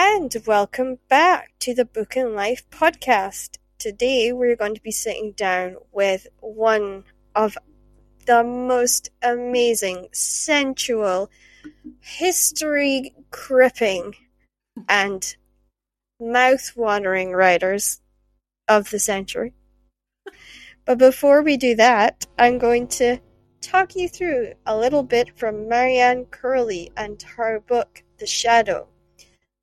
and welcome back to the Book and Life podcast. Today we're going to be sitting down with one of the most amazing, sensual, history gripping, and mouth watering writers of the century. But before we do that, I'm going to talk you through a little bit from Marianne Curley and her book, The Shadow.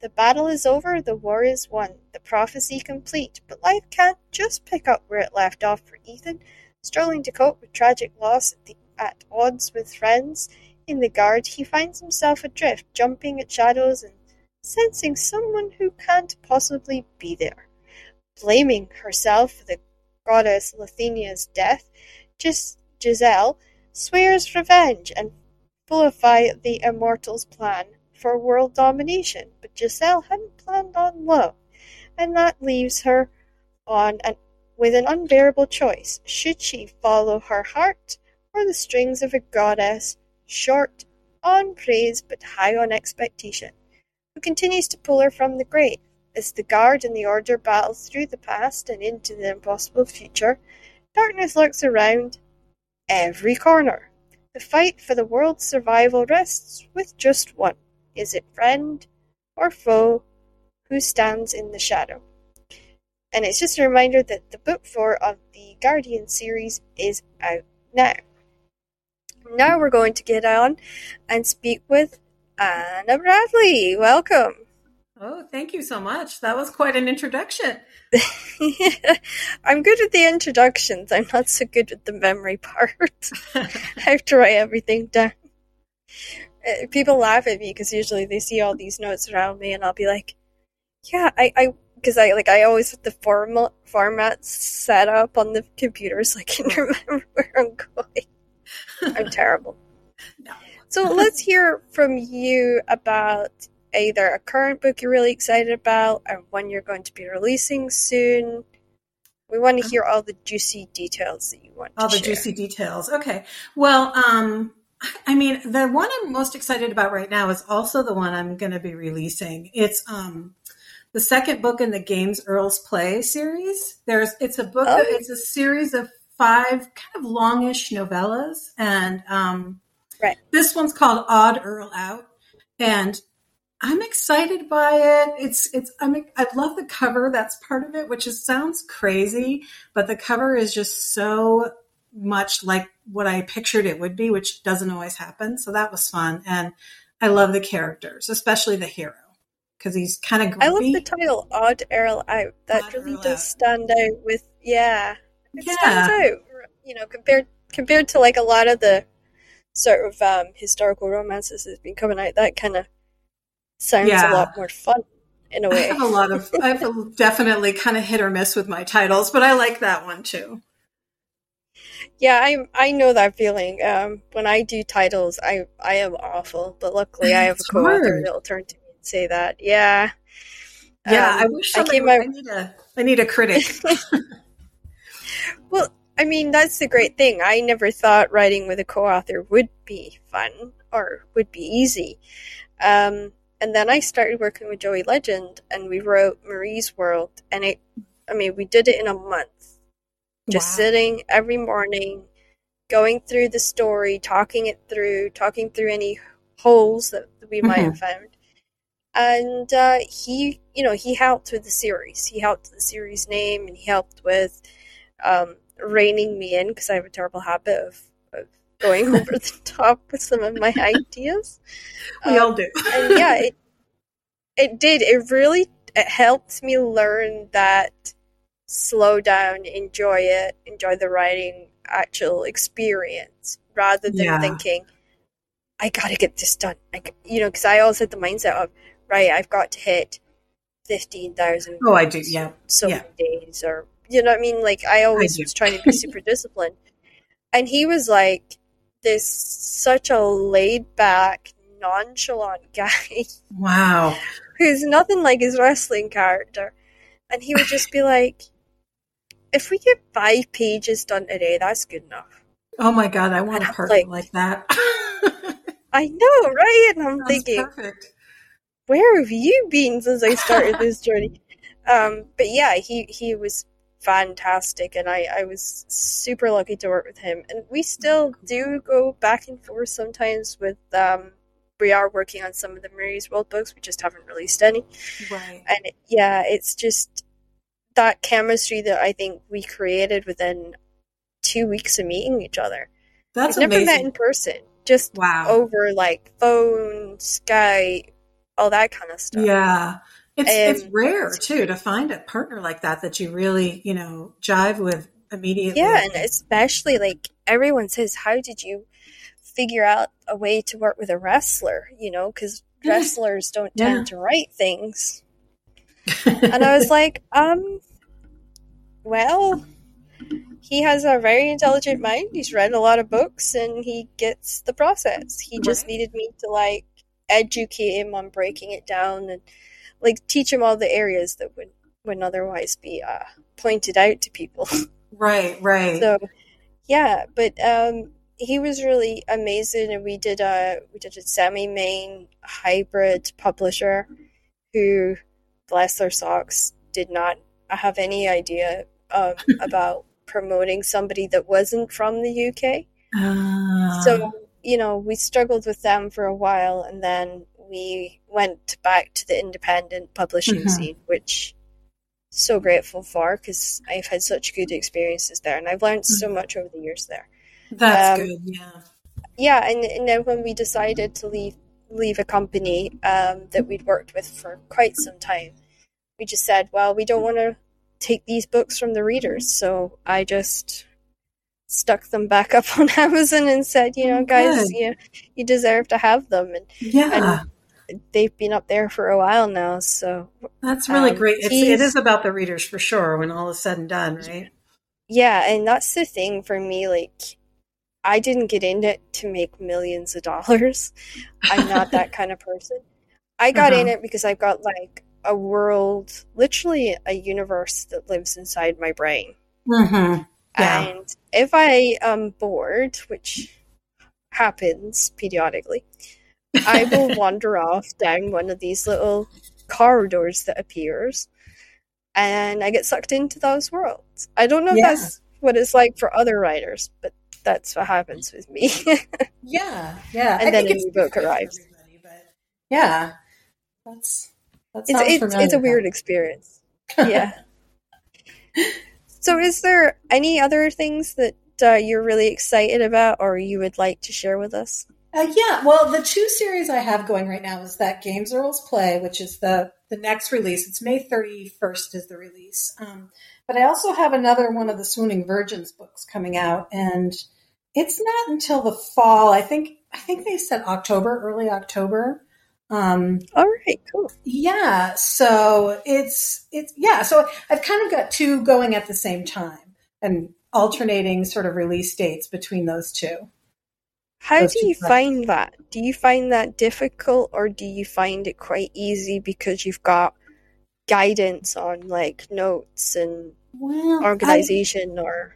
The battle is over, the war is won, the prophecy complete, but life can't just pick up where it left off for Ethan. Struggling to cope with tragic loss at, the, at odds with friends in the guard, he finds himself adrift, jumping at shadows and sensing someone who can't possibly be there. Blaming herself for the goddess Lathenia's death, Gis- Giselle swears revenge and fulfy the immortals' plan for world domination, but Giselle hadn't planned on love, and that leaves her on an, with an unbearable choice. Should she follow her heart or the strings of a goddess, short on praise but high on expectation, who continues to pull her from the grave? As the guard and the order battle through the past and into the impossible future, darkness lurks around every corner. The fight for the world's survival rests with just one. Is it friend or foe who stands in the shadow? And it's just a reminder that the book four of the Guardian series is out now. Now we're going to get on and speak with Anna Bradley. Welcome. Oh, thank you so much. That was quite an introduction. I'm good with the introductions. I'm not so good with the memory part. I have to write everything down. Uh, People laugh at me because usually they see all these notes around me, and I'll be like, "Yeah, I, I, because I like I always have the format formats set up on the computer so I can remember where I'm going." I'm terrible. No. So let's hear from you about either a current book you're really excited about or one you're going to be releasing soon. We want to hear all the juicy details that you want All the share. juicy details. Okay. Well, um, I mean, the one I'm most excited about right now is also the one I'm going to be releasing. It's um, the second book in the Games Earls Play series. There's it's a book. Oh. It's a series of five kind of longish novellas, and um, Right. this one's called Odd Earl Out, and I'm excited by it. It's it's I'm I love the cover. That's part of it, which is sounds crazy, but the cover is just so much like what I pictured it would be, which doesn't always happen. So that was fun, and I love the characters, especially the hero, because he's kind of I love the title Odd Earl Out. That Odd really Earl does Out. stand out with yeah. It Yeah. stands out. You know, compared compared to like a lot of the sort of um, historical romances that's been coming out, that kind of sounds Yeah. a lot more fun in a way. I have a lot of I have definitely kind of hit or miss with my titles, but I like that one too. Yeah, I I know that feeling. Um, when I do titles, I I am awful, but luckily I have a co-author hard. that'll turn to me and say that. Yeah. Yeah, Um, I wish I came I, need a I need a critic. Well, I mean, that's the great thing. I never thought writing with a co-author would be fun or would be easy. Um, and then I started working with Joey Legend, and we wrote Marie's World, and it. I mean, we did it in a month. Just Wow. sitting every morning, going through the story, talking it through, talking through any holes that we might Mhm. have found. And uh, he, you know, he helped with the series. He helped with the series name, and he helped with um, reining me in because I have a terrible habit of, of going over the top with some of my ideas. we all Um, do. and yeah, it it did. It really it helped me learn that slow down, enjoy it, enjoy the writing actual experience rather than Yeah. thinking I gotta get this done. I, g- you know, because I always had the mindset of right, I've got to hit fifteen thousand. Oh, I do. Yeah. So Yeah. many days, or you know what I mean. Like I always do. was trying to be super disciplined, and he was like this such a laid back, nonchalant guy Wow. who's nothing like his wrestling character. And he would just be like, if we get five pages done today, that's good enough. Oh my god, I want And a partner like- like that. I know, right? And I'm Sounds thinking, perfect. where have you been since I started this journey? Um, but yeah, he he was fantastic, and I I was super lucky to work with him. And we still do go back and forth sometimes with. Um, we are working on some of the Marie's World books. We just haven't released any. Right. And it, yeah, it's just that chemistry that I think we created within two weeks of meeting each other. That's We've never amazing. met in person, just wow. over like phone, Skype, all that kind of stuff. Yeah. It's it's Um, rare too to find a partner like that that you really, you know, jive with immediately. Yeah, and especially like everyone says, how did you figure out a way to work with a wrestler? You know, because wrestlers don't Yeah. tend to write things. And I was like, um, well, he has a very intelligent mind. He's read a lot of books and he gets the process. He just needed me to like educate him on breaking it down and like teach him all the areas that would wouldn't otherwise be uh, pointed out to people. right, right. so yeah, but um, he was really amazing, and we did a we did a semi main hybrid publisher who, bless their socks, did not have any idea um, about promoting somebody that wasn't from the UK. Ah. So, you know, we struggled with them for a while and then we went back to the independent publishing Mhm. scene, which so grateful for because I've had such good experiences there and I've learned so much over the years there. that's um, good. Yeah. Yeah, and, and then when we decided to leave leave a company um, that we'd worked with for quite some time, we just said, well, we don't want to take these books from the readers, so I just stuck them back up on Amazon and said, you know, Oh, guys, you you deserve to have them, and Yeah. they've been up there for a while now, so that's really um, great. It's, it is about the readers for sure when all is said and done, right? yeah, and that's the thing for me, like. I didn't get in it to make millions of dollars. I'm not that kind of person. I got in Uh-huh. it because I've got like a world, literally a universe that lives inside my brain. Mm-hmm. Yeah. And if I am bored, which happens periodically, I will wander off down one of these little corridors that appears and I get sucked into those worlds. I don't know Yeah. if that's what it's like for other writers, but that's what happens with me. Yeah, yeah. And I then a new book arrives. but yeah, that's that it's it's, it's a weird experience. yeah. So, is there any other things that uh, you're really excited about, or you would like to share with us? Uh, yeah, well, the two series I have going right now is that Games Earls Play, which is the the next release. It's May thirty first is the release. Um, but I also have another one of the Swooning Virgins books coming out, and it's not until the fall. I think I think they said October, early October. Um, All right, cool. yeah, so it's it's yeah, so I've kind of got two going at the same time and alternating sort of release dates between those two. How Those do two you projects. find that? Do you find that difficult, or do you find it quite easy because you've got guidance on like notes and Well, I- organization, or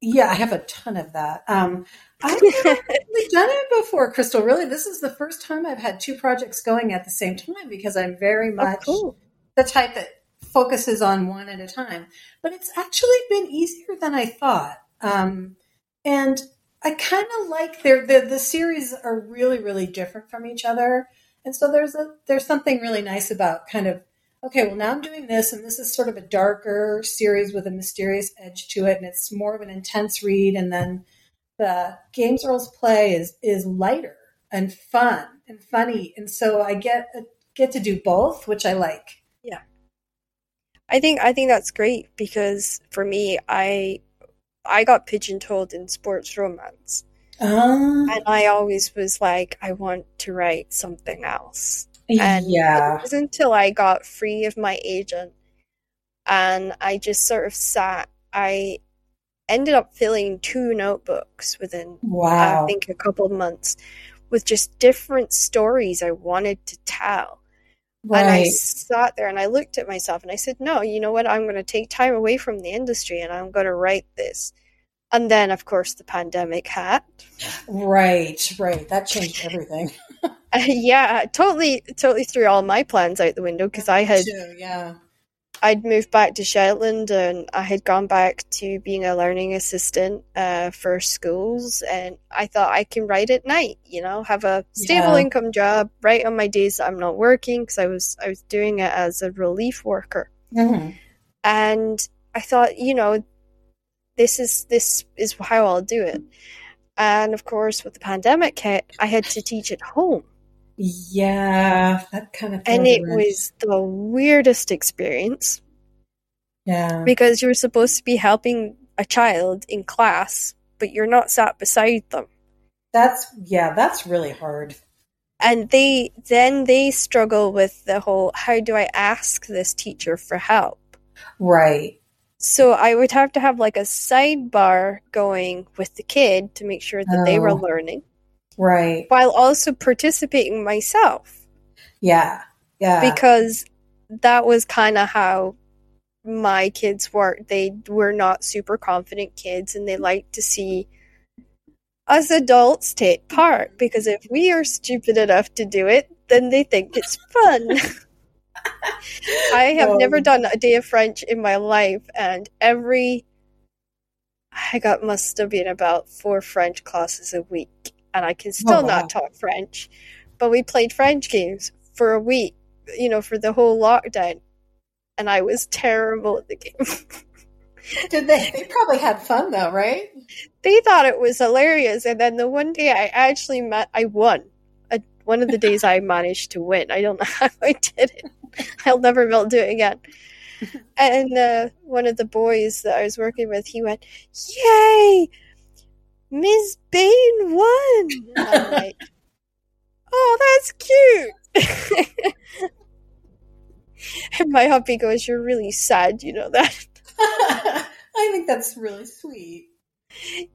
Yeah, I have a ton of that. Um, I've never really done it before, Crystal. Really, this is the first time I've had two projects going at the same time because I'm very oh, much cool. the type that focuses on one at a time. But it's actually been easier than I thought. Um, and I kind of like their the the series are really really different from each other, and so there's a there's something really nice about kind of okay, well now I'm doing this, and this is sort of a darker series with a mysterious edge to it, and it's more of an intense read, and then the Games Earls play is is lighter and fun and funny, and so I get get to do both, which I like. Yeah, I think I think that's great because for me, I I got pigeonholed in sports romance, Uh, and I always was like, I want to write something else. And yeah. it wasn't until I got free of my agent and I just sort of sat. I ended up filling two notebooks within, Wow. I think, a couple of months with just different stories I wanted to tell. Right. And I sat there and I looked at myself and I said, No, you know what? I'm going to take time away from the industry and I'm going to write this. And then, of course, the pandemic hit. Right, right. That changed everything. yeah, totally, totally threw all my plans out the window because I had, Too, yeah. I'd moved back to Shetland and I had gone back to being a learning assistant uh, for schools, and I thought I can write at night, you know, have a stable Yeah. income job, write on my days that I'm not working because I was I was doing it as a relief worker. hmm and I thought, you know, this is this is how I'll do it. And of course, with the pandemic hit, I had to teach at home, Yeah, that kind of. and it was the weirdest experience Yeah. because you're supposed to be helping a child in class, but you're not sat beside them. That's yeah. That's really hard. And they then they struggle with the whole how do I ask this teacher for help? Right. So I would have to have like a sidebar going with the kid to make sure that they were Oh. learning Right. while also participating myself Yeah. Yeah. because that was kind of how my kids were. They were not super confident kids and they like to see us adults take part because if we are stupid enough to do it, then they think it's fun. I have Oh. never um, done a day of French in my life, and every I got must have been about four French classes a week, and I can oh, still Oh, wow. not talk French. But we played French games for a week, you know, for the whole lockdown, and I was terrible at the game. Did they? They probably had fun though, right? they thought it was hilarious, and then the one day I actually met, I won. One of the days I managed to win. I don't know how I did it. I'll never be able to do it again. And uh, one of the boys that I was working with, he went, "Yay, Ms. Bain won!" And I'm like, "Oh, that's cute." and my hubby goes, "You're really sad, you know that." I think that's really sweet.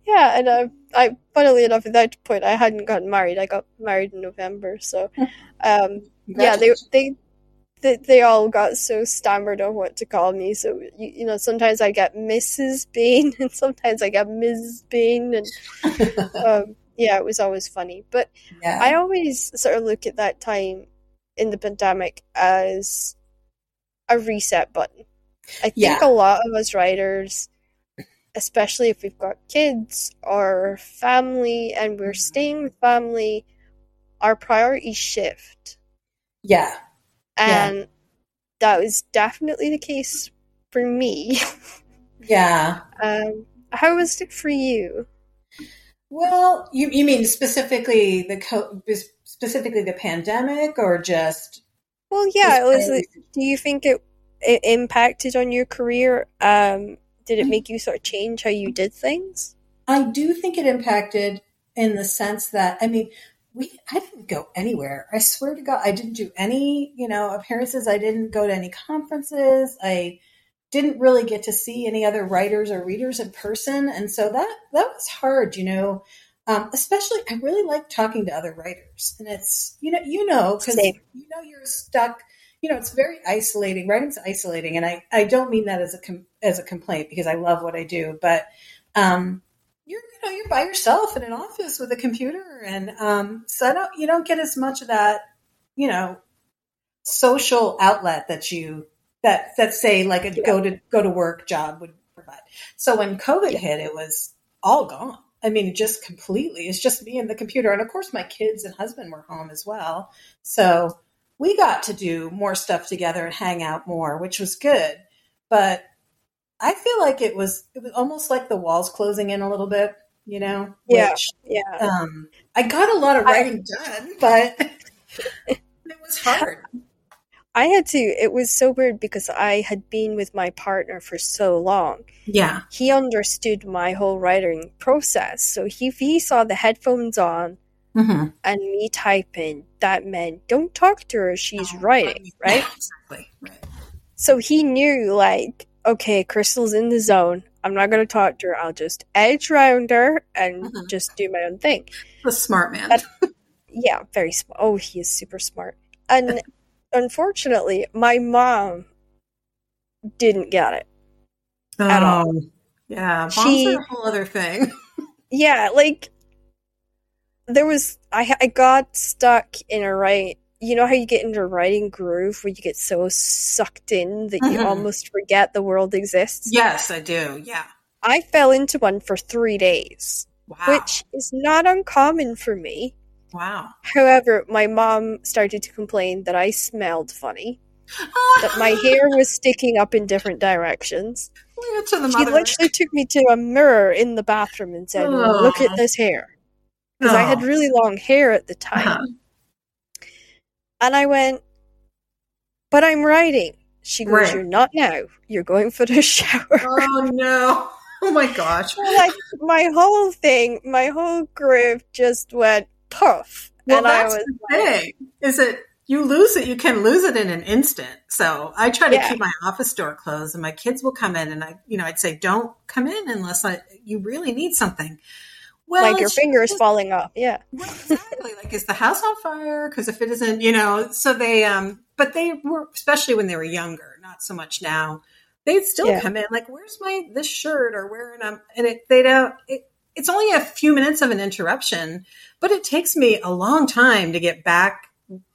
Yeah, and I, I, funnily enough, at that point, I hadn't gotten married. I got married in November, so, um, yeah, they, they, they, they all got so stammered on what to call me. So, you, you know, sometimes I get Mrs. Bain, and sometimes I get Ms. Bain, and um, yeah, it was always funny. But yeah. I always sort of look at that time in the pandemic as a reset button. I think Yeah. a lot of us writers, especially if we've got kids or family and we're staying with family, our priorities shift. yeah. Yeah. And that was definitely the case for me. Yeah. um, how was it for you? Well, you you mean specifically the co- specifically the pandemic or just Well, yeah, it was. Do you think it it impacted on your career? Um, did it make you sort of change how you did things? I do think it impacted in the sense that I mean, we I didn't go anywhere. I swear to God, I didn't do any, you know, appearances. I didn't go to any conferences. I didn't really get to see any other writers or readers in person, and so that that was hard, you know. Um, especially, I really like talking to other writers, and it's you know you know because you know you're stuck. You know, it's very isolating. Writing's isolating, and I I don't mean that as a com- as a complaint because I love what I do, but um, you're you know you're by yourself in an office with a computer. And um so I don't you don't get as much of that you know social outlet that you that that say like a Yeah. go to go to work job would provide. So when covid Yeah. hit it was all gone. I mean just completely. It's just me and the computer. And of course my kids and husband were home as well. So we got to do more stuff together and hang out more which was good. But I feel like it was it was almost like the walls closing in a little bit, you know. Yeah. Which, Yeah, um, I got a lot of I- writing done, but it was hard. I had to. It was so weird because I had been with my partner for so long. Yeah, He understood my whole writing process, so he, if he saw the headphones on mm-hmm. and me typing, that meant don't talk to her. She's writing, right? exactly. Right. So he knew, like, okay, Crystal's in the zone. I'm not going to talk to her. I'll just edge around her and Mhm. just do my own thing. The smart man. That- Yeah, very smart. Oh, he is super smart. And unfortunately, my mom didn't get it. at all. Oh, Yeah, She- a whole other thing. yeah, like there was I I got stuck in a right. You know how you get into a writing groove where you get so sucked in that you Mhm. almost forget the world exists. yes, I do. Yeah. I fell into one for three days, Wow. which is not uncommon for me. wow. However, my mom started to complain that I smelled funny, that my hair was sticking up in different directions. Leave to the She literally took me to a mirror in the bathroom and said, "Look at this hair," because I had Oh. really long hair at the time. Uh-huh. And I went, but I'm writing. She goes, Right. You're not now. You're going for the shower. Oh no! Oh my gosh! like my whole thing, my whole groove just went puff. Well, and I that's was the thing. Is that you lose it? You can lose it in an instant. So I try to Yeah. keep my office door closed, and my kids will come in, and I, you know, I'd say, "Don't come in unless I, you really need something." Well, like your fingers just- falling off. Yeah. Well, exactly. like, is the house on fire? Because if it isn't, you know, so they, um, but they were, especially when they were younger, not so much now. They'd still Yeah. come in, like, where's my this shirt or where? And I'm, and it, they don't. It, it's only a few minutes of an interruption, but it takes me a long time to get back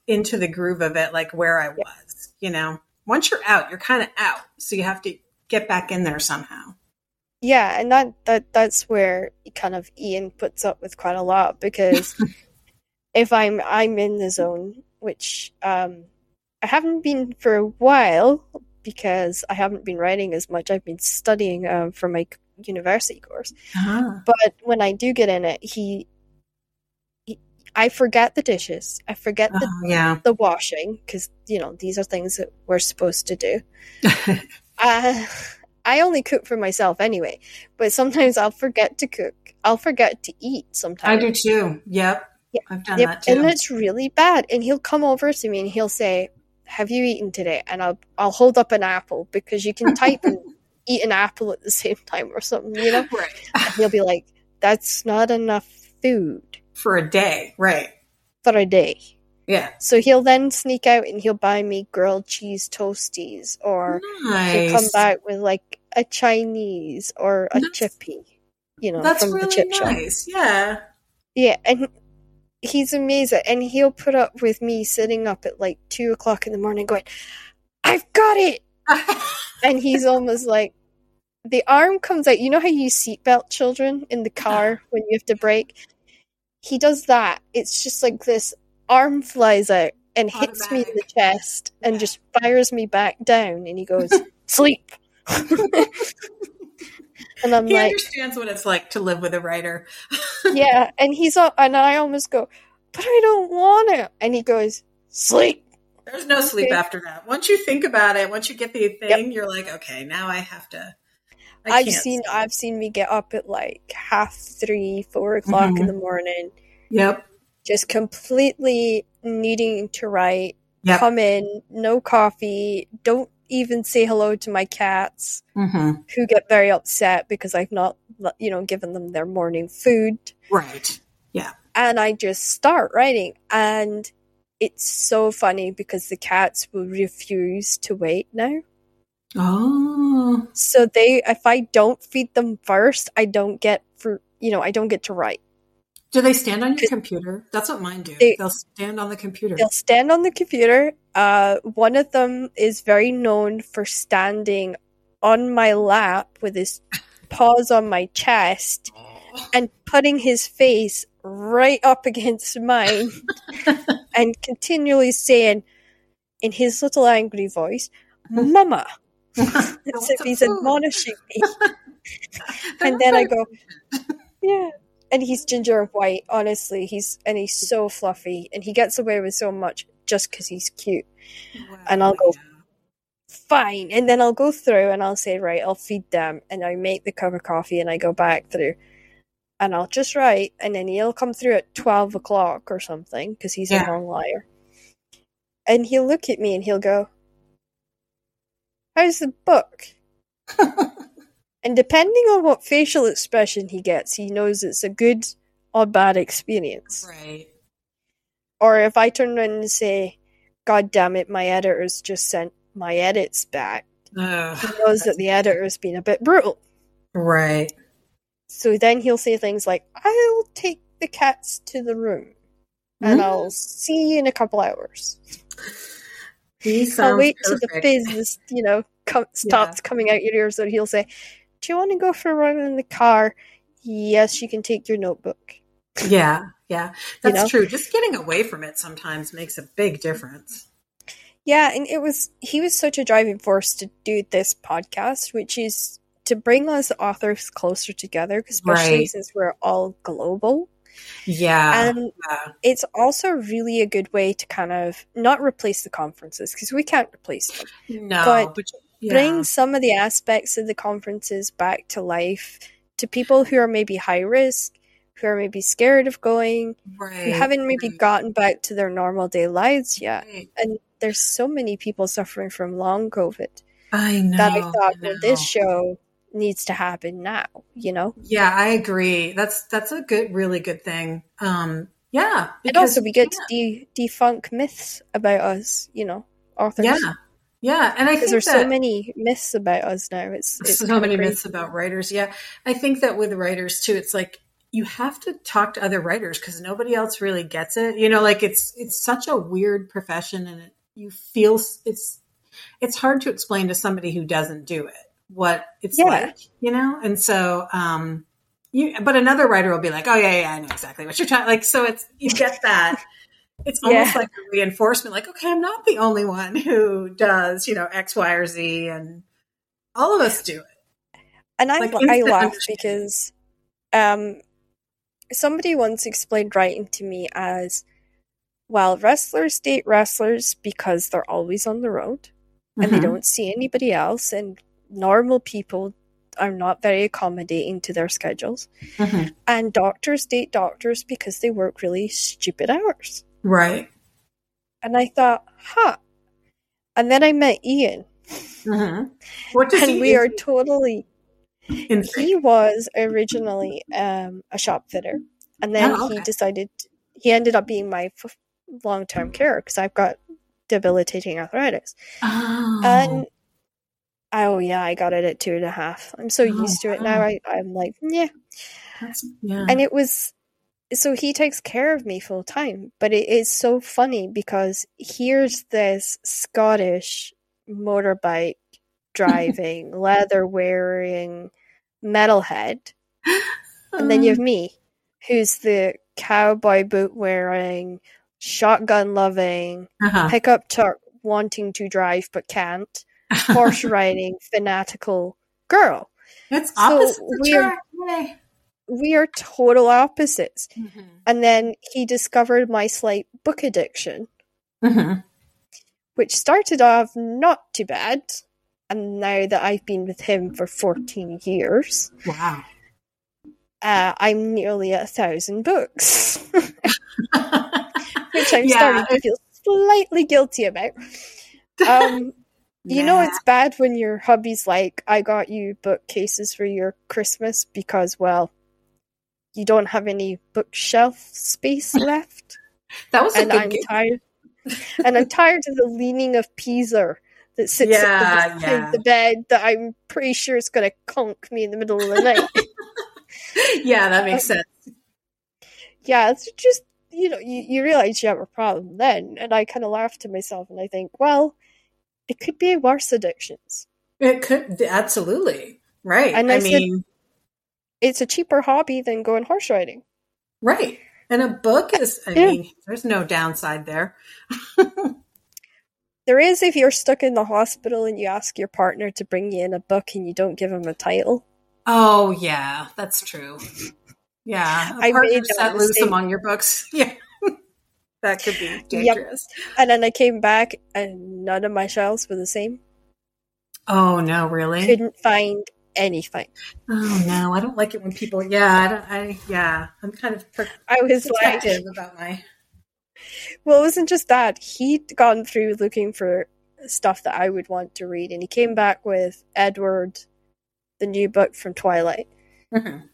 into the groove of it, like where I was. You know, once you're out, you're kind of out, so you have to get back in there somehow. Yeah, and that, that that's where kind of Ian puts up with quite a lot because if I'm I'm in the zone, which um I haven't been for a while because I haven't been writing as much. I've been studying um, for my university course. Uh-huh. But when I do get in it, he, I forget the dishes. I forget the, Oh, yeah. the washing because you know these are things that we're supposed to do. Uh, I only cook for myself anyway, but sometimes I'll forget to cook. I'll forget to eat sometimes. I do too. Yep. Yeah. I've done Yep, that too. and it's really bad. And he'll come over to me and he'll say, "Have you eaten today?" And I'll I'll hold up an apple because you can type and eat an apple at the same time or something, you know. right. And he'll be like, "That's not enough food For a day. Right. for a day." Yeah. So he'll then sneak out and he'll buy me grilled cheese toasties, or Nice. he'll come back with like a Chinese or a That's- chippy, you know, That's from the really chip shop. Yeah. Yeah, and he's amazing. And he'll put up with me sitting up at like two o'clock in the morning going, I've got it! And he's almost like, the arm comes out. You know how you seatbelt children in the car when you have to brake? He does that. It's just like this arm flies out and hits me in the chest and Yeah. just fires me back down. And he goes, Sleep! and I'm he like, understands what it's like to live with a writer. yeah, and he's all, and I almost go, but I don't want to. And he goes, sleep. There's no sleep Okay. after that. Once you think about it, once you get the thing, you're like, okay, now I have to. I I've seen, sleep. I've seen me get up at like half three, four o'clock in Mhm. the morning, Yep. Just completely needing to write. Yep. Come in, no coffee. Don't even say hello to my cats, hmm who get very upset because I've not, you know, given them their morning food. Right. Yeah. And I just start writing and it's so funny because the cats will refuse to wait now. Oh. So they if I don't feed them first, I don't get for you know, I don't get to write. Do they stand on your computer? That's what mine do. They- will stand on the computer. They'll stand on the computer. Uh one of them is very known for standing on my lap with his paws on my chest and putting his face right up against mine and continually saying in his little angry voice, Mama, as if he's admonishing me. and then I go, Yeah. And he's ginger and white, honestly. He's and he's so fluffy and he gets away with so much just because he's cute. and I'll go- Fine. And then I'll go through and I'll say, Right, I'll feed them and I make the cup of coffee and I go back through. And I'll just write, and then he'll come through at 12 o'clock or something because he's Yeah. a long liar. And he'll look at me and he'll go, How's the book? And depending on what facial expression he gets, he knows it's a good or bad experience. right. Or if I turn around and say, God damn it, my editor's just sent my edits back, Ugh, he knows that the editor's been a bit brutal. Right. So then he'll say things like, I'll take the cats to the room and Mm. I'll see you in a couple hours. He I'll wait till the fizz, you know, com- stops coming out your ears. So he'll say, Do you want to go for a run in the car? Yes, you can take your notebook. Yeah, yeah, that's know? true. Just getting away from it sometimes makes a big difference. Yeah, and it was he was such a driving force to do this podcast, which is to bring us authors closer together, especially Right. since we're all global. Yeah, and yeah. it's also really a good way to kind of not replace the conferences because we can't replace them. no, but but, yeah. Bring some of the aspects of the conferences back to life to people who are maybe high risk, who are maybe scared of going, right, who haven't maybe right, gotten back to their normal day lives yet. right. And there's so many people suffering from long COVID I know. that I thought, well, this show needs to happen now, you know? Yeah, I agree. That's that's a good, really good thing. Um, yeah, It'd also because- be good to de- defunk myths about us, you know, authors. Yeah, yeah, and I think there's that, so many myths about us now. It's, it's so many crazy. myths about writers. Yeah, I think that with writers too, it's like you have to talk to other writers because nobody else really gets it. You know, like it's it's such a weird profession, and it, you feel it's it's hard to explain to somebody who doesn't do it what it's Yeah. like. You know, and so um, you but another writer will be like, oh yeah, yeah, I know exactly what you're trying. Like, so it's you get that. It's almost Yeah. like a reinforcement, like, okay, I'm not the only one who does, you know, X, Y, or Z, and all of us do it. And I, Like I laugh because um, somebody once explained writing to me as, well, wrestlers date wrestlers because they're always on the road and they Mhm. don't see anybody else, and normal people are not very accommodating to their schedules. Mhm. And doctors date doctors because they work really stupid hours. Right. And I thought, huh. And then I met Ian, Mhm. What does and he we are totally Insane. he was originally um, a shop fitter, and then Oh, he decided he ended up being my f- long term care because I've got debilitating arthritis. Oh. And oh yeah, I got it at two and a half. I'm so Oh, used to it now. I, I'm like yeah, yeah. and it was so he takes care of me full time. But it is so funny because here's this Scottish motorbike driving, leather wearing metalhead. And then you have me, who's the cowboy boot wearing, shotgun loving, uh-huh. pickup truck wanting to drive but can't, horse riding, fanatical girl. It's so opposite attract. Yay. We are total opposites. Mhm. And then he discovered my slight book addiction, Mhm. which started off not too bad. And now that I've been with him for 14 years, Wow. uh, I'm nearly at a thousand books. which I'm Yeah, starting to feel slightly guilty about. Um, you know, it's bad when your hubby's like, I got you bookcases for your Christmas because, well, you don't have any bookshelf space left. that was a and good I'm gift. tired. and I'm tired of the leaning of Pisa that sits Yeah, at the, yeah. the bed that I'm pretty sure is going to conk me in the middle of the night. yeah, that makes um, sense. yeah, it's just you know you, you realize you have a problem then, and I kind of laugh to myself and I think, well, it could be worse addictions. It could absolutely right. And I, I said- mean, It's a cheaper hobby than going horse riding. right. And a book is. I Yeah. mean, there's no downside there. There is if you're stuck in the hospital and you ask your partner to bring you in a book and you don't give him a title. Oh yeah, that's true. Yeah, a I partner made that set loose among your books. Yeah, that could be dangerous. And then I came back and none of my shelves were the same. Oh no, really? Couldn't find anything. Oh no, I don't like it when people. Yeah, I don't. I yeah, I'm kind of pro- I was like, about my. well, it wasn't just that. He'd gone through looking for stuff that I would want to read, and he came back with Edward, the new book from Twilight, Mhm.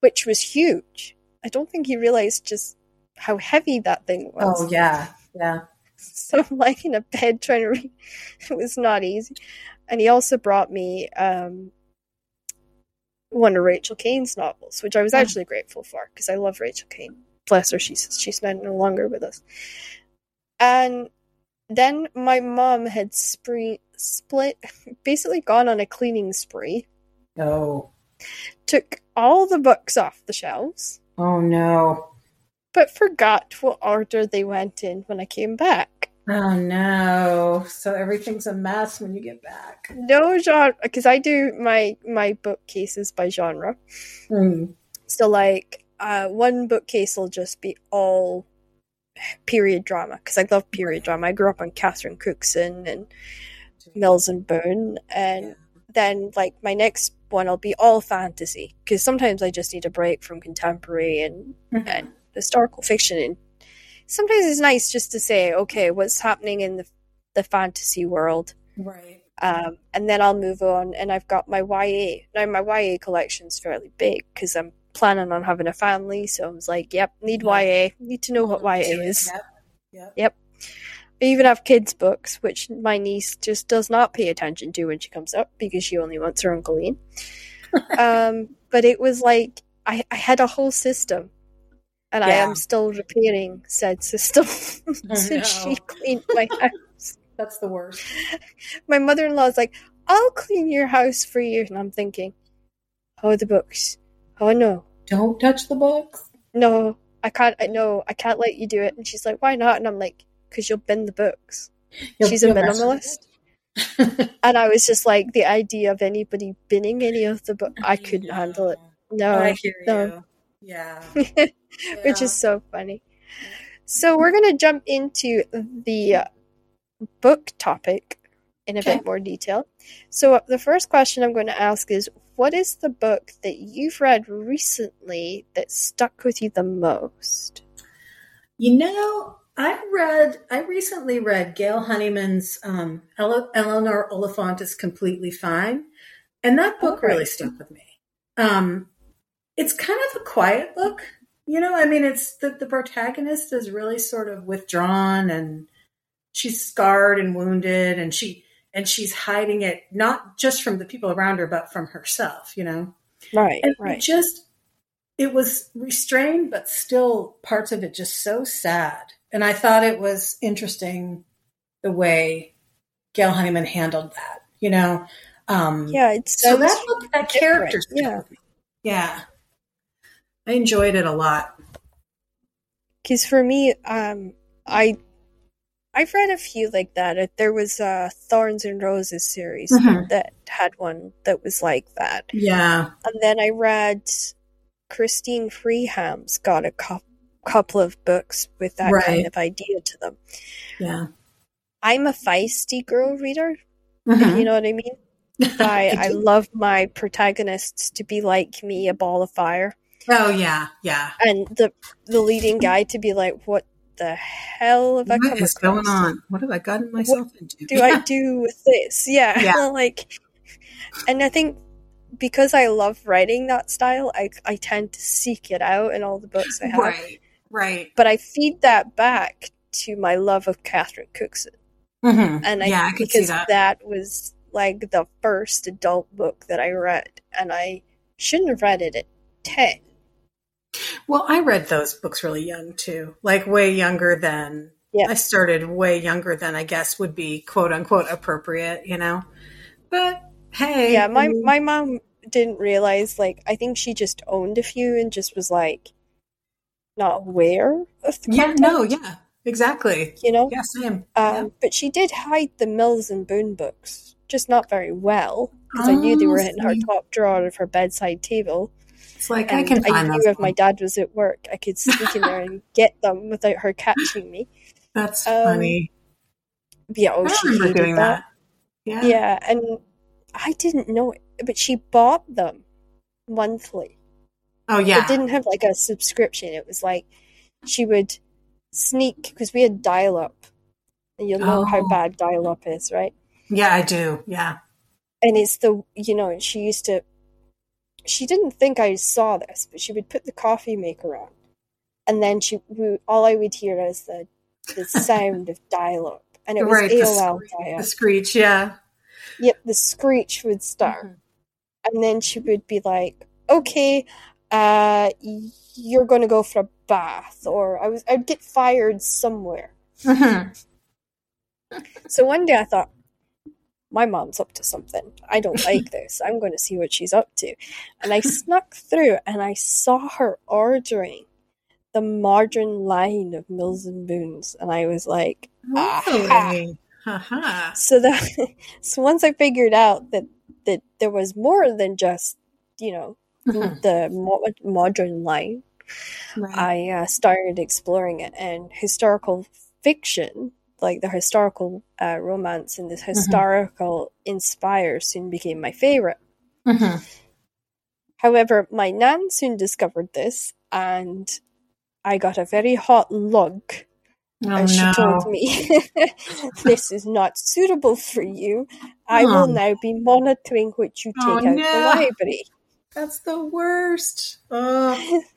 which was huge. I don't think he realized just how heavy that thing was. Oh yeah, yeah. So I'm lying in a bed trying to read. It was not easy. And he also brought me um, one of Rachel Caine's novels, which I was mm. actually grateful for because I love Rachel Caine. Bless her, she's she's no longer with us. And then my mom had spree split, basically gone on a cleaning spree. Oh. Took all the books off the shelves. Oh no. But forgot what order they went in when I came back. Oh no! So everything's a mess when you get back. No genre, because I do my my bookcases by genre. Mm. So like, uh, one bookcase will just be all period drama because I love period drama. I grew up on Catherine Cookson and Mills and Boon, and Yeah. then like my next one will be all fantasy because sometimes I just need a break from contemporary and Mhm. and historical fiction and sometimes it's nice just to say okay what's happening in the the fantasy world Right. um, and then I'll move on and I've got my YA now my YA collection's fairly big because I'm planning on having a family so I was like yep need Yeah. YA need to know what YA is Yep. Yep. I even have kids books which my niece just does not pay attention to when she comes up because she only wants her Uncle Ian um, but it was like I, I had a whole system and I am still repairing said system since no. she cleaned my house. That's the worst. My mother in law is like, I'll clean your house for you. And I'm thinking, oh, the books. Oh, no. Don't touch the books. No, I can't. I No, I can't let you do it. And she's like, why not? And I'm like, because you'll bin the books. You'll- she's a minimalist. And I was just like, the idea of anybody binning any of the books, I couldn't handle it. No. I hear no. you. Yeah. which is so funny. So we're going to jump into the book topic in a Okay. bit more detail. So the first question I'm going to ask is what is the book that you've read recently that stuck with you the most? You know, I read, I recently read Gail Honeyman's um, Ele- Eleanor Oliphant is Completely Fine, and that book right. really stuck with me. Um, it's kind of a quiet book, you know. I mean, it's the, the protagonist is really sort of withdrawn, and she's scarred and wounded, and she and she's hiding it not just from the people around her, but from herself, you know. Right, And right. just it was restrained, but still parts of it just so sad. And I thought it was interesting the way Gail Honeyman handled that. You know, um, Yeah, it So sounds that book, that different, character, yeah. yeah, I enjoyed it a lot. because for me, um, I I've read a few like that. There was a Thorns and Roses series Mhm. that had one that was like that. Yeah, And then I read Christine Feehan's got a cou- couple of books with that Right. kind of idea to them. yeah. I'm a feisty girl reader, Mhm. you know what I mean? I, I love my protagonists to be like me, a ball of fire, oh yeah, yeah. and the the leading guy to be like, "What the hell have I come is across? going on? What have I gotten myself into? do I do with this?" Yeah, Yeah. like, and I think because I love writing that style, I I tend to seek it out in all the books I have. right, right. but I feed that back to my love of Catherine Cookson, Mhm. and I yeah, I because that. was like the first adult book that I read, and I shouldn't have read it at ten. Well, I read those books really young too, like way younger than Yeah. I started way younger than I guess would be quote unquote appropriate, you know. But hey, Yeah, my my mom didn't realize. Like, I think she just owned a few and just was like not aware of the yeah, content. no, yeah, exactly. you know. Yeah, same. Um, but she did hide the Mills and Boon books, just not very well, because I knew they Oh, were in her top drawer of her bedside table. It's like I And can I knew if my dad was at work, I could sneak in there and get them without her catching me. That's um, funny. Yeah, oh, I she remember doing that. Yeah. Yeah, and I didn't know it, but she bought them monthly. Oh yeah. It didn't have like a subscription. It was like she would sneak because we had dial up, and you'll know how Oh. bad dial up is, right? yeah, I do. Yeah. And it's the you know she used to. She didn't think I saw this, but she would put the coffee maker on, and then she we, all I would hear is the the sound of dial up, and it was Right, the AOL screech- dial. The screech. Yeah. Yep, the screech would start. Mhm. and then she would be like, "Okay, uh, you're going to go for a bath," or I was I'd get fired somewhere. Mhm. So one day I thought, my mom's up to something. I don't like this. I'm going to see what she's up to. And I snuck through and I saw her ordering the modern line of Mills and Boons. And I was like, aha. Really? Haha. So that so once I figured out that that there was more than just, you know, Mhm. the mo- modern line, Right. I uh, started exploring it, and historical fiction, like the historical uh, romance and the historical inspire, soon became my favorite. Mhm. However, my nan soon discovered this, and I got a very hot lug, Oh and she no. told me, "This is not suitable for you. I Oh. will now be monitoring what you take Oh, out the no. library." That's the worst. Oh.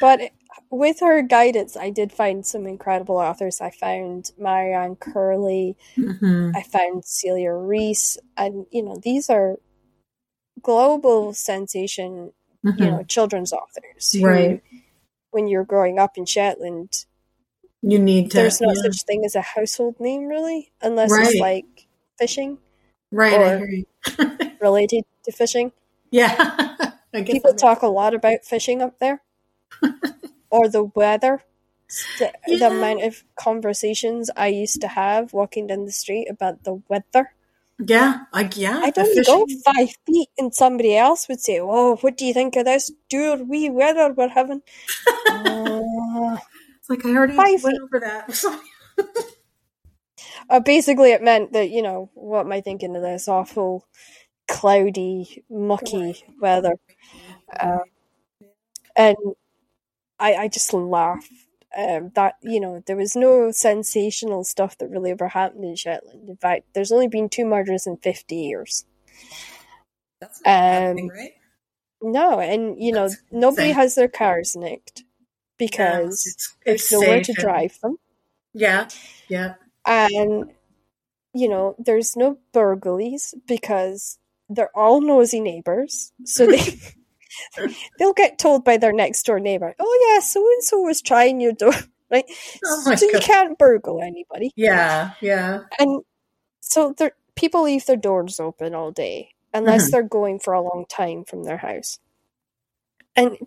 But with her guidance, I did find some incredible authors. I found Marianne Curley, Mhm. I found Celia Rees, and you know these are global sensation, Mhm. you know, children's authors. who, Right. when you're growing up in Shetland, You need to. there's no yeah. such thing as a household name, really, unless Right. it's like fishing Right. Or- related to fishing. yeah. I guess People talk a lot about fishing up there, or the weather. The, the amount of conversations I used to have walking down the street about the weather. Yeah. I, yeah. I'd the only go five feet, and somebody else would say, "Oh, what do you think of this dear wee weather we're having?" uh, It's like I already went feet. over that. uh, basically, it meant that you know what am I thinking of this awful, cloudy, mucky weather, uh, and I I just laughed. Um, that you know there was no sensational stuff that really ever happened in Shetland. In fact, there's only been two murders in fifty years. That's Um, right? No, and you know That's nobody insane. has their cars nicked Yeah, because it's, there's nowhere to and- drive them, Yeah. Yeah. and you know there's no burglaries because they're all nosy neighbors, so they they'll get told by their next door neighbor, "Oh yeah, so and so was trying your door." Right, Oh so you can't burgle anybody, Yeah. Yeah. and so there people leave their doors open all day unless Mhm. they're going for a long time from their house. And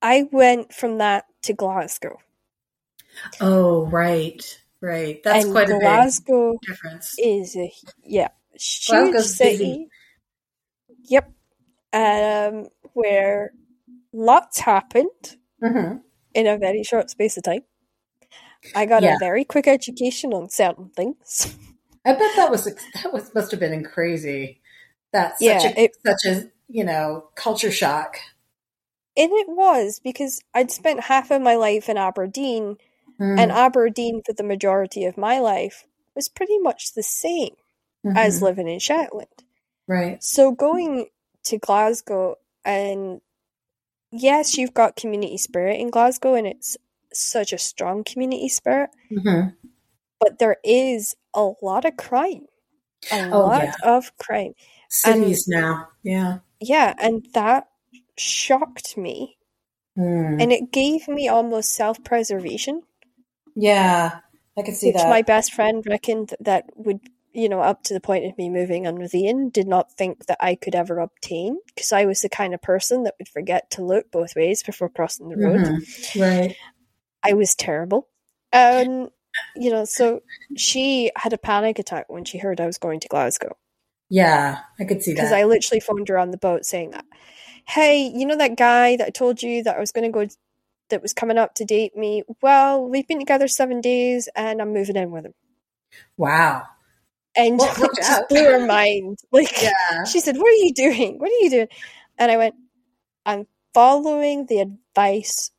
I went from that to Glasgow. Oh, right. Right. That's and quite a big difference. is a yeah, huge Glasgow's city. busy. Yep. Um where lots happened hmm in a very short space of time. I got Yeah. a very quick education on certain things. I bet that was that was must have been crazy. That's such Yeah, a it- such a you know culture shock. And it was because I'd spent half of my life in Aberdeen Mm. and Aberdeen for the majority of my life was pretty much the same as Mhm. living in Shetland. right. So going to Glasgow and yes, you've got community spirit in Glasgow and it's such a strong community spirit, hmm but there is a lot of crime. A Oh, lot yeah. of crime. Cities now. Yeah. Yeah, and that shocked me Mm. and it gave me almost self-preservation, Yeah. I could see which that. my best friend reckoned that would you know, up to the point of me moving in with Ian, did not think that I could ever obtain because I was the kind of person that would forget to look both ways before crossing the road. Mhm. Right. I was terrible. Um, you know, so she had a panic attack when she heard I was going to Glasgow Yeah. I could see that. because. I literally phoned her on the boat saying, that, "Hey, you know that guy that I told you that I was going to go, that was coming up to date me? Well, we've been together seven days, and I'm moving in with him." wow. And Well, just out. blew her mind. Like Yeah. she said, "What are you doing? What are you doing?" And I went, "I'm following the advice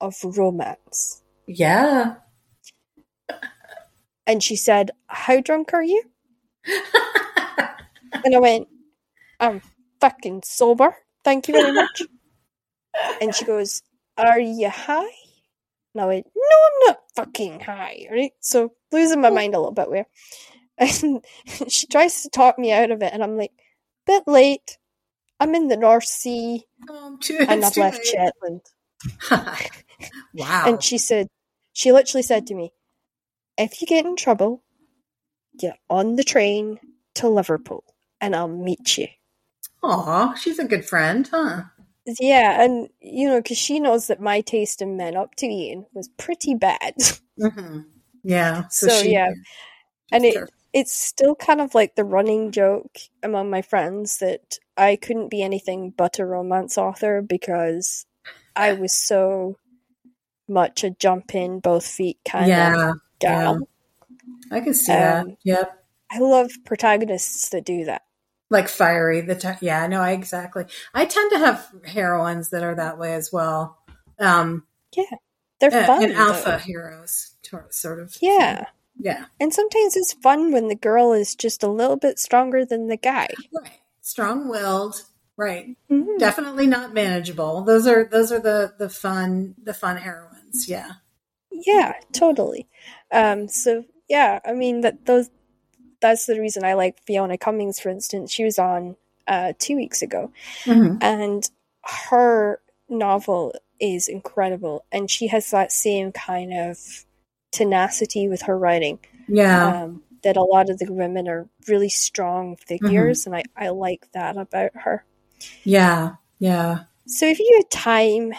of romance." Yeah. And she said, How drunk are you? And I went, I'm fucking sober. Thank you very much. and she goes, Are you high? And I went, No, I'm not fucking high. Right? So losing my mind a little bit there. And she tries to talk me out of it, and I'm like, bit late. I'm in the North Sea Um, too, and I've left late. Shetland. wow. And she said, she literally said to me, if you get in trouble, get on the train to Liverpool and I'll meet you. Aw, she's a good friend, huh? Yeah, and you know, because she knows that my taste in men up to Ian was pretty bad. hmm Yeah. So, So, she, yeah. and it. It's still kind of like the running joke among my friends that I couldn't be anything but a romance author because I was so much a jump in both feet kind of yeah, gal. I can see that. Um, Yep. I love protagonists that do that. Like fiery. The t- yeah, no, I exactly. I tend to have heroines that are that way as well. Um, yeah, They're fun. and alpha though. heroes, sort of. Yeah. Yeah. And sometimes it's fun when the girl is just a little bit stronger than the guy. Right. Strong-willed. Right. Mhm. Definitely not manageable. Those are those are the the fun the fun heroines. Yeah. Yeah, totally. Um, so yeah, I mean that those that's the reason I like Fiona Cummings, for instance. She was on uh, two weeks ago, Mhm. and her novel is incredible, and she has that same kind of tenacity with her writing. Yeah. Um, that a lot of the women are really strong figures, and I, I like that about her. yeah. Yeah. So if you had time,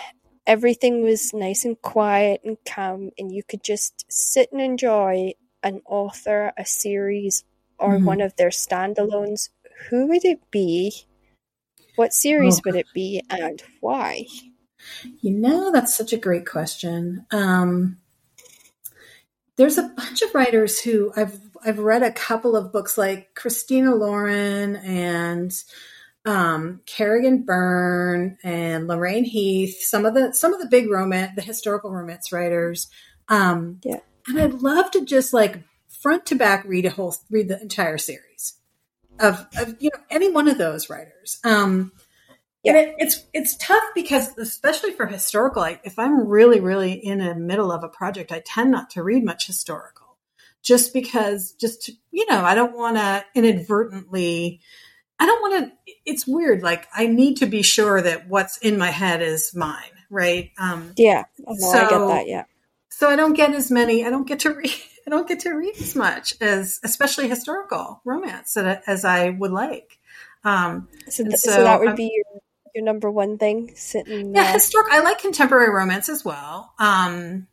everything was nice and quiet and calm, and you could just sit and enjoy an author, a series, or Mhm. one of their standalones, who would it be? What series Oh. would it be, and why? You know, that's such a great question. Um, there's a bunch of writers who I've I've read a couple of books like Christina Lauren and um, Kerrigan Byrne and Lorraine Heath. Some of the some of the big romance, the historical romance writers. Um, Yeah. and I'd love to just like front to back read a whole read the entire series of, of you know any one of those writers. Um, and it, it's it's tough because especially for historical, I, if I'm really really in the middle of a project, I tend not to read much historical, just because just to, you know I don't want to inadvertently. I don't want to. It's weird. Like I need to be sure that what's in my head is mine, right? Um, Yeah, oh, no, I get So- that. Yeah, so I don't get as many. I don't get to read. I don't get to read as much as, especially historical romance, as I would like. Um, so, th- so, so that would I'm- be your, your number one thing sitting. yeah, uh, historic. I like contemporary romance as well, um,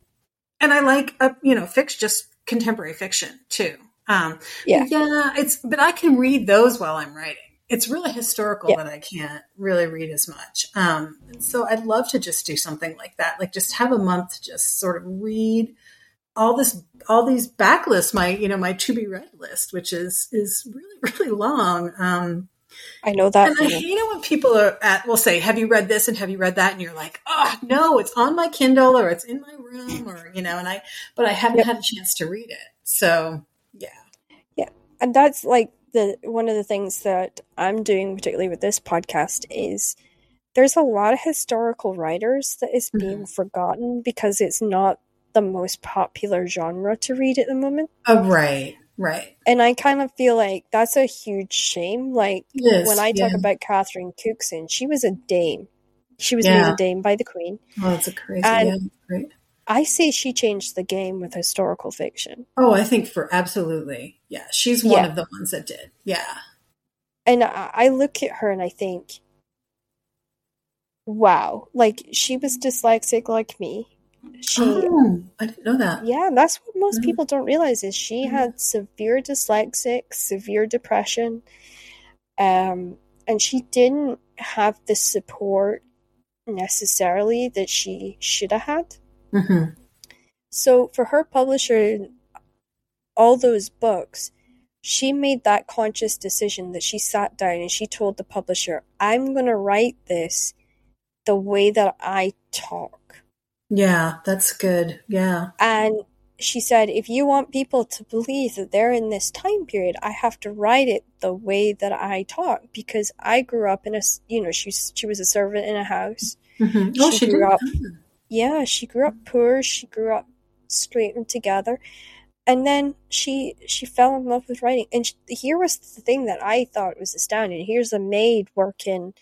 and I like uh, you know fiction, just contemporary fiction too. Um, Yeah. yeah. It's but I can read those while I'm writing. It's really historical Yeah. that I can't really read as much. Um, so I'd love to just do something like that, like just have a month to just sort of read all this, all these backlists. My you know my to be read list, which is is really really long. Um, I know that. and I hate it when people are at will say, "Have you read this?" and "Have you read that?" and you're like, "Oh no, it's on my Kindle or it's in my room or you know," and I but I haven't Yep. had a chance to read it. So yeah, yeah, and that's like the one of the things that I'm doing, particularly with this podcast, is there's a lot of historical writers that is mm-hmm. being forgotten because it's not the most popular genre to read at the moment. oh right, right. And I kind of feel like that's a huge shame. Like is, when I talk yeah. about Catherine Cookson, she was a dame. She was Yeah. made a dame by the Queen. Oh, that's a crazy. And- yeah, great. I say she changed the game with historical fiction. Oh, I think for absolutely, yeah. She's one Yeah. of the ones that did. Yeah, And I, I look at her and I think, wow, like she was dyslexic like me. She, oh, I didn't know that. yeah, that's what most Mhm. people don't realize is she Mhm. had severe dyslexic, severe depression, um, and she didn't have the support necessarily that she should have had. Mm-hmm. So for her publisher, all those books, she made that conscious decision that she sat down and she told the publisher, I'm going to write this the way that I talk. Yeah, that's good. Yeah, And she said, if you want people to believe that they're in this time period, I have to write it the way that I talk because I grew up in a, you know, she, she was a servant in a house. hmm oh, She she grew up- yeah, she grew up poor. She grew up straight and together, and then she she fell in love with writing. And sh here was the thing that I thought was astounding. Here's a maid working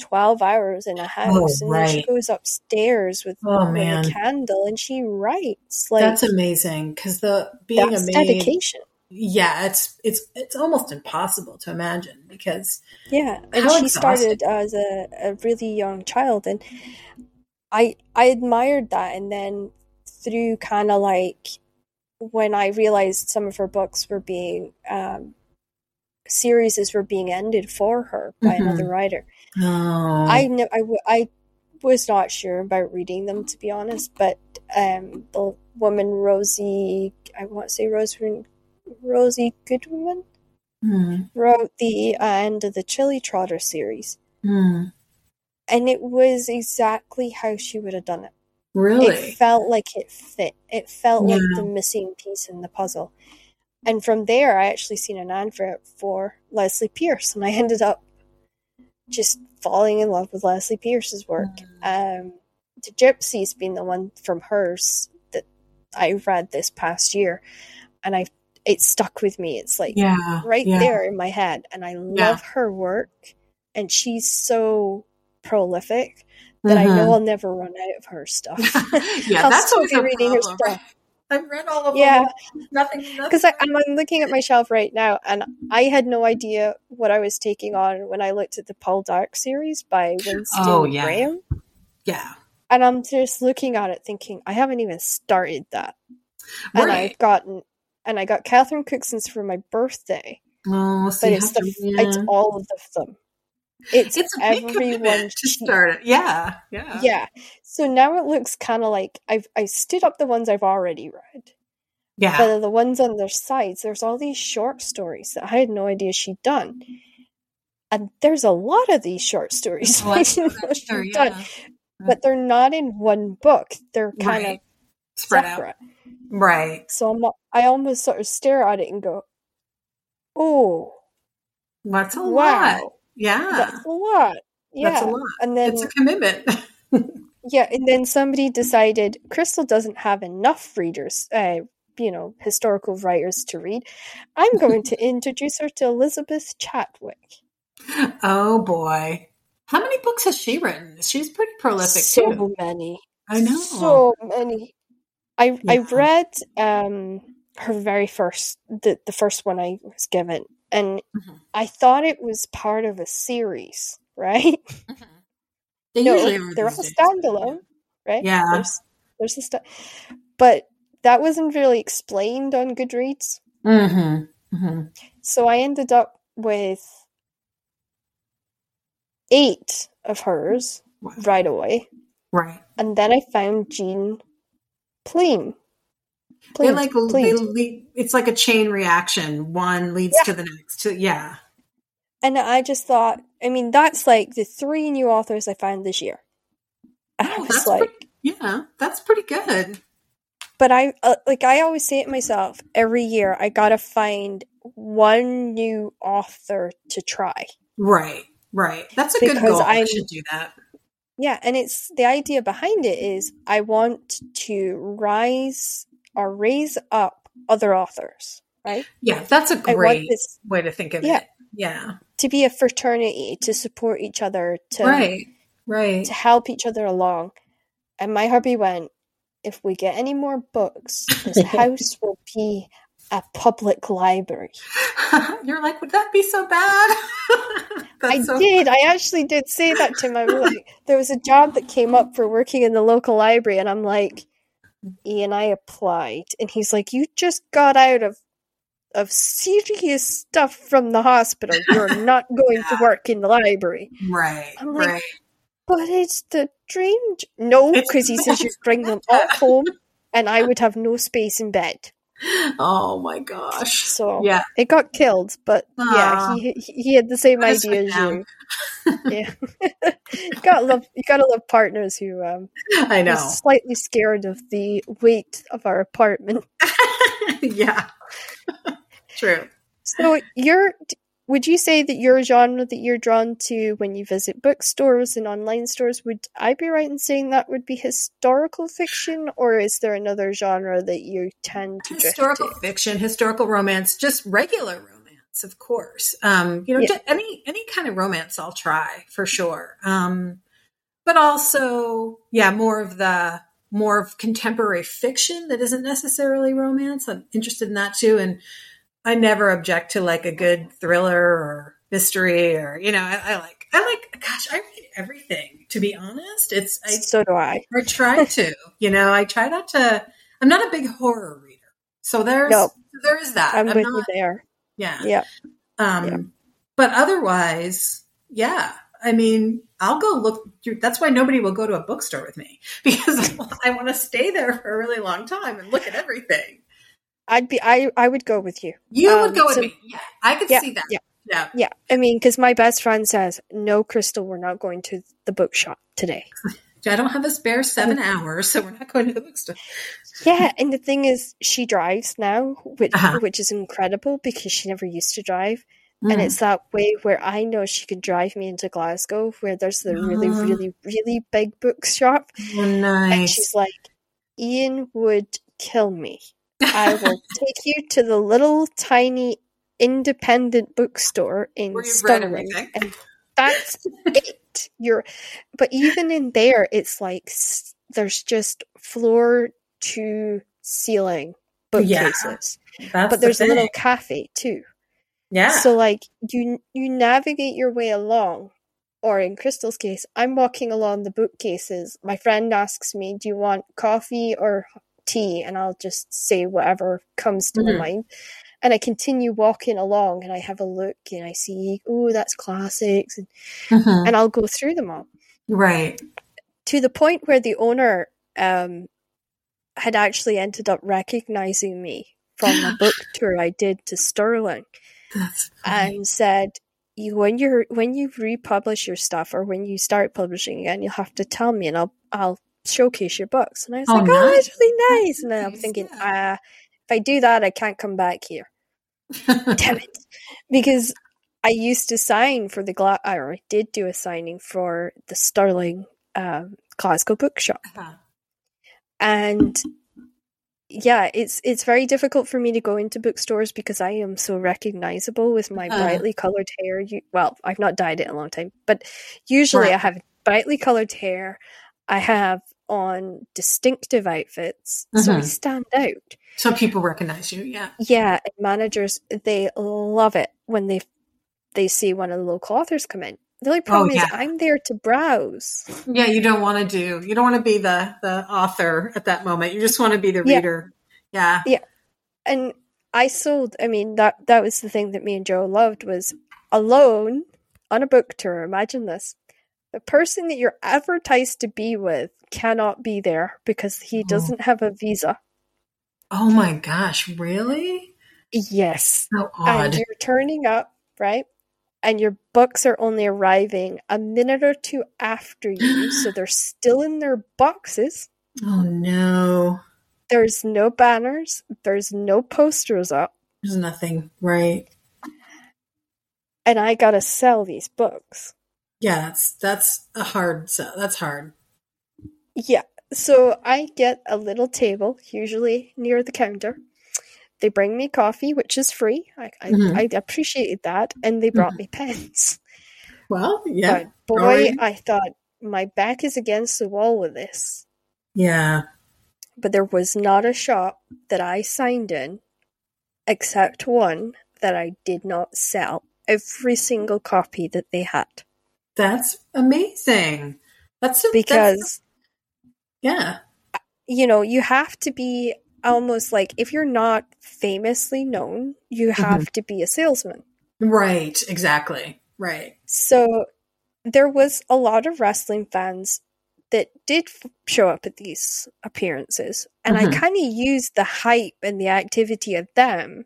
12 hours in a house Oh, and then she goes upstairs with, Oh, with man. a candle and she writes like That's amazing because the being that's a maid, dedication yeah, it's it's it's almost impossible to imagine because yeah and she exhausting. started as a, a really young child and i i admired that and then through kind of like when i realized some of her books were being um series were being ended for her by Mhm. another writer oh, I know I, w- I was not sure about reading them to be honest, but um, the woman Rosie, I want to say Rosie, Rosie Goodwin Hmm, wrote the uh, end of the Tilly Trotter series, hmm. and it was exactly how she would have done it. really It felt like it fit. It felt like the missing piece in the puzzle. And from there, I actually seen an advert for Lesley Pearse, and I ended up just falling in love with Lesley Pearse's work. Um, the Gypsies being the one from hers that I read this past year, and I it stuck with me. It's like yeah, right yeah. there in my head, and I love her work, and she's so prolific that I know Mhm. I'll never run out of her stuff. yeah, I'll that's still be reading her stuff. I've read all of Yeah. them. Nothing. nothing. Because I'm, I'm looking at my shelf right now, and I had no idea what I was taking on when I looked at the Poldark series by Winston Oh, yeah. Graham, yeah, and I'm just looking at it, thinking I haven't even started that, and. I've gotten, and I got Catherine Cookson for my birthday, Oh, so but you it's have the to- it's all of them. It's, It's a big commitment to start it. Yeah, yeah, Yeah. So now it looks kind of like I've I stood up the ones I've already read, yeah. but the ones on their sides, there's all these short stories that I had no idea she'd done, and there's a lot of these short stories I I didn't know she'd Sure, done, yeah. but they're not in one book. They're kind Right. of Spread out. Right. So I'm, I almost sort of stare at it and go, "Oh, That's a lot. Yeah. that's a lot." Yeah, That's a lot. and then it's a commitment. Yeah, and then somebody decided Crystal doesn't have enough readers, uh, you know, historical writers to read. I'm going to introduce her to Elizabeth Chadwick. oh boy. How many books has she written? She's pretty prolific so too. many, I know. so many. I I Yeah. read um her very first the the first one I was given, and Mhm. I thought it was part of a series, right? They no, usually they're all days. standalone, right? Yeah. There's, there's the stuff, but that wasn't really explained on Goodreads. Mm-hmm. Mm-hmm. So I ended up with eight of hers right away, Right. and then I found Jean Pleam. They Pleam, like they lead, it's like a chain reaction. One leads Yeah. to the next. To, yeah. and I just thought, I mean, that's like the three new authors I found this year. I Oh, was that's like, pretty, yeah, that's pretty good. but I uh, like I always say it myself every year, I gotta find one new author to try. Right. Right. That's a good Because goal. I should do that. Yeah, and it's the idea behind it is I want to rise or raise up other authors, right? Yeah, that's a great this way to think of Yeah. it. Yeah. to be a fraternity to support each other, to Right. Right. to help each other along. And my hubby went, if we get any more books, this house will be a public library. You're like, would that be so bad? I so did. I actually did say that to my like, there was a job that came up for working in the local library, and I'm like, Ian, I applied, and he's like, you just got out of of serious stuff from the hospital. You're not going to work in the library. Right. I'm like, right. But it's the dream. j-" No, because he says you'd bring them all home, and I would have no space in bed. Oh my gosh. So Yeah. it got killed. But Aw. yeah, he he he had the same idea as you. Yeah, you gotta love you gotta love partners who um I know. slightly scared of the weight of our apartment. yeah. True. So you're would you say that your genre that you're drawn to when you visit bookstores and online stores would I be right in saying that would be historical fiction or is there another genre that you tend to drift Historical to? fiction, historical romance, just regular romance. of course. Um, you know, Yeah. any any kind of romance I'll try for sure. Um, but also, yeah, more of the more of contemporary fiction that isn't necessarily romance. I'm interested in that too, and I never object to like a good thriller or mystery or you know, I, I like I like gosh, I read everything. To be honest, it's I so do I. or try to. you know, I try not to. I'm not a big horror reader, so there's No. there is that. I'm, I'm with not, you there. yeah. Yeah. Um, Yeah. but otherwise, yeah. I mean, I'll go look. through That's why nobody will go to a bookstore with me because I want to stay there for a really long time and look at everything. I'd be. I. I would go with you. You Um, would go with so- me, yeah. I could Yeah, see that. yeah. yeah. Yeah. I mean, because my best friend says, "No, Crystal, we're not going to the bookshop today." I don't have a spare seven hours, so we're not going to the bookstore. Yeah, and the thing is, she drives now, which Uh-huh. which is incredible because she never used to drive, and Mm. it's that way where I know she could drive me into Glasgow, where there's the really, Ah. really, really big bookshop, Oh, and she's like, "Ian would kill me. I will take you to the little tiny independent bookstore in Stirling, and that's it. You're, but even in there, it's like s- there's just floor to ceiling bookcases, That's but the there's a little cafe too. yeah. So like you you navigate your way along, or in Crystal's case, I'm walking along the bookcases. My friend asks me, "Do you want coffee or tea?" And I'll just say whatever comes to my Mhm. mind. And I continue walking along, and I have a look, and I see, oh, that's classics, and, Mhm. and I'll go through them all Right. to the point where the owner um, had actually ended up recognizing me from a book tour I did to Stirling That's and said you when you're when you republish your stuff or when you start publishing again you'll have to tell me and I'll I'll showcase your books. And I was Oh, like oh that's really nice. And then I'm thinking uh if I do that I can't come back here. Damn it. Because I used to sign for the Gla- or I did do a signing for the Stirling um, Glasgow bookshop. Uh-huh. and yeah it's it's very difficult for me to go into bookstores because i am so recognizable with my Uh. brightly colored hair. You, well i've not dyed it in a long time but usually i have brightly colored hair i have on distinctive outfits so i Mhm. stand out So people recognize you, yeah. yeah and managers they love it when they they see one of the local authors come in the only problem Oh, yeah. is i'm there to browse Yeah, you don't want to do you don't want to be the the author at that moment. You just want to be the Yeah. reader. Yeah. Yeah. and I sold. I mean that that was the thing that me and Joe loved was alone on a book tour. Imagine this: the person that you're advertised to be with cannot be there because he Oh. doesn't have a visa. Oh my gosh, really? Yes, So and odd. you're turning up right, and your books are only arriving a minute or two after you, so they're still in their boxes. Oh no. There's no banners. There's no posters up. There's nothing. Right. And I gotta sell these books. Yeah, that's that's a hard sell. That's hard. Yeah. So I get a little table, usually near the counter. They bring me coffee, which is free. I I, Mhm. I appreciated that, and they brought me pens. Well, yeah. But boy. I thought my back is against the wall with this. Yeah. But there was not a shop that I signed in, except one that I did not sell. Every single copy that they had, That's amazing. That's a, that's- because yeah. you know, you have to be almost like if you're not famously known, you have to be a salesman. Right, exactly. Right. So there was a lot of wrestling fans that did f- show up at these appearances, and I Mhm. kind of used the hype and the activity of them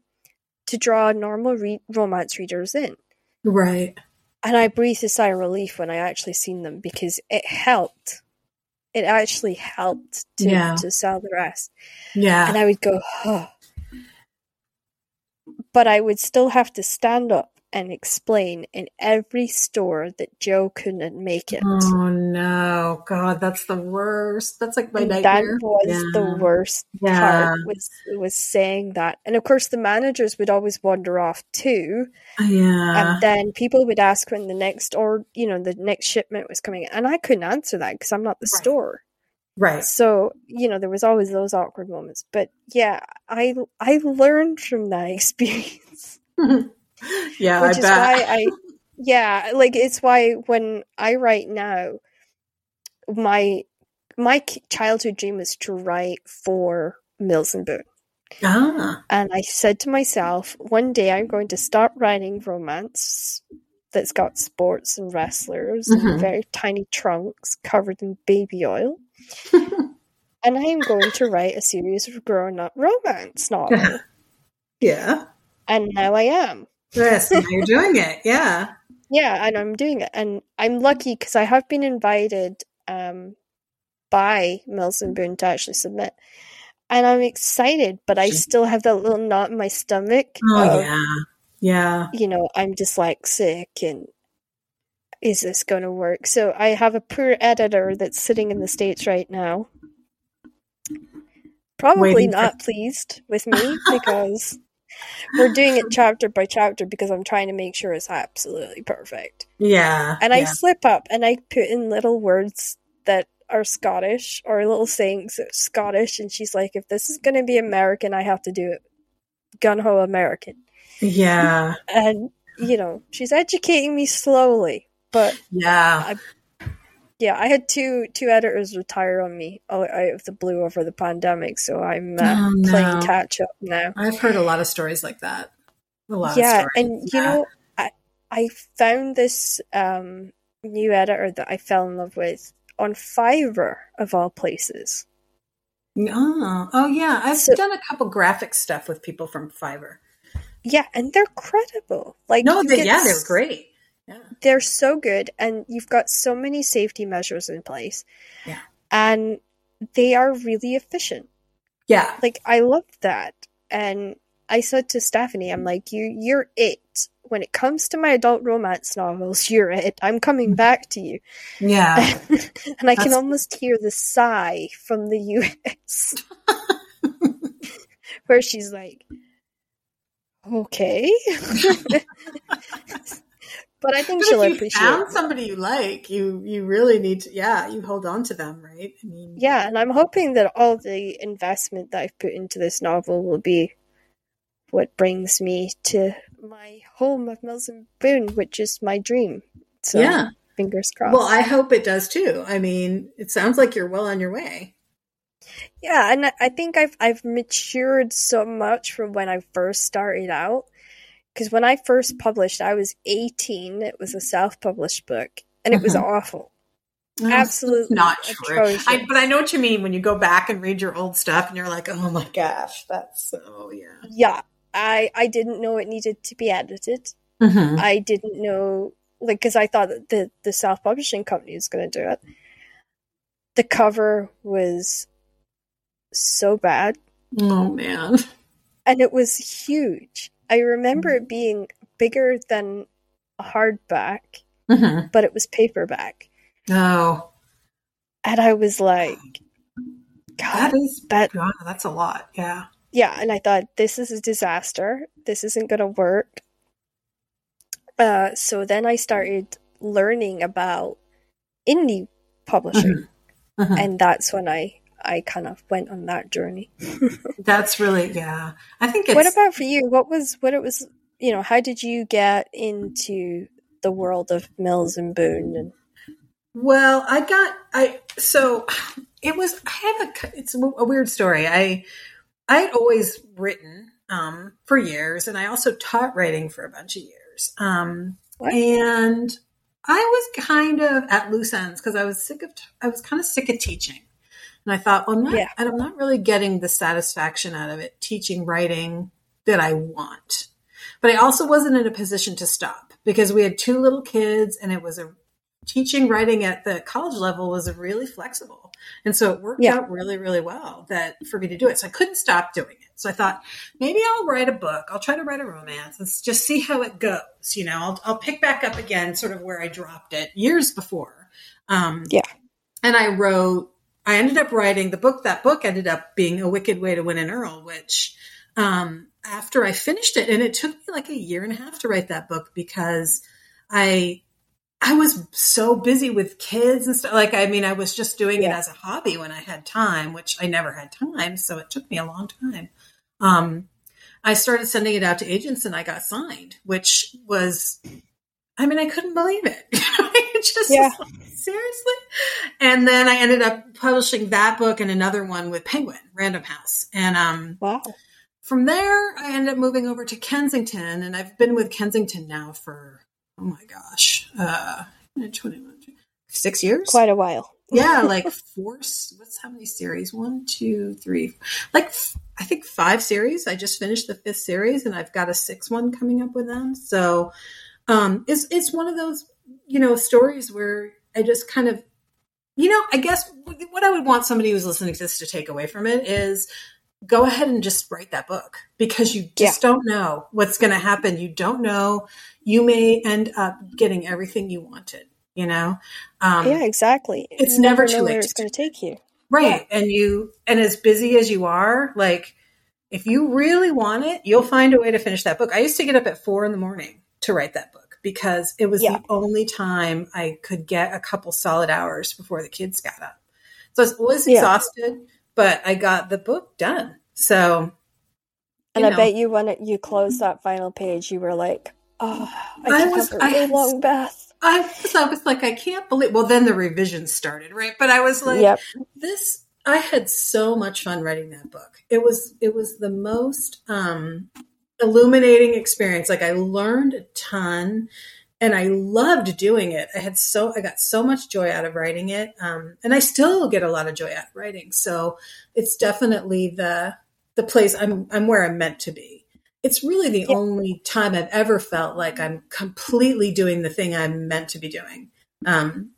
to draw normal re- romance readers in. Right. And I breathed a sigh of relief when I actually seen them because it helped. It actually helped to, Yeah. to sell the rest. Yeah. and I would go, oh. But I would still have to stand up and explain in every store that Joe couldn't make it. Oh no, God, that's the worst. That's like my And nightmare. that was yeah. the worst Yeah. part was was saying that. And of course the managers would always wander off too. Yeah. And then people would ask when the next or you know, the next shipment was coming and I couldn't answer that because I'm not the Right. store. right. So, you know, there was always those awkward moments. But yeah, I I learned from that experience. yeah, which I is bet. why I yeah, like it's why when I write now my my childhood dream was to write for Mills and Boon. ah. And I said to myself, one day I'm going to start writing romance that's got sports and wrestlers Mhm. and very tiny trunks covered in baby oil. and I'm going to write a series of grown up romance novels. Yeah. and now I am. Yes, you're doing it. Yeah. Yeah, and I'm doing it. And I'm lucky because I have been invited um, by Mills and Boon to actually submit. And I'm excited, but I still have that little knot in my stomach. Oh of, yeah. Yeah. you know, I'm dyslexic and is this going to work? So I have a poor editor that's sitting in the States right now. Probably Waiting for- not pleased with me because we're doing it chapter by chapter because I'm trying to make sure it's absolutely perfect. Yeah. And I yeah. slip up and I put in little words that are Scottish or little sayings that's Scottish. And she's like, if this is going to be American, I have to do it gun ho American. Yeah. And, you know, she's educating me slowly. But Yeah. Yeah, I had two two editors retire on me out out of the blue over the pandemic. So I'm uh, Oh, playing catch up now. I've heard a lot of stories like that. A lot yeah of stories. and you Yeah. know i i found this um new editor that i fell in love with on fiverr of all places Oh, oh yeah. I've So- done a couple graphic stuff with people from Fiverr. yeah and they're credible like No, they, yeah, they s- were great. Yeah. they're so good and you've got so many safety measures in place Yeah. and they are really efficient Yeah. like i love that and i said to stephanie i'm like you you're it when it comes to my adult romance novels you're it i'm coming mm-hmm. back to you Yeah. and I can almost hear the sigh from the US where she's like, okay. But I think But she'll if you appreciate found it. somebody you like, you you really need to yeah, you hold on to them, right? I mean Yeah, and I'm hoping that all the investment that I've put into this novel will be what brings me to my home of Mills and Boon, which is my dream. So Yeah. fingers crossed. Well, I hope it does too. I mean, it sounds like you're well on your way. Yeah, and I- I think I've I've matured so much from when I first started out. Because when I first published, I was 18. It was a self-published book, and it was Mhm. awful. No, Absolutely not true. I, but I know what you mean when you go back and read your old stuff and you're like, oh my gosh, that's so yeah. Yeah, I I didn't know it needed to be edited. Mm-hmm. I didn't know like because I thought that the the self-publishing company was going to do it. The cover was so bad, Oh man. and it was huge. I remember it being bigger than a hardback. Mm-hmm. but it was paperback. Oh, And I was like, that God, is that, God, that's a lot. Yeah. yeah. And I thought, this is a disaster. This isn't going to work. Uh, so then I started learning about indie publishing. Mhm. And that's when I, I kind of went on that journey. That's really yeah. I think it's What about for you? What was, what it was, you know, how did you get into the world of Mills and Boon? And Well, I got I so it was I have a it's a weird story. I I'd always written um for years and I also taught writing for a bunch of years. Um and I was kind of at loose ends because I was sick of I was kind of sick of teaching. And I thought, well, I'm not, Yeah. and I'm not really getting the satisfaction out of it teaching writing that I want. But I also wasn't in a position to stop because we had two little kids and it was a teaching writing at the college level was really flexible. And so it worked Yeah. out really, really well that for me to do it. So I couldn't stop doing it. So I thought maybe I'll write a book. I'll try to write a romance and just see how it goes. You know, I'll, I'll pick back up again sort of where I dropped it years before. Um, Yeah. And I wrote, I ended up writing the book. That book ended up being A Wicked Way to Win an Earl, which um, after I finished it, and it took me like a year and a half to write that book because I I was so busy with kids and stuff. Like, I mean, I was just doing it as a hobby when I had time, which I never had time. So it took me a long time. Um, I started sending it out to agents and I got signed, which was, I mean, I couldn't believe it. Yeah. like, seriously. And then I ended up publishing that book and another one with Penguin, Random House. And, um, Wow. from there, I ended up moving over to Kensington, and I've been with Kensington now for oh my gosh, uh, 21, six years. Quite a while. yeah, like four. What's how many series? One, two, three. Like f- I think five series. I just finished the fifth series, and I've got a sixth one coming up with them. So, um, it's it's one of those you know stories where I just kind of you know, I guess what I would want somebody who's listening to this to take away from it is go ahead and just write that book because you just don't know what's going to happen. You don't know. You may end up getting everything you wanted, you know? Um, yeah, exactly. it's You never too late it's going to take you. Right. And you, and as busy as you are, like, if you really want it, you'll find a way to finish that book. I used to get up at four in the morning to write that book because it was Yeah. the only time I could get a couple solid hours before the kids got up. So I was always Yeah. exhausted, but I got the book done. So, And I know. bet you when it, you closed that final page, you were like, "Oh, I I was- up a I really had- long bath." I was, I was like, I can't believe. Well, then the revision started, right? But I was like, yep. this. I had so much fun writing that book. It was it was the most um, illuminating experience. Like I learned a ton, and I loved doing it. I had so I got so much joy out of writing it, um, and I still get a lot of joy out of writing. So it's definitely the the place I'm I'm where I'm meant to be it's really the Yeah. only time I've ever felt like I'm completely doing the thing I'm meant to be doing. Um,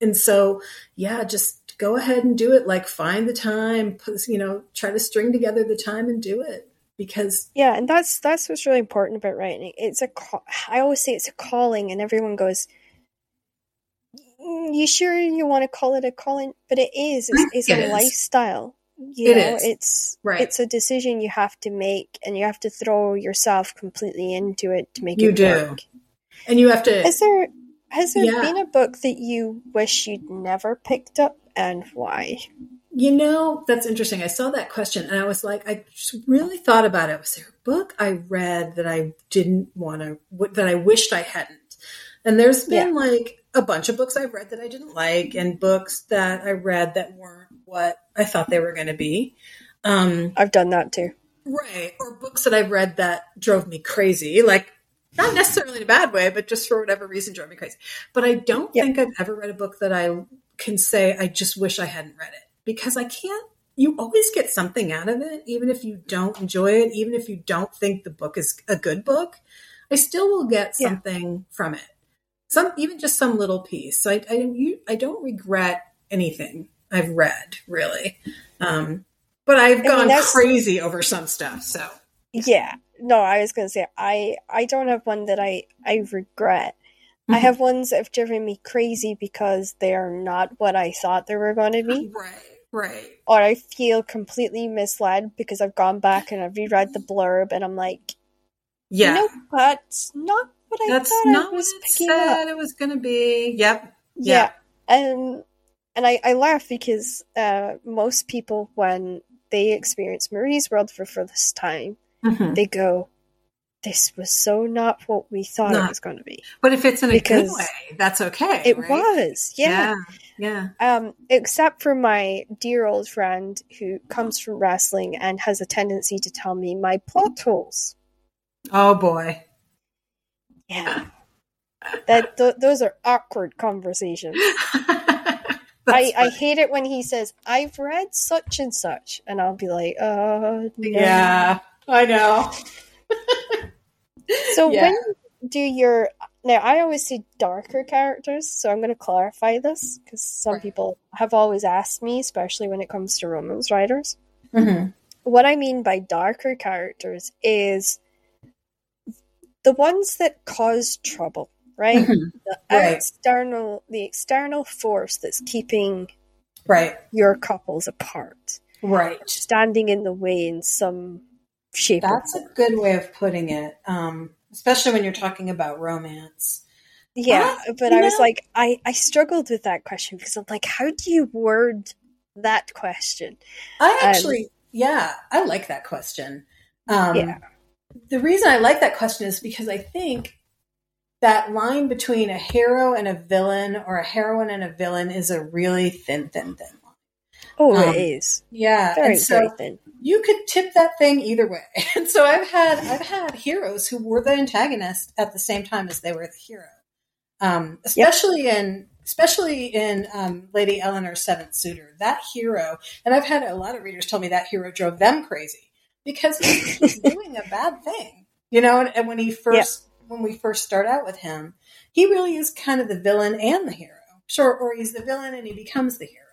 and so, yeah, just go ahead and do it. Like find the time, you know, try to string together the time and do it because Yeah, and that's that's what's really important about writing. It's a ca- I always say it's a calling, and everyone goes, "Mm, "You sure you want to call it a calling?" But it is. It's, it's think a it is. lifestyle. You It know, is. it's Right. it's a decision you have to make, and you have to throw yourself completely into it to make it. You it do. work. and you have to Is there has there Yeah. been a book that you wish you'd never picked up, and why? You know, that's interesting. I saw that question and I was like, I just really thought about it. Was there a book I read that I didn't want to, that I wished I hadn't? And there's been like a bunch of books I've read that I didn't like and books that I read that weren't what I thought they were going to be. Um, I've done that too. right. Or books that I've read that drove me crazy, like not necessarily in a bad way, but just for whatever reason drove me crazy. But I don't Yep. think I've ever read a book that I can say I just wish I hadn't read it because I can't. You always get something out of it, even if you don't enjoy it, even if you don't think the book is a good book. I still will get Yeah. something from it, some even just some little piece. So I I, you, I don't regret anything I've read really, um, but I've I mean, gone that's- crazy over some stuff. So Yeah. No, I was gonna say I I don't have one that I I regret. I Mhm. have ones that have driven me crazy because they are not what I thought they were going to be, right, right. or I feel completely misled because I've gone back and I've reread the blurb and I'm like, Yeah. nope, that's not what I That's thought not I what was it picking said up. it was going to be. Yep. Yeah, and and I I laugh because uh, most people when they experience Marie's World for for this time, Mhm. they go, "This was so not what we thought Not- it was going to be." But if it's in a Because good way, that's okay. It right? was, yeah. Yeah. Yeah. Um, except for my dear old friend who comes from wrestling and has a tendency to tell me my plot holes. Oh boy. Yeah, that th- those are awkward conversations. I, I hate it when he says, "I've read such and such," and I'll be like, "Uh, no." yeah. I know. So Yeah. when you do your now I always see darker characters, so I'm going to clarify this because some Right. people have always asked me, especially when it comes to romance writers. Mm-hmm. What I mean by darker characters is the ones that cause trouble, right? Mhm. The Right. external, the external force that's keeping Right. your couples apart, Right. standing in the way in some shape. That's a good way of putting it. Um, especially when you're talking about romance. Yeah, but I was know- like, I, I struggled with that question because I'm like, how do you word that question? I Um, actually, yeah, I like that question. Um, Yeah. The reason I like that question is because I think that line between a hero and a villain or a heroine and a villain is a really thin, thin, thin. Oh, Um, it is Yeah. very, and so very you could tip that thing either way. And so I've had I've had heroes who were the antagonist at the same time as they were the hero. Um, especially in especially in um, Lady Eleanor's Seventh Suitor, that hero, and I've had a lot of readers tell me that hero drove them crazy because he's, he's doing a bad thing, you know. And, and when he first when we first start out with him, he really is kind of the villain and the hero. Sure, or he's the villain and he becomes the hero.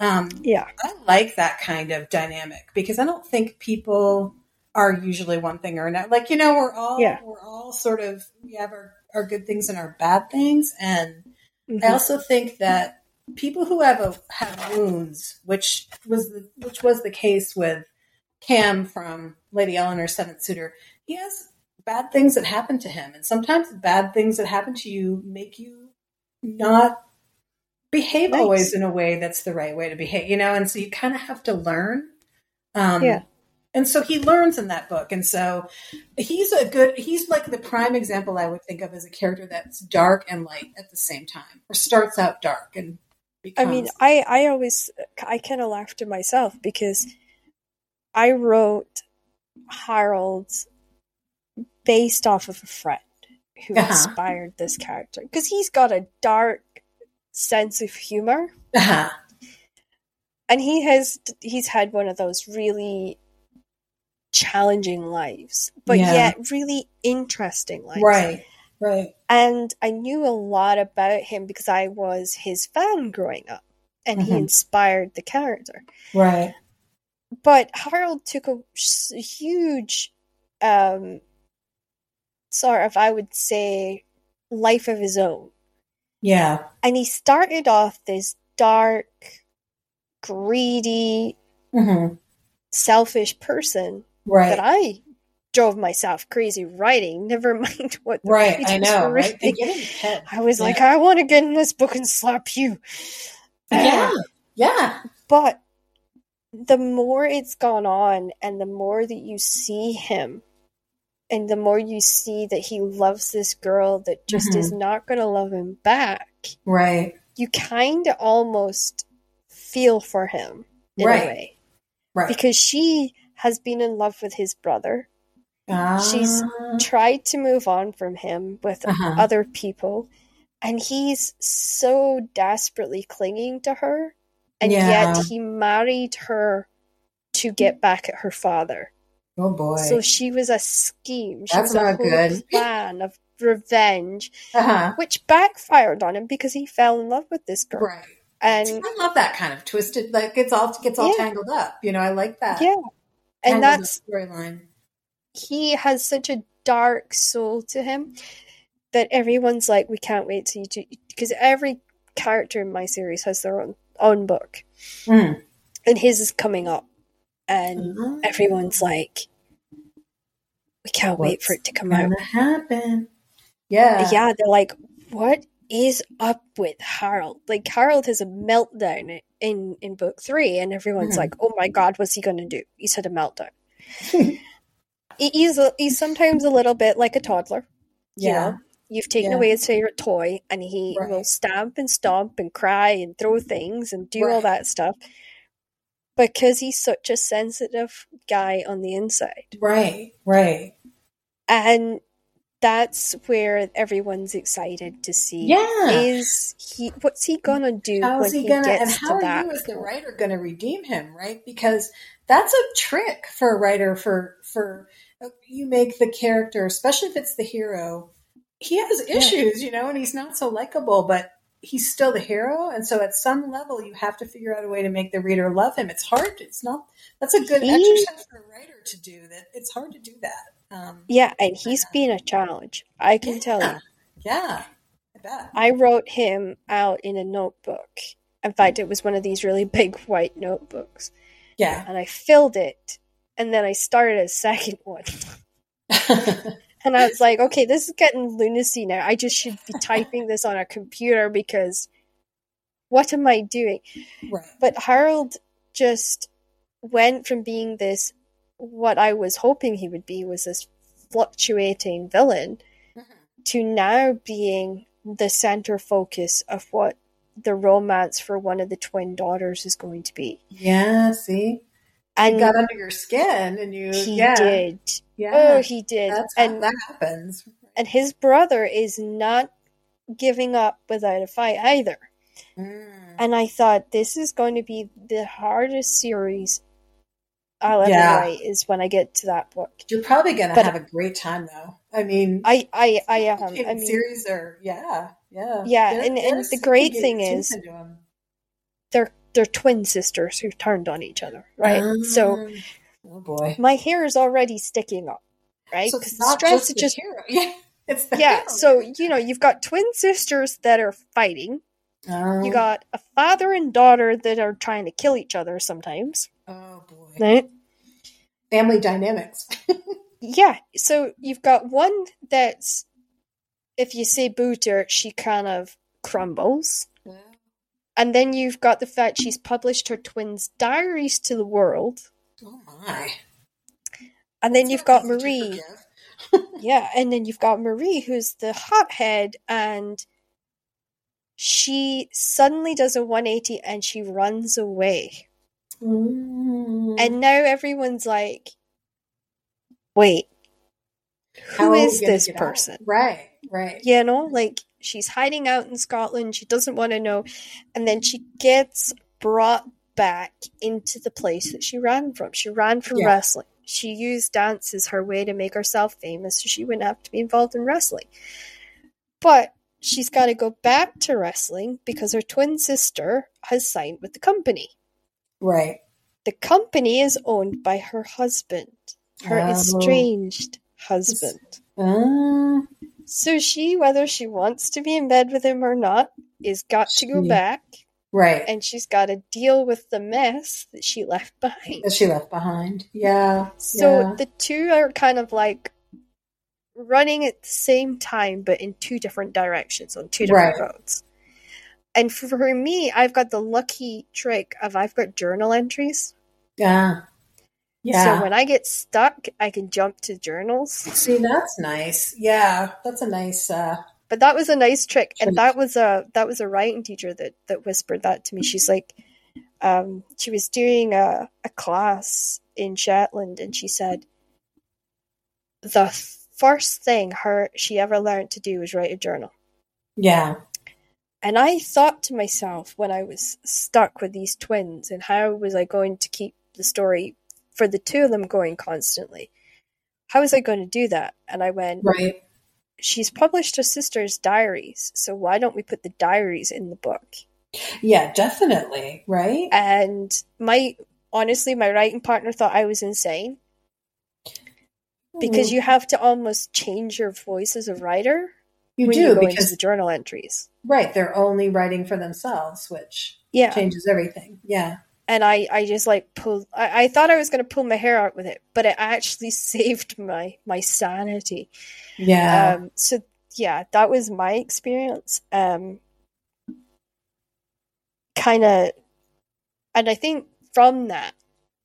Um, Yeah, I like that kind of dynamic because I don't think people are usually one thing or another. Like you know, we're all Yeah. we're all sort of we have our, our good things and our bad things, and Mhm. I also think that people who have a have wounds, which was the which was the case with Cam from Lady Eleanor's Seventh Suitor, he has bad things that happen to him, and sometimes bad things that happen to you make you not behave Nice. always in a way that's the right way to behave, you know, and so you kind of have to learn. Um, Yeah. And so he learns in that book. And so he's a good, he's like the prime example I would think of as a character that's dark and light at the same time, or starts out dark and I mean, I, I always, I kind of laugh to myself because I wrote Harold based off of a friend who Uh-huh. inspired this character because he's got a dark sense of humor Uh-huh. and he has he's had one of those really challenging lives but Yeah. yet really interesting lives right, right. and i knew a lot about him because i was his fan growing up and he Mhm. inspired the character Right. but harold took a huge um sort of i would say life of his own Yeah. and he started off this dark greedy hmm selfish person Right. that I drove myself crazy writing. Never mind what the right. I know. Right. They get in your head. I was Yeah. like, I want to get in this book and slap you. Yeah. Yeah. But the more it's gone on, and the more that you see him, and the more you see that he loves this girl that just Mhm. is not going to love him back, Right. you kind of almost feel for him in Right. a way Right. because she has been in love with his brother. she's Ah. tried to move on from him with Uh-huh. other people and he's so desperately clinging to her and Yeah. yet he married her to get back at her father oh boy. so she was a scheme she That's not good. plan of revenge uh-huh. which backfired on him because he fell in love with this girl Right. and I love that kind of twisted, like it's all gets all Yeah. tangled up. You know, I like that. yeah and tangled that's storyline. he has such a dark soul to him that everyone's like, we can't wait to you to because every character in my series has their own own book, Mm. and his is coming up, and Mhm. everyone's like, we can't wait for it to come out. Happen. Yeah. Yeah, they're like, what is up with Harold? Like Harold has a meltdown in in book three, and everyone's Mhm. like, oh my god, what's he gonna do? He's had a meltdown. He's a, he's sometimes a little bit like a toddler. You Yeah. know, you've taken Yeah. away his favorite toy, and he Right. will stamp and stomp and cry and throw things and do all that stuff because he's such a sensitive guy on the inside. Right. Right. And that's where everyone's excited to see. Yeah. Is he? What's he gonna do How's when he he, gonna and gets how to are that? you as the writer gonna redeem him, right? Because that's a trick for a writer for for you make the character, especially if it's the hero, he has issues, you know, and he's not so likable, but he's still the hero. And so at some level, you have to figure out a way to make the reader love him. It's hard. It's not, that's a good He- exercise for a writer to do that. It's hard to do that. Um, Yeah, and he's been a challenge. I can tell you. yeah. Yeah. I bet. I wrote him out in a notebook. In fact, it was one of these really big white notebooks. Yeah. And I filled it. And then I started a second one. And I was like, okay, this is getting lunacy now. I just should be typing this on a computer because what am I doing? right. But Harold just went from being this, what I was hoping he would be, was this fluctuating villain, mm-hmm. to now being the center focus of what the romance for one of the twin daughters is going to be. Yeah. See, And got under your skin and you, he yeah. did. Yeah. Oh, he did. That's and that happens. and his brother is not giving up without a fight either. Mm. And I thought this is going to be the hardest series I'll ever Yeah. write is when I get to that book. You're probably going to have a great time, though. I mean, I I I um I mean series are, yeah, yeah, Yeah, They're- and- they're and the great thing is- teeth into 'em. they're they're twin sisters who turned on each other, right? so Um, oh boy, my hair is already sticking up, right? So Because the not stress just just hero. yeah, yeah. hero. So you know you've got twin sisters that are fighting. Oh, You got a father and daughter that are trying to kill each other sometimes, oh boy, right? family dynamics. Yeah, so you've got one that's, if you say booter, she kind of crumbles. And then you've got the fact she's published her twins' diaries to the world. oh my, And then That's you've got Marie. Yeah, and then you've got Marie, who's the hothead, and she suddenly does a 180 and she runs away. Mm. And now everyone's like, wait, How who we is this get out? person? Right, right. You know, like she's hiding out in Scotland. She doesn't want to know. And then she gets brought back into the place that she ran from. She ran from Yeah. wrestling. She used dance as her way to make herself famous so she wouldn't have to be involved in wrestling. But she's got to go back to wrestling because her twin sister has signed with the company. Right. The company is owned by her husband, her Oh. estranged husband. Uh, So she, whether she wants to be in bed with him or not, is got to go back right. and she's got to deal with the mess that she left behind. that she left behind. Yeah. So yeah. the two are kind of like running at the same time, but in two different directions on two different Right. roads. And for, for me, I've got the lucky trick of I've got journal entries. yeah. Yeah. So when I get stuck, I can jump to journals. See, that's nice. Yeah, that's a nice. uh But that was a nice trick, and that was a that was a writing teacher that that whispered that to me. She's like, um, she was doing a a class in Shetland, and she said the first thing her she ever learned to do was write a journal. Yeah. And I thought to myself when I was stuck with these twins, and how was I going to keep the story for the two of them going constantly? How was I going to do that? And I went, Right. she's published her sister's diaries, so why don't we put the diaries in the book? Yeah, definitely. Right. And my honestly, my writing partner thought I was insane because Mm. you have to almost change your voice as a writer you do you because the journal entries. right, they're only writing for themselves, which Yeah, changes everything. Yeah. And I, I just like pulled. I, I thought I was going to pull my hair out with it, but it actually saved my my sanity. Yeah. Um, so yeah, that was my experience. Um, kind of, and I think from that,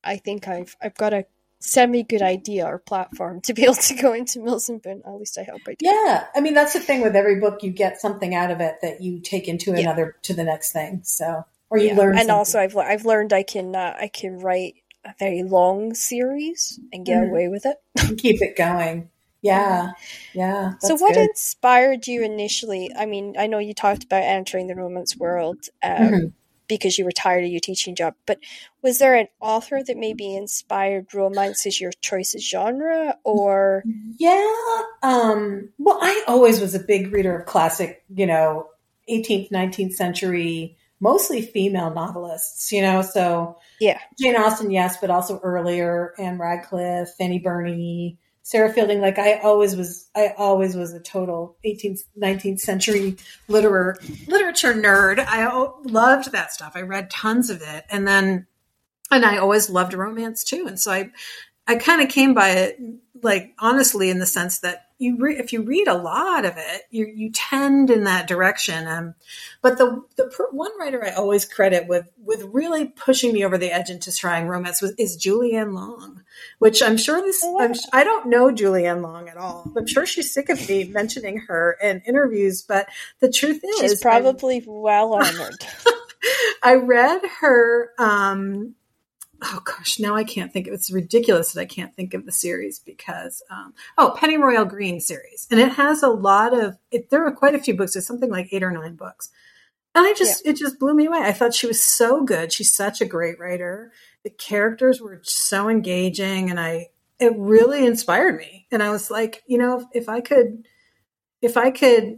I think I've I've got a semi good idea or platform to be able to go into Mills and Boon. At least I hope I do. yeah. I mean, that's the thing with every book, you get something out of it that you take into Yeah. another to the next thing. So, or you Yeah. learn and something. also I've I've learned I can uh, I can write a very long series and get Mhm. away with it. keep it going. Yeah. Yeah. so what good. inspired you initially? I mean, I know you talked about entering the romance world. Um, Mhm. because you were tired of your teaching job. But was there an author that maybe inspired romance as your choice of genre or Yeah. Um, well, I always was a big reader of classic, you know, 18th, 19th century, mostly female novelists, you know, so Yeah. Jane Austen, yes, but also earlier, Ann Radcliffe, Fanny Burney, Sarah Fielding. Like I always was, I always was a total 18th, 19th century literar- literature nerd. I loved that stuff. I read tons of it. And then, and I always loved romance too. And so I, I kind of came by it, like honestly, in the sense that you, re- if you read a lot of it, you you tend in that direction. Um, but the the per- one writer I always credit with with really pushing me over the edge into trying romance was is Julie Anne Long, which I'm sure this Oh, I'm, I don't know Julie Anne Long at all. I'm sure she's sick of me mentioning her in interviews, but the truth is, she's probably well honored. I read her. Um, oh gosh, now I can't think of it's ridiculous that I can't think of the series because um, oh, Pennyroyal Green series, and it has a lot of. It, there are quite a few books. There's something like eight or nine books, and I just it just blew me away. I thought she was so good. She's such a great writer. The characters were so engaging, and I it really inspired me. And I was like, you know, if, if I could, if I could,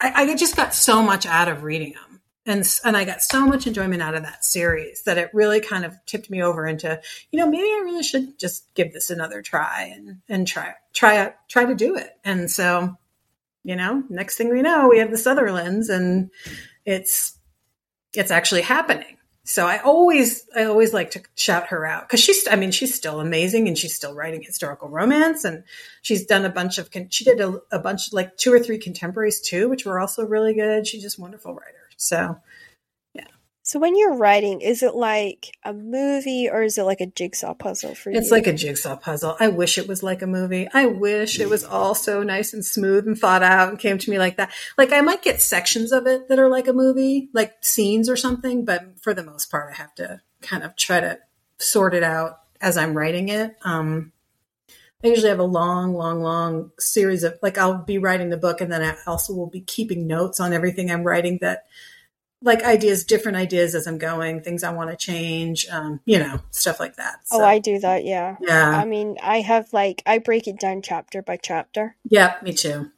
I, I just got so much out of reading them and and I got so much enjoyment out of that series that it really kind of tipped me over into you know maybe I really should just give this another try and and try try try to do it. And so you know next thing we know we have the Sutherlands and it's it's actually happening. So I always I always like to shout her out because she's I mean she's still amazing and she's still writing historical romance and she's done a bunch of she did a, a bunch like two or three contemporaries too which were also really good. She's just wonderful writer so yeah. so when you're writing, is it like a movie or is it like a jigsaw puzzle for you? It's like a jigsaw puzzle. I wish it was like a movie. I wish it was all so nice and smooth and thought out and came to me like that. Like I might get sections of it that are like a movie, like scenes or something, but for the most part, I have to kind of try to sort it out as I'm writing it. Um, I usually have a long, long, long series of like I'll be writing the book and then I also will be keeping notes on everything I'm writing that like ideas, different ideas as I'm going, things I want to change, um, you know, stuff like that. Oh, I do that, yeah. yeah. I mean, I have like I break it down chapter by chapter. Yeah, me too.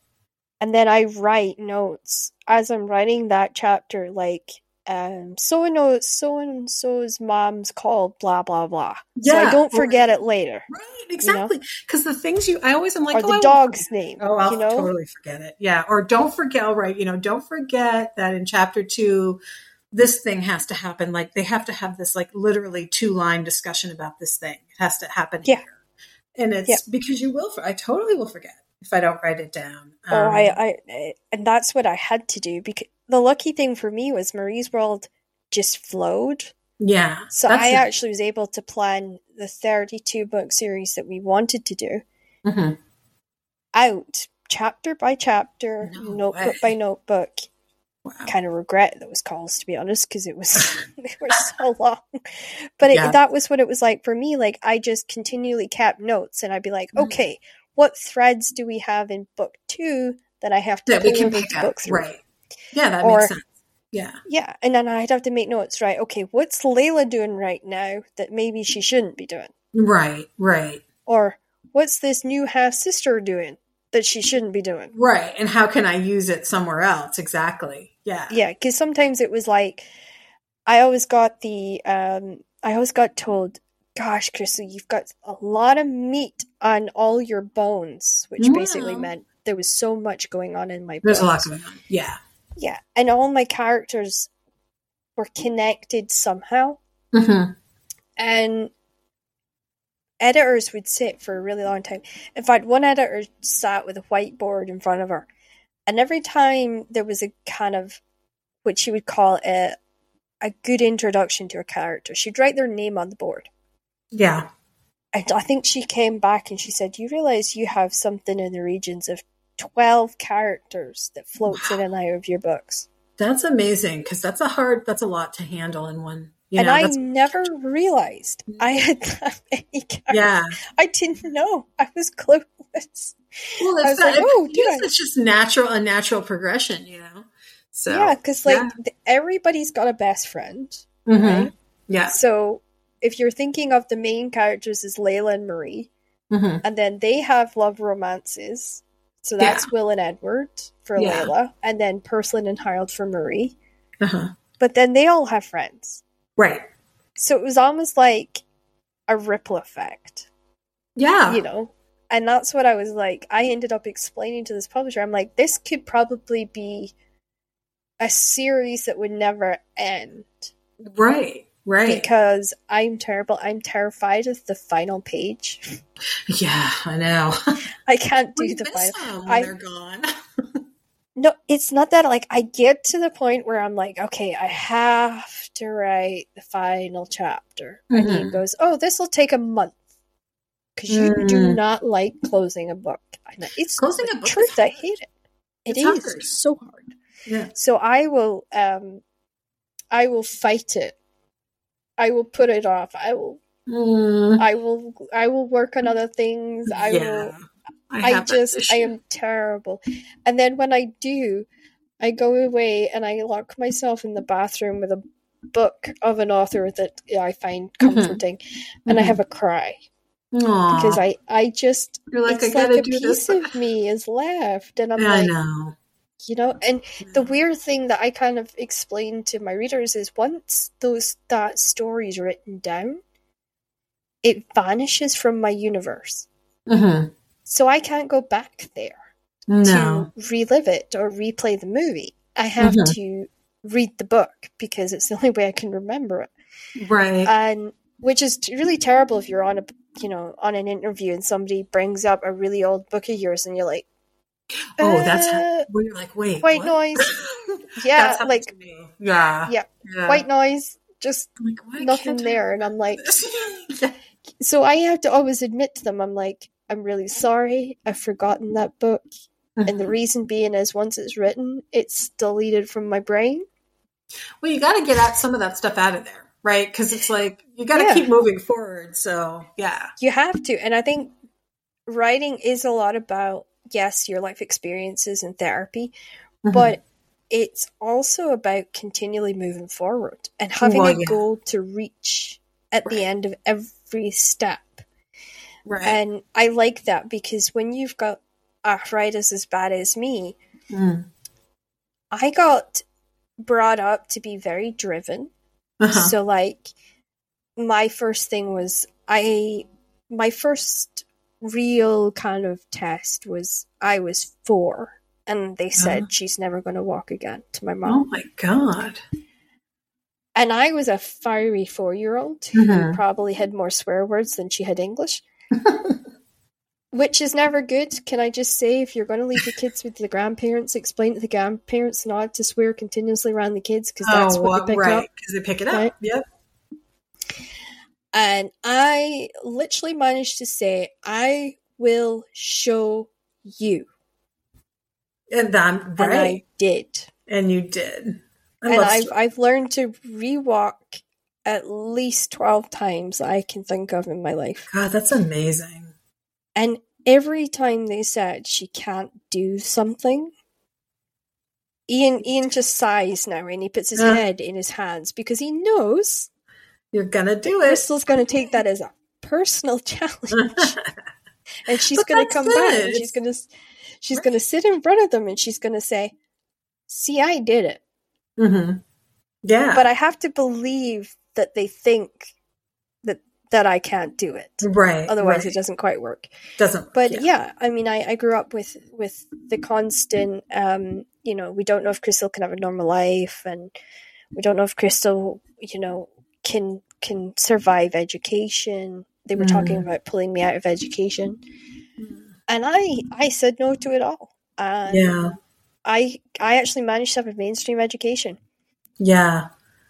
and then I write notes as I'm writing that chapter, like um, so and so so and so's mom's called blah blah blah. so I Yeah, don't or- forget it later. Right, exactly. Because the things you, I always am like, or oh, the I dog's name. Oh, I'll you know, totally forget it. Yeah, or don't forget. All right, you know, don't forget that in chapter two, this thing has to happen. Like they have to have this like literally two line discussion about this thing. It has to happen Yeah. here, and it's Yeah. because you will. I totally will forget if I don't write it down. oh, Um, I, I, I- and that's what I had to do because the lucky thing for me was Marie's World just flowed. yeah. So I a- actually was able to plan the 32 book series that we wanted to do Mhm. out chapter by chapter, No notebook way. by notebook. Wow. kind of regret those calls to be honest because it was they were so long but it, Yeah. that was what it was like for me like i just continually kept notes and i'd be like Mhm. okay what threads do we have in book two that i have to that we can pick up. book three Right. Yeah, that Or- makes sense. Yeah. yeah and then i'd have to make notes right okay what's layla doing right now that maybe she shouldn't be doing Right. Right. or what's this new half sister doing that she shouldn't be doing Right. And how can I use it somewhere else? Exactly. Yeah. yeah because sometimes it was like i always got the um i always got told gosh Crystal, you've got a lot of meat on all your bones which basically meant there was so much going on in my There's a lot going on. Yeah. Yeah and all my characters were connected somehow Mm-hmm. and editors would sit for a really long time. In fact, one editor sat with a whiteboard in front of her, and every time there was a kind of what she would call a a good introduction to a character, she'd write their name on the board. Yeah. And I think she came back and she said, "You realize you have something in the regions of twelve characters that floats in and out of your books." That's amazing because that's a hard, that's a lot to handle in one. You and know, I never realized I had that many characters. yeah. I didn't know. I was clueless. Well, it's, not, like, oh, it's just natural, a natural progression, you know? So, yeah, because like yeah. everybody's got a best friend. Mm-hmm. Right? Yeah. So if you're thinking of the main characters as Layla and Marie, Mm-hmm. and then they have love romances. So that's Will and Edward for Yeah. Layla, and then Purslin and Harold for Marie. Uh-huh. But then they all have friends. Right. So it was almost like a ripple effect, Yeah. you know? And that's what I was like. I ended up explaining to this publisher, I'm like, this could probably be a series that would never end Right. Right. because I'm terrible. I'm terrified of the final page. yeah, I know. I can't do We the final. I- they're gone. No, it's not that. Like, I get to the point where I'm like, okay, I have to write the final chapter. And he Mhm. goes, oh, this will take a month. Because you do Mm. not like closing a book. It's Closing a book truth. I hate it. It It's is hard. so hard. Yeah. So I will, um, I will fight it. I will put it off. I will, Mm. I will, I will work on other things. I will, yeah. I just, I am terrible. And then when I do, I go away and I lock myself in the bathroom with a book of an author that I find Mhm. comforting, and I Mhm. have a cry Aw. because I, I just, You're like, it's I like a do piece this. of me is left, and I'm Yeah, I like, know. You know, and the weird thing that I kind of explain to my readers is once those that story is written down, it vanishes from my universe, Mhm. so I can't go back there. No. to relive it or replay the movie. I have Mhm. to read the book because it's the only way I can remember it. Right. And which is really terrible if you're on a you know on an interview and somebody brings up a really old book of yours and you're like, oh, that's uh, where you're like, wait. white what? noise. Yeah, like. Yeah. Yeah. Yeah. white noise, just like, nothing can't I there. And I'm like, yeah. so I have to always admit to them, I'm like, I'm really sorry, I've forgotten that book. And the reason being is once it's written, it's deleted from my brain. Well, you got to get out some of that stuff out of there, right? Because it's like you got to Yeah. keep moving forward. So yeah, You have to. And I think writing is a lot about, yes, your life experiences and therapy, Mm-hmm. but it's also about continually moving forward and having Well, a yeah. goal to reach at the end of every step. right. And I like that because when you've got arthritis as bad as me, Mm. I got brought up to be very driven. Uh-huh. So like my first thing was I my first real kind of test was I was 4 and they said Uh-huh. she's never going to walk again to my mom. oh my god. And I was a fiery 4-year-old who Mhm. probably had more swear words than she had English. Which is never good. Can I just say, if you're going to leave your kids with the grandparents, explain to the grandparents not to swear continuously around the kids because that's oh, what they pick right. up. Because they pick it up. Right. Yep. And I literally managed to say, I will show you. And I'm And. I did. And you did. I and I've, I've learned to rewalk at least 12 times I can think of in my life. God, that's amazing. And every time they said she can't do something, Ian Ian just sighs now and he puts his Uh. head in his hands because he knows You're gonna do it. Crystal's going to take that as a personal challenge. and she's But going to that's come back and she's going to she's Right. to sit in front of them and she's going to say see i did it hmm Yeah. but i have to believe that they think that that i can't do it right. otherwise right. it doesn't quite work doesn't. but yeah. yeah. i mean I, I grew up with with the constant um you know we don't know if crystal can have a normal life and we don't know if crystal you know can can survive education they were talking Mm. about pulling me out of education and i i said no to it all and Yeah. i i actually managed to have a mainstream education Yeah.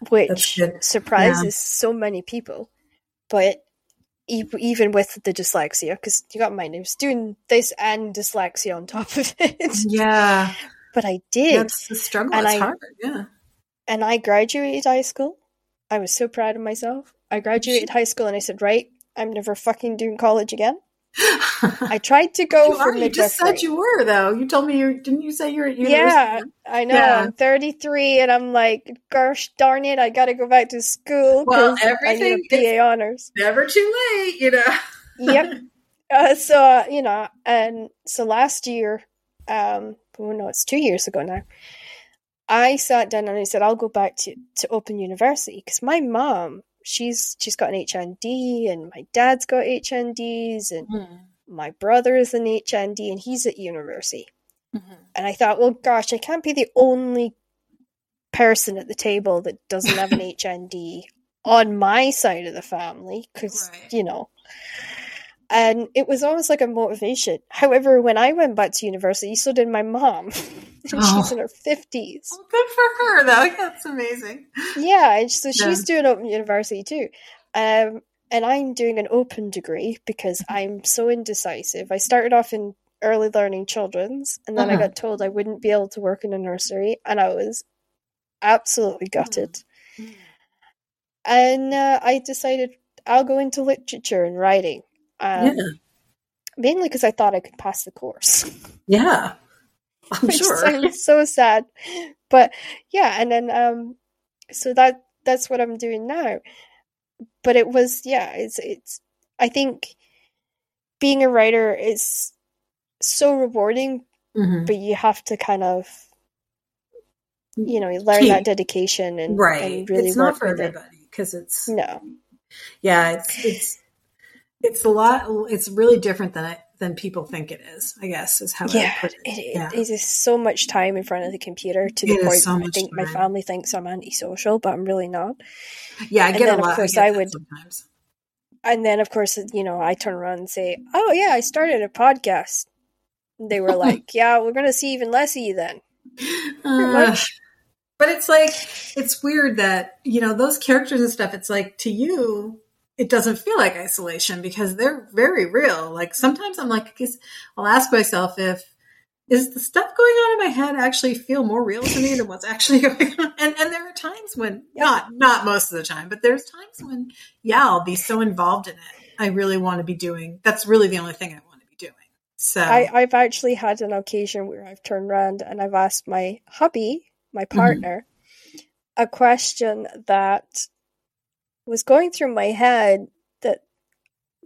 Which surprises so many people but e- even with the dyslexia because you got my name, doing this and dyslexia on top of it Yeah. but i did That's the struggle. And it's I- hard. Yeah. and i graduated high school i was so proud of myself i graduated high school and i said right i'm never fucking doing college again I tried to go you for are, you just said you were though. You told me you didn't you say you're at university? Yeah, I know. Yeah. I'm 33, and I'm like, gosh darn it, I got to go back to school Well, 'cause I everything need a BA honors. Never too late, you know. Yep. Uh, so uh, you know, and so last year, um, oh no, it's two years ago now. I sat down and I said, I'll go back to, to Open University because my mom, she's she's got an HND and my dad's got HNDs and Mm-hmm. my brother is an HND and he's at university. Mm-hmm. And I thought, well, gosh, I can't be the only person at the table that doesn't have an HND on my side of the family because, Right. you know. And it was almost like a motivation. However, when I went back to university, so did my mom. and Oh. she's in her 50s. Well, good for her though. That's amazing. Yeah, and so Yeah. she's doing open university too. Um, and I'm doing an open degree because Mm-hmm. I'm so indecisive. I started off in early learning children's, and then I Uh-huh. got told I wouldn't be able to work in a nursery, and I was absolutely gutted. Mm. And uh, I decided I'll go into literature and writing, um, yeah. mainly because I thought I could pass the course. Yeah. I'm which sure. sounds so sad. But yeah, and then um so that that's what I'm doing now. But it was yeah, it's it's I think being a writer is so rewarding, Mhm. but you have to kind of you know, you learn that dedication and, Right. and really it's not for everybody because it's No. yeah, it's it's it's a lot it's really different than it than people think it is, I guess is how I Yeah, put it. it, Yeah. it is so much time in front of the computer to the It point so I think my family thinks I'm antisocial, but I'm really not. Yeah, I And get then, a of lot. course, I, I would- sometimes. and then of course you know i turn around and say oh yeah i started a podcast And they were like yeah we're gonna see even less of you then Uh, but it's like it's weird that you know those characters and stuff. It's like to you, it doesn't feel like isolation because they're very real. Like sometimes I'm like, I'll ask myself if is the stuff going on in my head actually feel more real to me than what's actually going on. And and there are times when not not most of the time, but there's times when yeah, I'll be so involved in it. I really want to be doing. That's really the only thing I want to be doing. So I, i've actually had an occasion where i've turned around and i've asked my hubby my mm-hmm. partner a question that was going through my head that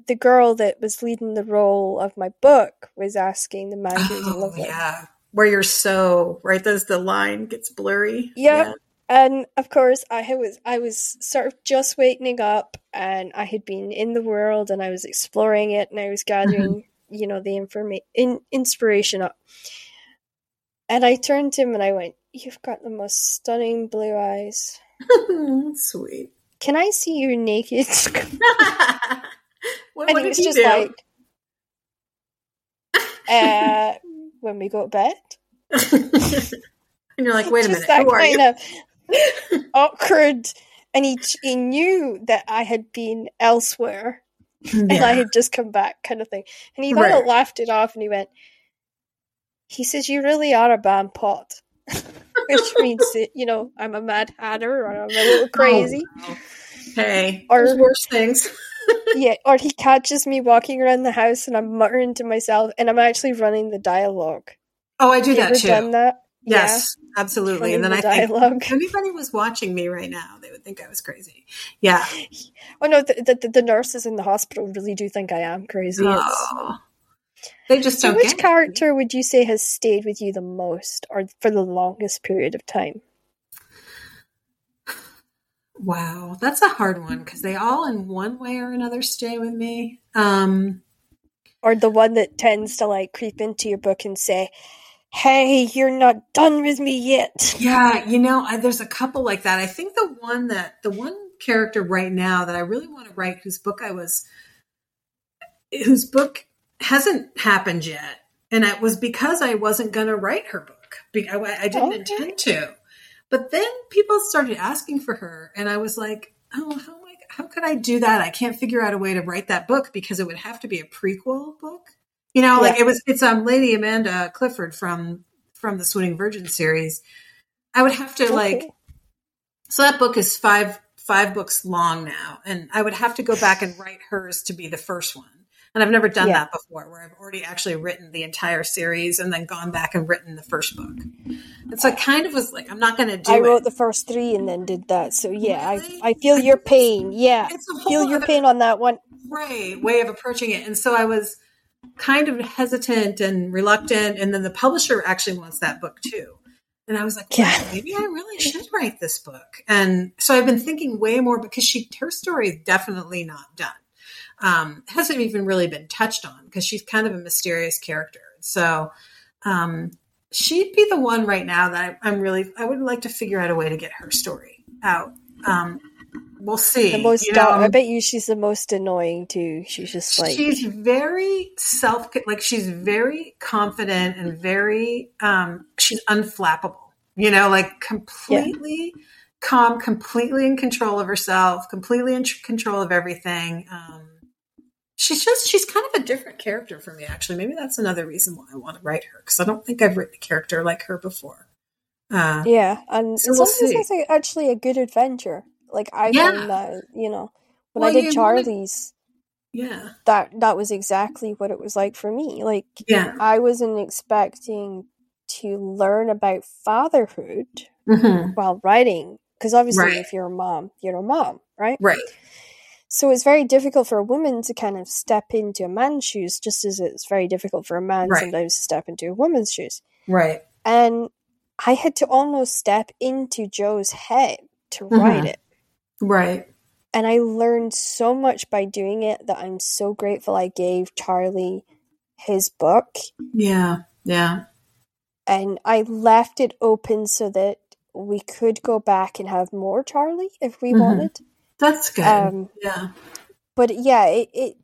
the girl that was leading the role of my book was asking the man who's in oh love yeah, where you're so right. There's the line gets blurry. Yeah. And of course, I was I was sort of just waking up, and I had been in the world, and I was exploring it, and I was mm-hmm. gathering, you know, the information, in, inspiration up. And I turned to him and I went, "You've got the most stunning blue eyes. Sweet. Can I see you naked?" what, and what he was he just do? like, uh, "When we go to bed." and you're like, wait a minute, who are kind you? of awkward. And he he knew that I had been elsewhere. and I had just come back, kind of thing. And he kind Right. of laughed it off and he went, he says, You really are a bad pot. Which means that, you know, I'm a mad hatter or I'm a little oh, crazy. Oh, wow. Hey, Or- there's worse things. Yeah. Or he catches me walking around the house and I'm muttering to myself and I'm actually running the dialogue. Oh, I do that too. done that? Yes, Yeah. absolutely. Running And then the I think dialogue. if anybody was watching me right now, they would think I was crazy. Yeah. Oh no, the, the, the nurses in the hospital really do think I am crazy. It's- Oh. They just So, don't which get it. character would you say has stayed with you the most or for the longest period of time? Wow, that's a hard one because they all, in one way or another, stay with me. Um, or the one that tends to like creep into your book and say, "Hey, you're not done with me yet." yeah, you know, I, there's a couple like that. I think the one that the one character right now that I really want to write, whose book I was, whose book hasn't happened yet, and it was because I wasn't going to write her book. I, I didn't Okay. intend to, but then people started asking for her, and I was like, oh, how am I, how could I do that? I can't figure out a way to write that book because it would have to be a prequel book. You know, like it was. It's um Lady Amanda Clifford from from the Swooning Virgin series. I would have to like so that book is five five books long now, and I would have to go back and write hers to be the first one. And I've never done Yeah. that before where I've already actually written the entire series and then gone back and written the first book. And so I kind of was like, I'm not going to do it. I it. wrote the first three and then did that. So yeah, Really? I I feel your pain. Yeah, it's a feel your pain on that one. right way of approaching it. And so I was kind of hesitant and reluctant. And then the publisher actually wants that book too. And I was like, Yeah. "Wow, maybe I really should write this book. And so I've been thinking way more because she her story is definitely not done. Um, hasn't even really been touched on because she's kind of a mysterious character. So um, she'd be the one right now that I, I'm really I would like to figure out a way to get her story out. Um, we'll see. The most, you know? I bet you she's the most annoying too. She's just like, she's very self like she's very confident and very um she's unflappable you know like completely calm completely in control of herself completely in tr- control of everything um she's just she's kind of a different character for me actually maybe that's another reason why i want to write her because i don't think i've written a character like her before uh yeah, and So we'll sometimes it's actually a good adventure. Like I Yeah. found that, you know, when Well, I did you wanna- Charlie's, yeah that that was exactly what it was like for me. Like yeah I wasn't expecting to learn about fatherhood hmm while writing, because obviously, Right. if you're a mom, you're a mom, right? right So it's very difficult for a woman to kind of step into a man's shoes, just as it's very difficult for a man Right. sometimes to step into a woman's shoes. right And I had to almost step into Joe's head to write Mhm. it. right And I learned so much by doing it that I'm so grateful I gave Charlie his book yeah yeah and I left it open so that we could go back and have more Charlie if we Mhm. wanted. That's good Um, yeah but yeah, it, it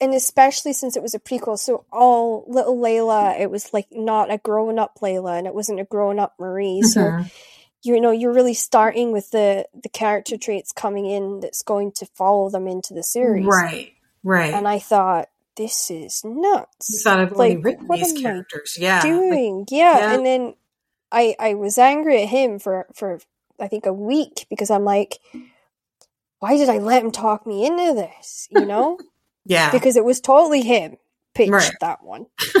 and especially since it was a prequel, so all little Layla, it was like not a grown up Layla, and it wasn't a grown up Marie. So Mhm. you know, you're really starting with the the character traits coming in that's going to follow them into the series. Right, right. And I thought this is you nuts. thought I've like, written what these am I characters. Yeah. like- Doing yeah. yeah. and then I I was angry at him for for I think a week because I'm like, why did I let him talk me into this? You know. yeah. because it was totally him pitched Right. that one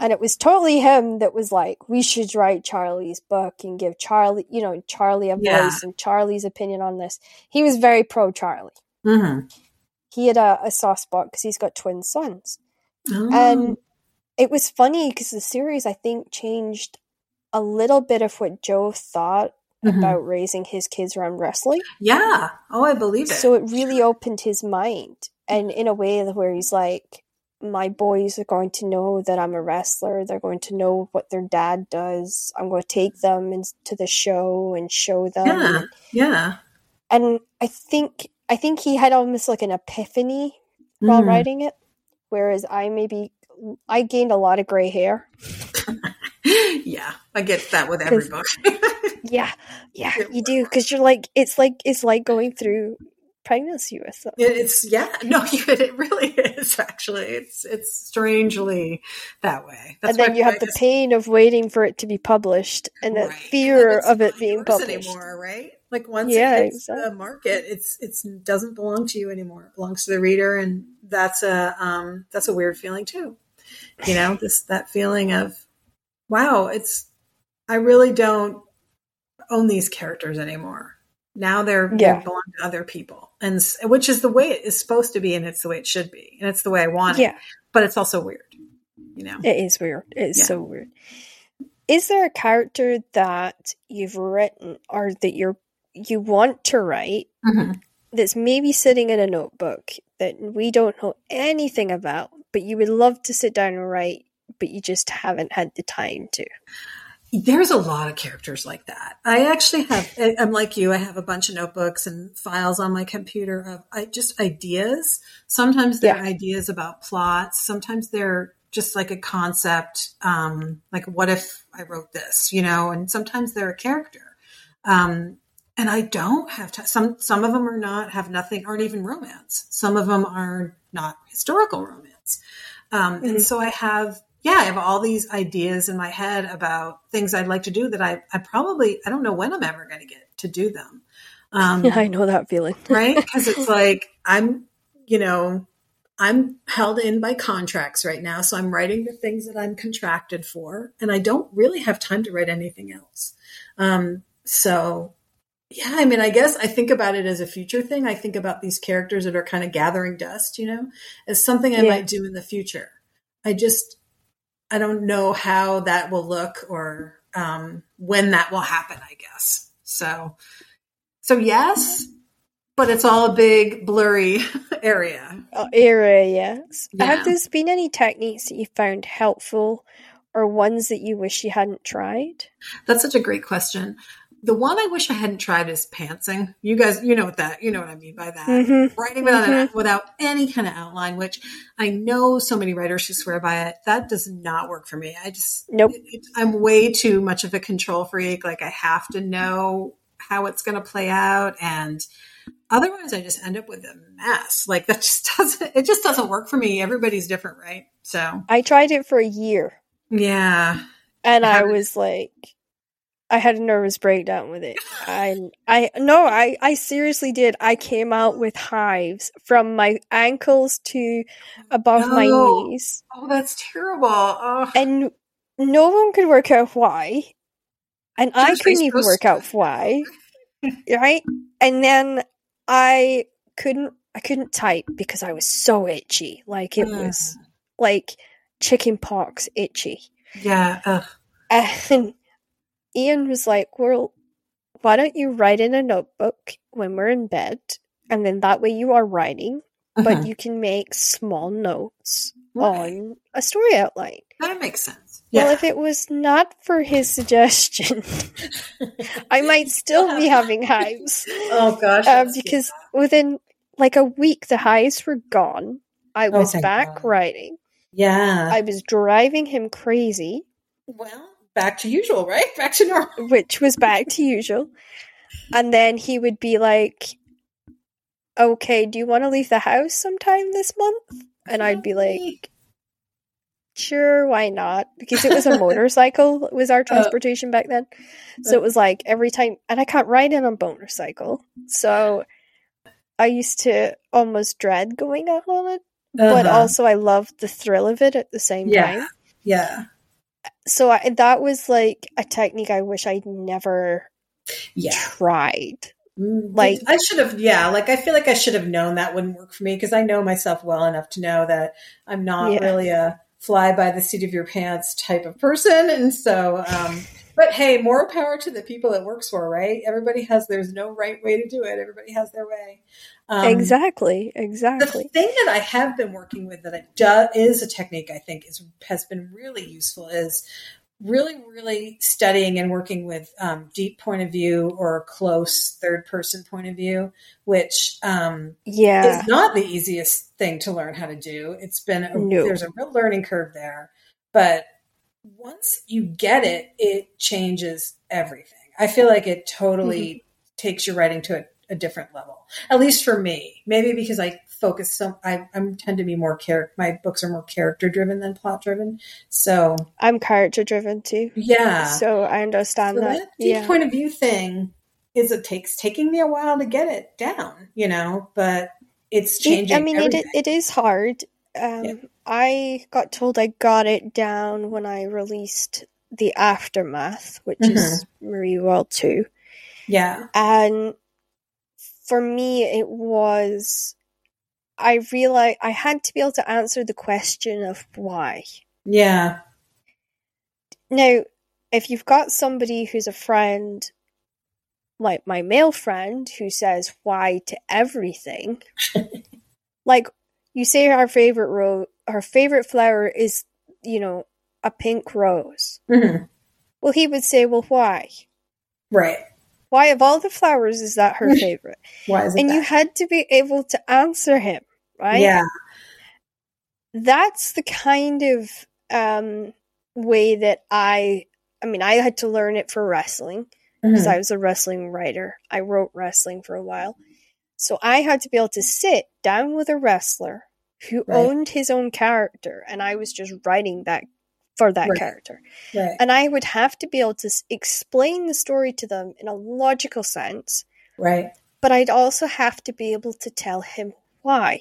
and it was totally him that was like we should write charlie's book and give charlie you know charlie a voice and charlie's opinion on this he was very pro charlie hmm he had a, a soft spot because he's got twin sons Oh. and it was funny because the series i think changed a little bit of what joe thought Mhm. about raising his kids around wrestling yeah. Oh, I believe it. So it really opened his mind, and in a way where he's like, "My boys are going to know that I'm a wrestler. They're going to know what their dad does. I'm going to take them into the show and show them." yeah. Yeah. And I think I think he had almost like an epiphany while Mhm. writing it, whereas I maybe I gained a lot of gray hair. Yeah. I get that with every book. Yeah, yeah, you do because you're like it's like it's like going through pregnancy with them. It's yeah. No, it really is actually. It's it's strangely that way. That's and then you I have the just- pain of waiting for it to be published and the Right. fear It's of it being published. anymore, right? Like once Yeah, it hits the market, it's it's doesn't belong to you anymore. It belongs to the reader, and that's a um that's a weird feeling too. You know, this that feeling of wow, it's I really don't own these characters anymore. Now they're Yeah. they belong to other people, and which is the way it is supposed to be, and it's the way it should be, and it's the way I want it. Yeah, But it's also weird, you know. it is weird. It is Yeah. so weird. Is there a character that you've written or that you're you want to write Mhm. that's maybe sitting in a notebook that we don't know anything about, but you would love to sit down and write, but you just haven't had the time to? There's a lot of characters like that. I actually have, I'm like you, I have a bunch of notebooks and files on my computer of I, just ideas. Sometimes they're Yeah. ideas about plots. Sometimes they're just like a concept, um, like what if I wrote this, you know, and sometimes they're a character. Um, and I don't have time. Some, some of them are not, have nothing, aren't even romance. Some of them are not historical romance. Um, and Mhm. so I have, yeah, I have all these ideas in my head about things I'd like to do that I, I probably, I don't know when I'm ever going to get to do them. Um, Yeah, I know that feeling. right? Because it's like I'm, you know, I'm held in by contracts right now. So I'm writing the things that I'm contracted for, and I don't really have time to write anything else. Um, so yeah, I mean, I guess I think about it as a future thing. I think about these characters that are kind of gathering dust, you know, as something I Yeah. might do in the future. I just, I don't know how that will look or um, when that will happen, I guess. So, so yes, but it's all a big blurry area. Uh, area, yes. Yeah. Have there been any techniques that you found helpful or ones that you wish you hadn't tried? That's such a great question. The one I wish I hadn't tried is pantsing. You guys, you know what that, you know what I mean by that. Mm-hmm. Writing without an, without any kind of outline, which I know so many writers who swear by it. That does not work for me. I just, Nope. it- it- I'm way too much of a control freak. Like I have to know how it's going to play out, and otherwise, I just end up with a mess. Like that just doesn't. It just doesn't work for me. Everybody's different, right? So I tried it for a year yeah, and I was like, I had a nervous breakdown with it. I, I, no, I, I seriously did. I came out with hives from my ankles to above my knees. oh, that's terrible. Oh. and no one could work out why, and I couldn't even work out why, right? And then I couldn't, I couldn't type because I was so itchy, like it was mm. like chicken pox itchy. yeah. Ugh. And Ian was like, "Well, why don't you write in a notebook when we're in bed, and then that way you are writing, but Mhm. you can make small notes Right. on a story outline." that makes sense. Well, Yeah. if it was not for his suggestion, I might still be having hives. oh gosh. Uh, because within like a week, the hives were gone. I Oh, was thank back God. writing. yeah. I was driving him crazy, well, back to usual, right? Back to normal. which was back to usual. And then he would be like, Okay, do you want to leave the house sometime this month? And I'd be like, Sure, why not? Because it was a motorcycle, it was our transportation back then. So it was like every time, and I can't ride in a motorcycle. So I used to almost dread going out on it, but Uh-huh. also I loved the thrill of it at the same Yeah. time. yeah, So I, that was like a technique I wish I'd never yeah. tried. Mm, Like- I should have, yeah. Like I feel like I should have known that wouldn't work for me because I know myself well enough to know that I'm not Yeah. really a fly by the seat of your pants type of person, and so. um But hey, more power to the people it works for, right? Everybody has. There's no right way to do it. Everybody has their way. Um, exactly, The thing that I have been working with that I do, is a technique I think is has been really useful is really, really studying and working with um, deep point of view or close third person point of view, which um, Yeah, is not the easiest thing to learn how to do. It's been a, No. there's a real learning curve there, but once you get it, it changes everything. I feel like it totally Mm-hmm. takes your writing to a, a different level. At least for me, maybe because I focus some. I, I tend to be more character. My books are more character driven than plot driven. So I'm character driven too, yeah, so I understand so that. that Yeah, point of view thing is it takes taking me a while to get it down, you know, but it's It- changing. I mean, it, it is hard. Um, Yeah. I got told I got it down when I released the aftermath, which Mm-hmm. is Marie World Two, yeah, and for me, it was. I realized I had to be able to answer the question of why. yeah, Now, if you've got somebody who's a friend, like my male friend, who says why to everything, like you say our favorite rose, our favorite flower is, you know, a pink rose. Mhm. Well, he would say, well, why? right. Why of all the flowers is that her favorite? Why is it? and you had to be able to answer him, right? yeah, that's the kind of um, way that I. I mean, I had to learn it for wrestling because Mhm. I was a wrestling writer. I wrote wrestling for a while, so I had to be able to sit down with a wrestler who Right. owned his own character, and I was just writing that for that Right. character. right, And I would have to be able to explain the story to them in a logical sense, right, but I'd also have to be able to tell him why.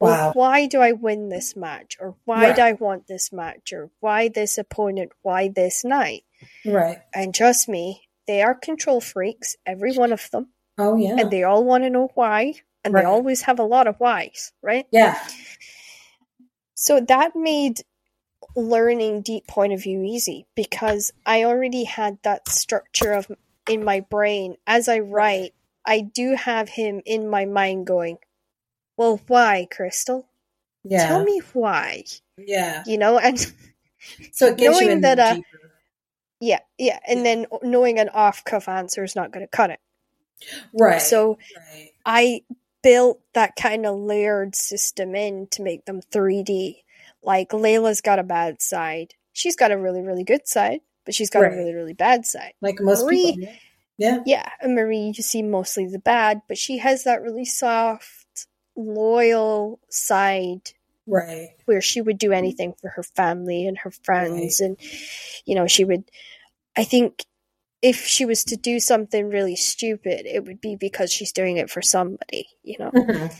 Wow. Why do I win this match? Or why Right. do I want this match? Or why this opponent? Why this night? Right. And trust me, they are control freaks, every one of them. Oh yeah. And they all want to know why. And Right. they always have a lot of whys, right? yeah. So that made learning deep point of view easy because I already had that structure of in my brain as I write. I do have him in my mind going, "Well, why, Crystal? Yeah. Tell me why." Yeah. You know, and So it you Knowing in that, uh, yeah, yeah, and then knowing an off-cuff answer is not going to cut it. Right. So right. I built that kind of layered system in to make them 3D. Like Layla's got a bad side. She's got a really, really good side, but she's got Right. a really, really bad side. Like most Marie- people. Yeah. Yeah, and Marie, you see mostly the bad, but she has that really soft, loyal side Right. where she would do anything for her family and her friends and you know she would i think if she was to do something really stupid it would be because she's doing it for somebody you know Mhm.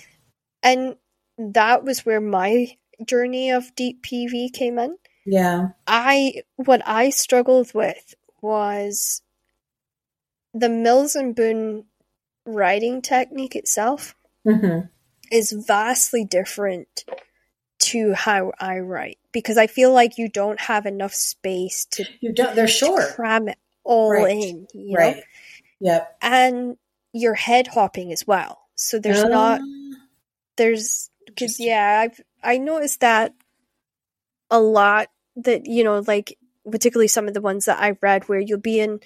and that was where my journey of deep pv came in Yeah. i what i struggled with was the Mills and Boon writing technique itself hmm is vastly different to how I write because I feel like you don't have enough space to You don't. They're short. cram it all Right. in, you know, Right. Yep. and you're head hopping as well. So there's not Ah, there's because yeah I've I noticed that a lot that you know like particularly some of the ones that I read where you'll be in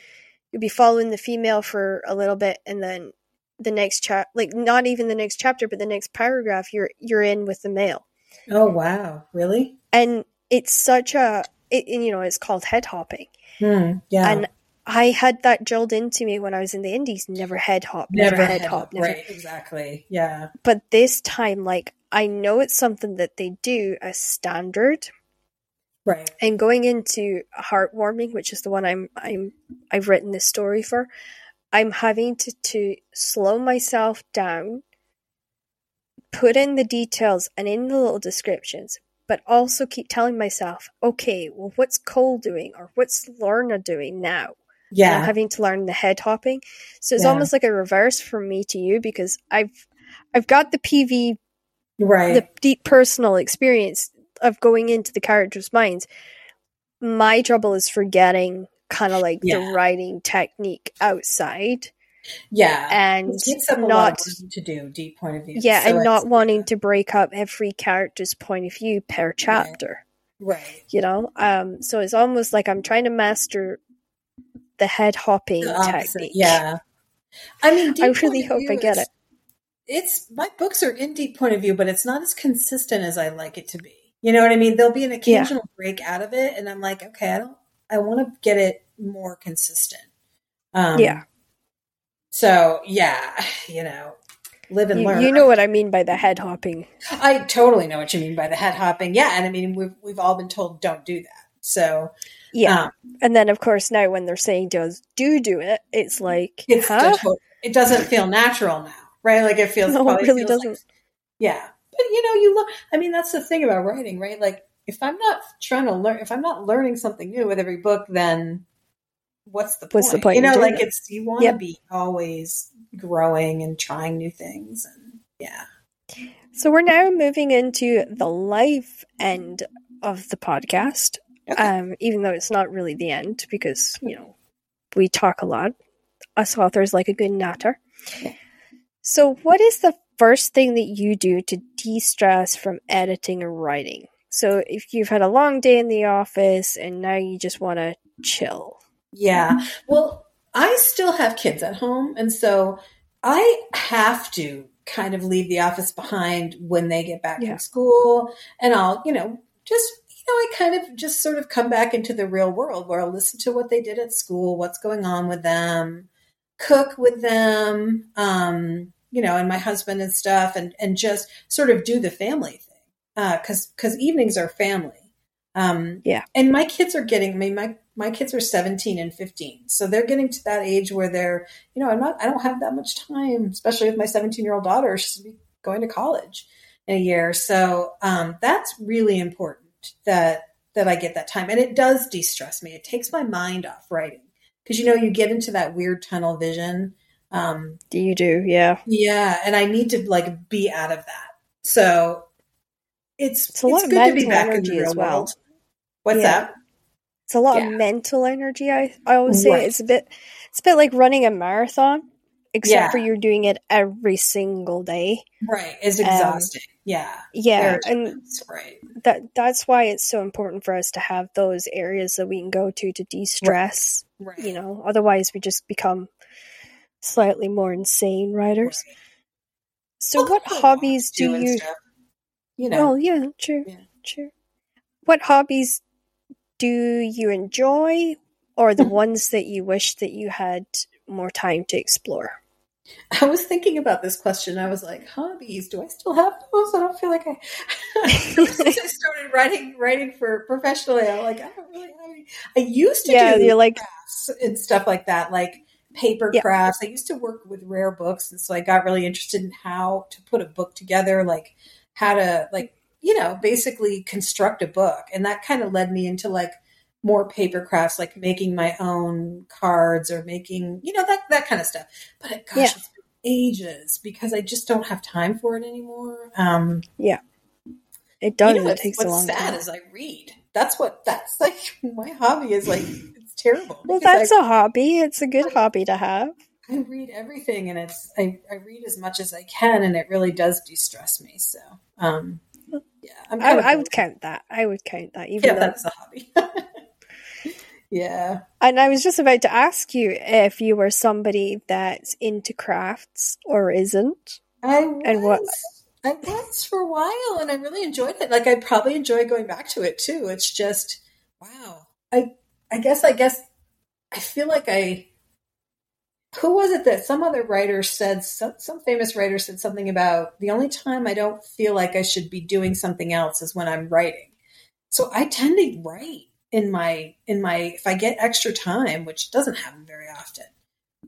you'll be following the female for a little bit and then the next chap like not even the next chapter but the next paragraph you're you're in with the male Oh wow. Really? and it's such a it, you know it's called head hopping Hmm. Yeah. and I had that drilled into me when I was in the Indies never head hop never, head hop never Right. Exactly. Yeah. but this time like I know it's something that they do as standard Right. and going into heartwarming which is the one i'm i'm i've written this story for i'm having to to slow myself down put in the details and in the little descriptions but also keep telling myself okay well what's cole doing or what's lorna doing now Yeah. having to learn the head hopping so it's Yeah. almost like a reverse from me to you because i've i've got the pv Right. the deep personal experience of going into the characters' minds. My trouble is forgetting kind of like Yeah. the writing technique outside yeah. and it takes up a lot not to do deep point of view. yeah, So and not wanting to break up every character's point of view per chapter. Right. You know, um, so it's almost like I'm trying to master the head hopping The technique. Yeah. I mean, I really hope I get is- it. It's my books are in deep point of view, but it's not as consistent as I like it to be. You know what I mean? There'll be an occasional break out of it, and I'm like, okay, I don't. I want to get it more consistent. Um, Yeah. So yeah, you know, live and You, learn. you know what I mean by the head hopping. I totally know what you mean by the head hopping. Yeah, and I mean we've we've all been told don't do that. So Yeah. um, and then, of course, now when they're saying does do do it, it's like, it's huh? it doesn't feel natural now, right? Like it feels No, it really doesn't. yeah, but you know, you look. I mean, that's the thing about writing, right? Like if I'm not trying to learn, if I'm not learning something new with every book, then what's the point? What's the point You know, like it? it's you want to Yep. be always growing and trying new things, and yeah, So we're now moving into the life end of the podcast. Okay. Um, even though it's not really the end because, you know, we talk a lot. Us authors like a good natter. So what is the first thing that you do to de-stress from editing and writing? So if you've had a long day in the office and now you just want to chill. Yeah. Well, I still have kids at home. And so I have to kind of leave the office behind when they get back Yeah. from school. And I'll, you know, just, you know, I kind of just sort of come back into the real world where I'll listen to what they did at school, what's going on with them, cook with them, um, you know, and my husband and stuff, and, and just sort of do the family thing. Uh, cause, cause evenings are family. Um, Yeah. and my kids are getting, I mean, my, my kids are 17 and 15. So they're getting to that age where they're, you know, I'm not, I don't have that much time, especially with my 17 year old daughter. She's going to college. in a year. So um, that's really important that that I get that time, and it does de stress me. It takes my mind off writing because you know you get into that weird tunnel vision. Um, do you do? Yeah, yeah, and I need to like be out of that. So it's it's a lot it's of mental energy as well. World. What's yeah. that? It's a lot yeah. of mental energy. I I always say right. it's a bit it's a bit like running a marathon, except yeah. for you're doing it every single day. Right. It's um, exhausting. Um, yeah. Yeah, and right. That that's why it's so important for us to have those areas that we can go to to de-stress. Right. right. You know, otherwise we just become slightly more insane writers. So, well, what hobbies do you? Stuff. You know. Oh yeah, true, yeah. true. What hobbies do you enjoy or the ones that you wish that you had more time to explore? I was thinking about this question. I was like, hobbies, do I still have those? I don't feel like I since I started writing writing for professionally, I'm like, I don't really have any. I used to yeah, do you're like and stuff like that, like paper yeah. crafts. I used to work with rare books and so I got really interested in how to put a book together, like how to like you know, basically construct a book. And that kind of led me into like more paper crafts, like making my own cards or making, you know, that, that kind of stuff. But it, gosh, yeah. it's been ages because I just don't have time for it anymore. Um, yeah. It does. You know, it takes what's a long sad time. is I read. That's what, that's like my hobby is like, terrible. Well, that's I, a hobby. It's a good I, hobby to have. I read everything and it's, I, I read as much as I can and it really does de-stress me. So, um, yeah, I, I would count that. I would count that. Even yeah, though... that's a hobby. yeah. And I was just about to ask you if you were somebody that's into crafts or isn't. I was. And what? I was for a while, and I really enjoyed it. Like I probably enjoy going back to it too. It's just wow. I I guess I guess I feel like I who was it that some other writer said some, some famous writer said something about the only time i don't feel like i should be doing something else is when i'm writing so i tend to write in my in my if i get extra time which doesn't happen very often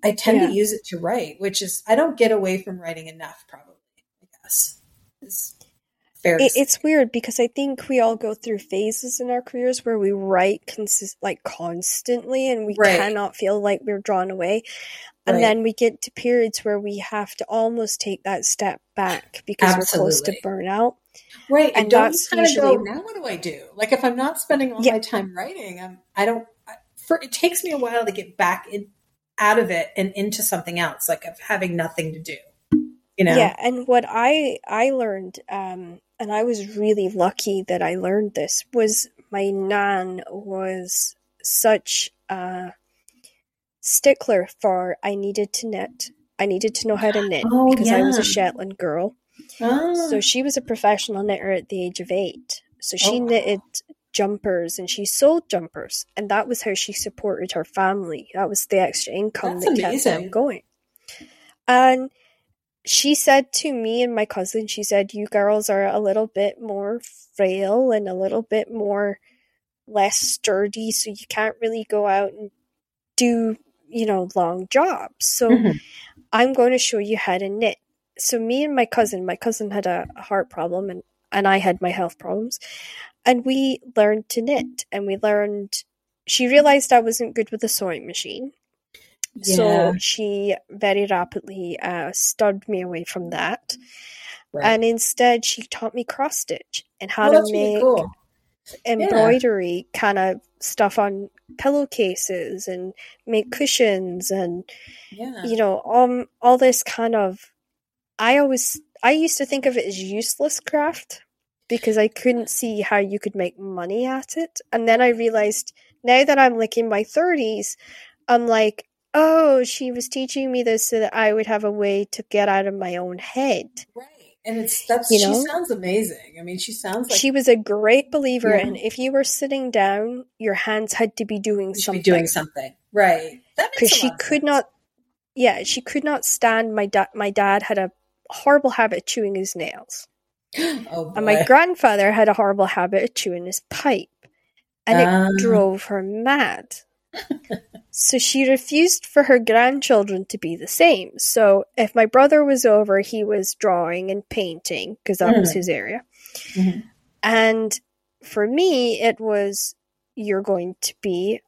i tend yeah. to use it to write which is i don't get away from writing enough probably i guess fair it, it's weird because i think we all go through phases in our careers where we write consist like constantly and we right. cannot feel like we're drawn away and right. then we get to periods where we have to almost take that step back because Absolutely. we're close to burnout. Right. And, and that's usually go, now what do I do? Like if I'm not spending all yeah. my time writing, I'm I don't for it takes me a while to get back in out of it and into something else, like of having nothing to do. You know? Yeah, and what I I learned, um, and I was really lucky that I learned this, was my nan was such a stickler for I needed to knit. I needed to know how to knit oh, because yeah. I was a Shetland girl. Oh. So she was a professional knitter at the age of eight. So she oh, knitted jumpers and she sold jumpers, and that was how she supported her family. That was the extra income That's that amazing. kept them going. And she said to me and my cousin, she said, You girls are a little bit more frail and a little bit more less sturdy, so you can't really go out and do you know, long jobs. So mm-hmm. I'm going to show you how to knit. So me and my cousin, my cousin had a heart problem and, and I had my health problems. And we learned to knit and we learned she realized I wasn't good with a sewing machine. Yeah. So she very rapidly uh, stubbed me away from that. Right. And instead, she taught me cross stitch and how oh, to make really cool. embroidery yeah. kind of stuff on pillowcases and make cushions and yeah. you know um all this kind of I always I used to think of it as useless craft because I couldn't see how you could make money at it and then I realized now that I'm like in my 30s I'm like oh she was teaching me this so that I would have a way to get out of my own head right and it's that's you know? she sounds amazing. I mean, she sounds like she was a great believer, yeah. and if you were sitting down, your hands had to be doing something. Be doing something, right? Because she could sense. not. Yeah, she could not stand. My dad. My dad had a horrible habit of chewing his nails, oh, and my grandfather had a horrible habit of chewing his pipe, and it ah. drove her mad. So she refused for her grandchildren to be the same. So if my brother was over, he was drawing and painting because that was Mhm. his area. Mhm. And for me, it was you're going to be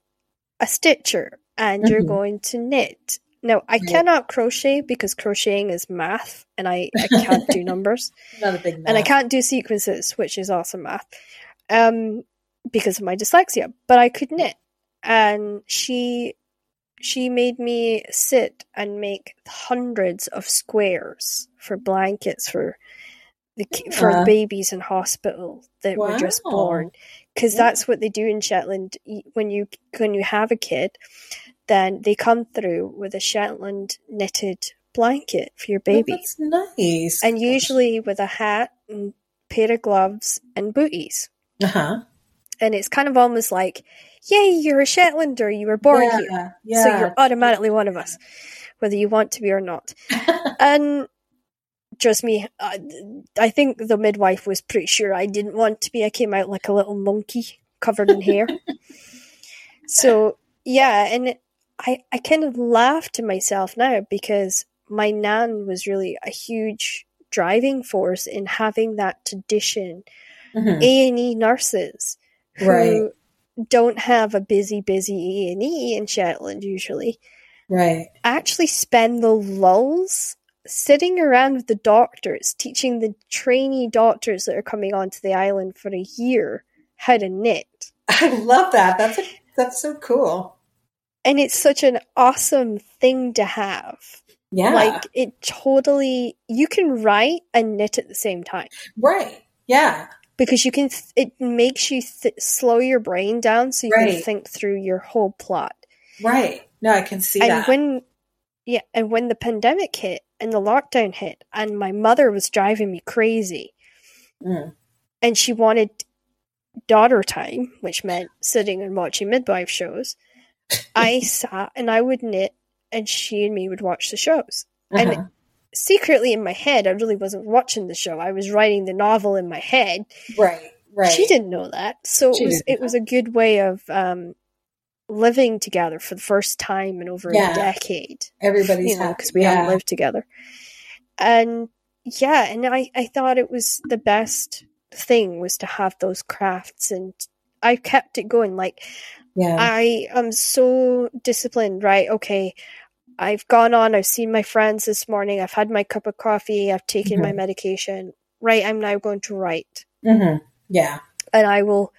a stitcher and you're Mhm. going to knit. Now, I cannot crochet because crocheting is math and I, I can't do numbers. Not a big math. And I can't do sequences, which is also math, um, because of my dyslexia. But I could knit, and she she made me sit and make hundreds of squares for blankets for the for Yeah. babies in hospital that were just born, because Yeah. that's what they do in Shetland. When you when you have a kid, then they come through with a Shetland knitted blanket for your Oh, baby that's nice. and usually with a hat and pair of gloves and booties. uh huh. And it's kind of almost like, yay, you're a Shetlander, you were born yeah, here. Yeah. So you're automatically one of us, whether you want to be or not. And trust me, I, I think the midwife was pretty sure I didn't want to be. I came out like a little monkey covered in hair. so, yeah, and I, I kind of laugh to myself now because my nan was really a huge driving force in having that tradition. Mhm. A and E nurses who Right. Don't have a busy, busy E and E in Shetland usually Right. I actually spend the lulls sitting around with the doctors, teaching the trainee doctors that are coming onto the island for a year how to knit. I love that. That's a, that's so cool. And it's such an awesome thing to have. Yeah. Like it totally you can write and knit at the same time right. Yeah. Because you can th- it makes you th- slow your brain down so you can think through your whole plot. Right. No, I can see and that. when yeah, and when the pandemic hit and the lockdown hit and my mother was driving me crazy Mm. and she wanted daughter time, which meant sitting and watching midwife shows, I sat and I would knit and she and me would watch the shows. And Uh-huh. Secretly in my head, I really wasn't watching the show. I was writing the novel in my head. Right. Right. She didn't know that. So She it was it was a good way of um, living together for the first time in over Yeah. a decade Everybody's you know, happy. because we yeah. haven't lived together. And yeah, and I, I thought it was the best thing was to have those crafts and I kept it going. Like Yeah. I am so disciplined, right? Okay. I've gone on, I've seen my friends this morning, I've had my cup of coffee, I've taken my Mhm. medication. Right, I'm now going to write. hmm Yeah. And I will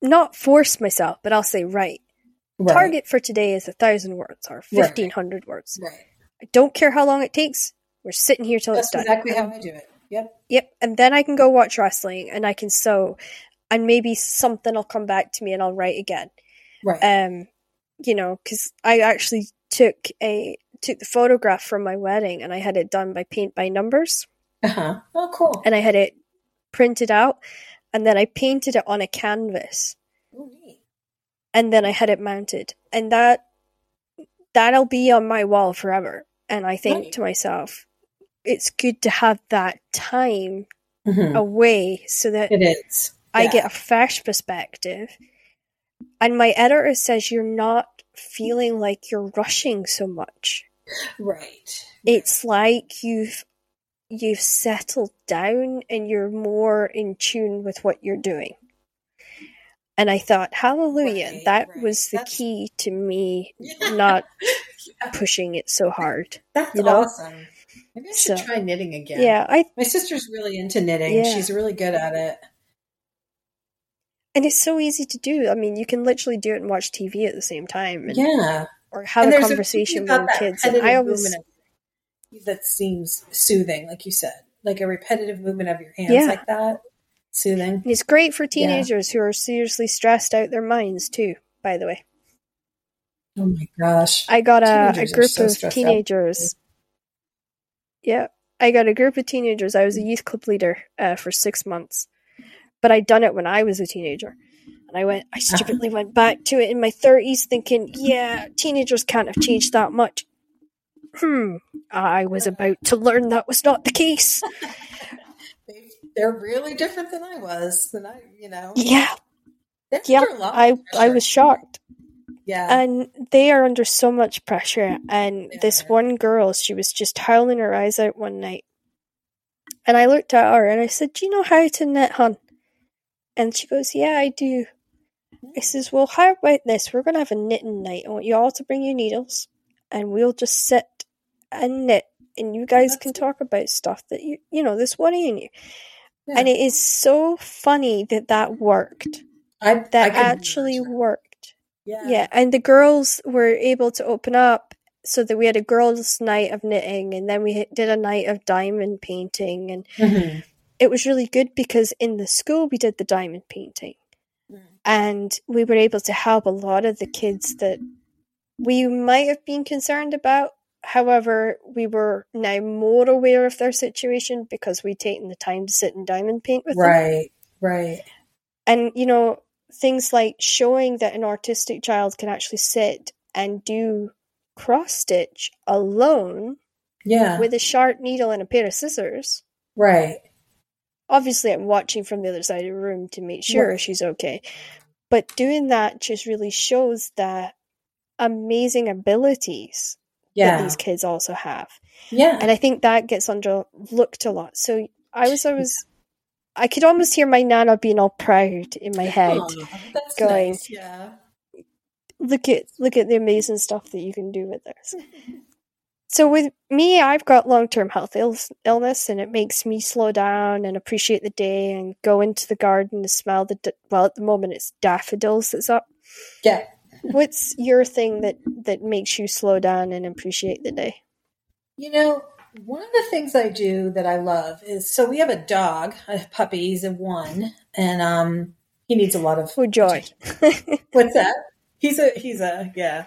not force myself, but I'll say, right, Right. target for today is a thousand words or Right. fifteen hundred words. Right. I don't care how long it takes. We're sitting here till That's it's done. exactly how I do it. Yep. Yep. And then I can go watch wrestling and I can sew and maybe something will come back to me and I'll write again. Right. Um, you know, because I actually took a took the photograph from my wedding and I had it done by paint by numbers Uh huh. Oh, cool. and I had it printed out and then I painted it on a canvas Oh, neat. and then I had it mounted and that that'll be on my wall forever. And I think Right. to myself, it's good to have that time Mhm. away so that It is. I get a fresh perspective. And my editor says you're not feeling like you're rushing so much. Right. It's like you've you've settled down and you're more in tune with what you're doing. And I thought, hallelujah, Right, that right. was the That's- key to me not Yeah. pushing it so hard. That's you know? awesome. Maybe I should So- try knitting again. Yeah, I My sister's really into knitting. Yeah. She's really good at it. And it's so easy to do. I mean, you can literally do it and watch TV at the same time and, Yeah. or have And a conversation with kids. And I always that seems soothing, like you said, like a repetitive movement of your hands Yeah. like that, soothing. And it's great for teenagers who are seriously stressed out their minds too, by the way. Oh my gosh! I got a, a group so of stressed out. teenagers. Yeah. I got a group of teenagers. I was a youth club leader uh, for six months. But I'd done it when I was a teenager. And I went I stupidly went back to it in my thirties thinking, yeah, teenagers can't have changed that much. Hmm. I was about to learn that was not the case. They- They're really different than I was. Than I, you know. Yeah. They're Yeah. under a lot of I I was shocked. Yeah. and they are under so much pressure. And this one girl, she was just howling her eyes out one night. And I looked at her and I said, Do you know how to knit, hun? And she goes, Yeah, I do. I says, Well, how about this? We're going to have a knitting night. I want you all to bring your needles and we'll just sit and knit. And you guys can talk about stuff that you, you know, that's worrying you. Yeah. And it is so funny that that worked. I, That I actually imagine. worked. Yeah. Yeah, and the girls were able to open up so that we had a girls' night of knitting, and then we did a night of diamond painting, and Mhm. It was really good because in the school we did the diamond painting, Mm. and we were able to help a lot of the kids that we might have been concerned about. However, we were now more aware of their situation because we'd taken the time to sit and diamond paint with them. Right. Right. And, you know, things like showing that an autistic child can actually sit and do cross stitch alone Yeah. with a sharp needle and a pair of scissors. right. Obviously, I'm watching from the other side of the room to make sure she's okay. But doing that just really shows that amazing abilities that these kids also have. Yeah. And I think that gets underlooked a lot. So I was always, I could almost hear my nana being all proud in my head. That's going. nice. Yeah. look at look at the amazing stuff that you can do with this. So with me, I've got long term health Ill- illness, and it makes me slow down and appreciate the day and go into the garden to smell the d- well. At the moment, it's daffodils that's up. Yeah. What's your thing that that makes you slow down and appreciate the day? You know, one of the things I do that I love is so we have a dog, a puppy, he's a one, and um he needs a lot of Oh joy! What's that? He's a he's a yeah.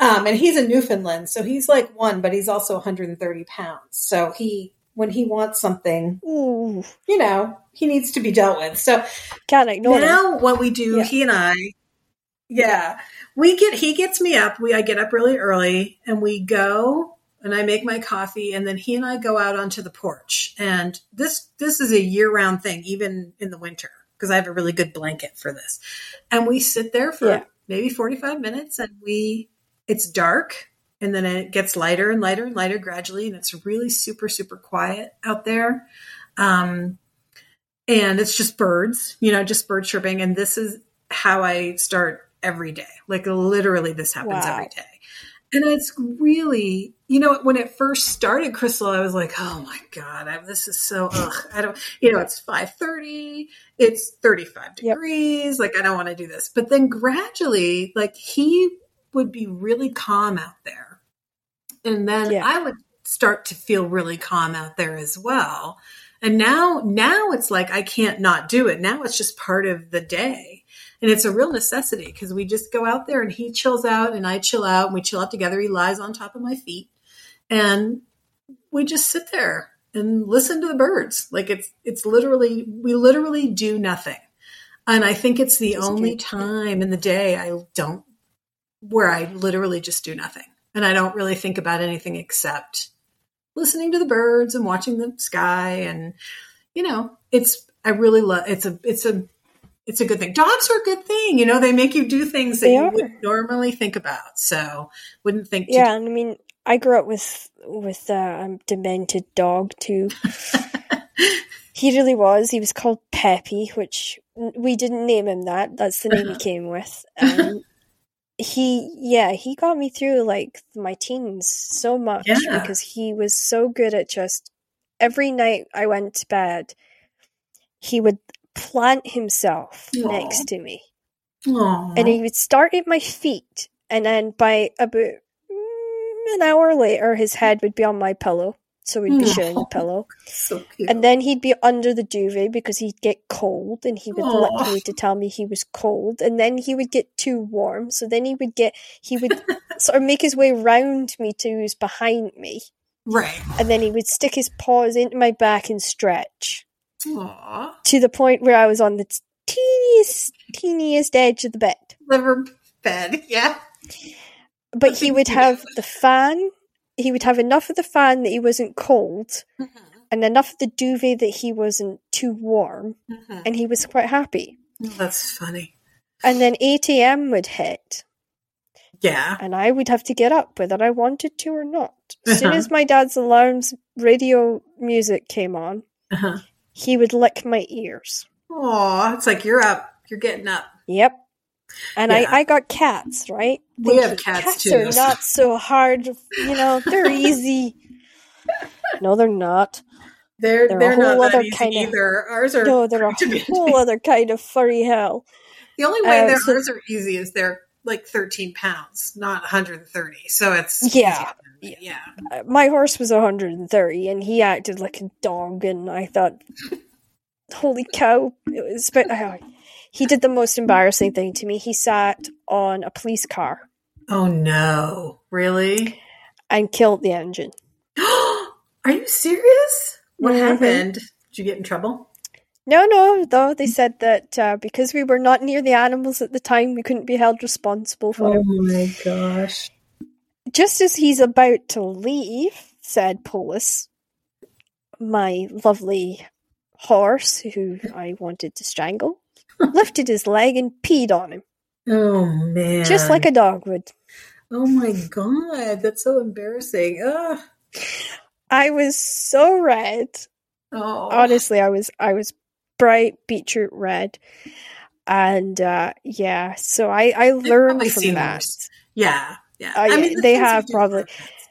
Um and he's a Newfoundland, so he's like one, but he's also 130 pounds. So he when he wants something, Ooh, you know, he needs to be dealt with. So can't ignore now what we do, Yeah. he and I, yeah, we get he gets me up. We I get up really early and we go and I make my coffee and then he and I go out onto the porch. And this this is a year round thing, even in the winter, because I have a really good blanket for this. And we sit there for Yeah. maybe forty five minutes and we it's dark and then it gets lighter and lighter and lighter gradually and it's really super super quiet out there. Um, and it's just birds, you know, just bird chirping. And this is how I start every day. Like literally, this happens Wow. every day. And it's really, you know, when it first started, Crystal, I was like, oh my God, I, this is so, ugh, I don't, you know, it's 530, it's 35 Yep. degrees. Like, I don't want to do this. But then gradually, like, he would be really calm out there. And then Yeah. I would start to feel really calm out there as well. And now, now it's like I can't not do it. Now it's just part of the day. And it's a real necessity because we just go out there and he chills out and I chill out and we chill out together. He lies on top of my feet and we just sit there and listen to the birds. Like it's, it's literally, we literally do nothing. And I think it's the only time in the day I don't, where I literally just do nothing. And I don't really think about anything except listening to the birds and watching the sky. And, you know, it's, I really love, it's a, it's a, it's a good thing. Dogs are a good thing. You know, they make you do things that They you are. would normally think about. So wouldn't think Yeah, and I mean, I grew up with with uh, a demented dog too. he really was. He was called Peppy, which we didn't name him that. That's the name he came with. Um, he, yeah, he got me through like my teens so much Yeah. because he was so good at just every night I went to bed, he would plant himself Aw. next to me Aw. and he would start at my feet and then by about mm, an hour later his head would be on my pillow so we'd be hmm. sharing the pillow so and then he'd be under the duvet because he'd get cold and he would lick me to tell me he was cold and then he would get too warm so then he would get he would sort of make his way round me to who's behind me right. and then he would stick his paws into my back and stretch Aw. to the point where I was on the teeniest teeniest edge of the bed Liver bed. Yeah. but he would have the fan. He would have enough of the fan that he wasn't cold, and enough of the duvet that he wasn't too warm, Mhm. and he was quite happy. Oh, That's funny. And then 8 a.m. would hit, Yeah. and I would have to get up whether I wanted to or not. As soon Uh-huh. as my dad's alarms radio music came on, Uh-huh. he would lick my ears. Oh, it's like you're up. You're getting up. Yep. And Yeah. I, I got cats, right? We have Thinking, cats, cats too. are not so hard. You know, they're easy. no, they're not. They're They're they're, not other kinda- either. Ours are No, they're a whole other kind of furry hell. the only way uh, that so- ours are easy is they're like 13 pounds, not 130. So it's Yeah. easy. yeah. Uh, My horse was 130 and he acted like a dog, and I thought, holy cow. It was, but, uh, he did the most embarrassing thing to me. He sat on a police car Oh no, really? and killed the engine. Are you serious? What Mhm. happened? Did you get in trouble? No, no, though they said that uh, because we were not near the animals at the time, we couldn't be held responsible for it. my gosh. Just as he's about to leave, said Polis, my lovely horse, who I wanted to strangle, lifted his leg and peed on him, Oh man. just like a dog would. Oh my god, that's so embarrassing. Ugh. I was so red. Oh. Honestly, I was I was bright beetroot red, and uh, yeah, so I I learned from that. worse. Yeah. Yeah. Uh, yeah, the they have probably.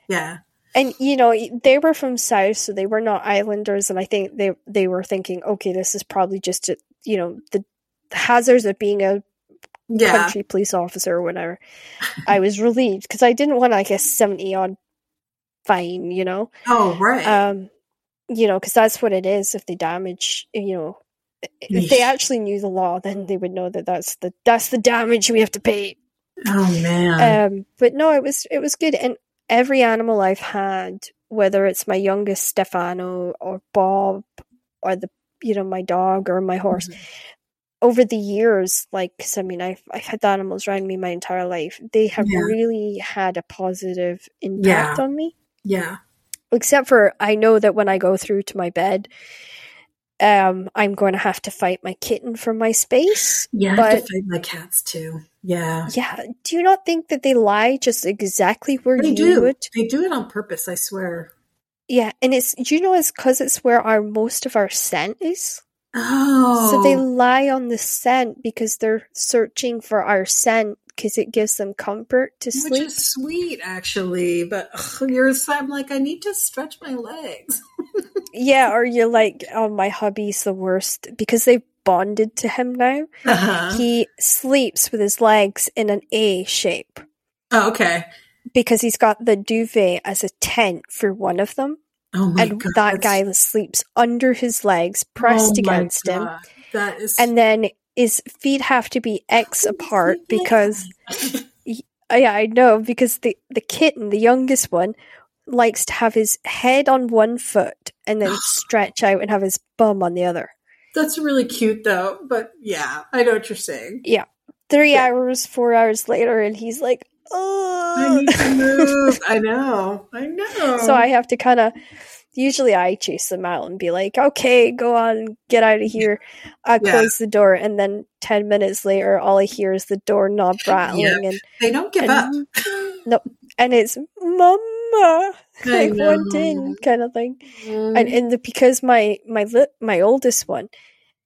Yeah. and you know they were from south so they were not islanders and i think they they were thinking okay this is probably just a, you know the hazards of being a Yeah. country police officer or whatever i was relieved because i didn't want like a 70 odd fine you know Oh, right. um you know because that's what it is if they damage you know if they actually knew the law then they would know that that's the that's the damage we have to pay oh man. um, but no, it was it was good, and every animal I've had, whether it's my youngest Stefano or Bob or the you know my dog or my horse, Mhm. Over the years, like 'cause, I mean, I've I've had animals around me my entire life. They have Yeah. really had a positive impact on me. yeah. Except for I know that when I go through to my bed, um, I'm going to have to fight my kitten for my space. Yeah. I have to fight my cats too. Yeah. Yeah, do you not think that they lie just exactly where They you do. would? They do it on purpose, I swear. Yeah, and it's do you know it's because it's where our most of our scent is. Oh. So they lie on the scent because they're searching for our scent because it gives them comfort to sleep. Which is sweet, actually. But ugh, yours, I'm like, I need to stretch my legs. Yeah, or you're like, oh, my hubby's the worst because they've bonded to him now. Uh-huh. He sleeps with his legs in an A shape oh, okay. because he's got the duvet as a tent for one of them, Oh my and god. that that's- guy sleeps under his legs, pressed Oh against him. That is. and then his feet have to be X apart because uh, yeah, I know because the the kitten, the youngest one, likes to have his head on one foot and then stretch out and have his bum on the other. That's really cute, though. But yeah, I know what you're saying. Yeah. Three Yeah. hours, four hours later, and he's like, I oh. need to move. I know. I know. so I have to kind of. Usually, I chase them out and be like, "Okay, go on, get out of here." I Yeah. close the door, and then ten minutes later, all I hear is the doorknob rattling, and they don't give up. and, no, and it's "Mama." I I want in kind of thing. Mm. And and the, because my my li- my oldest one,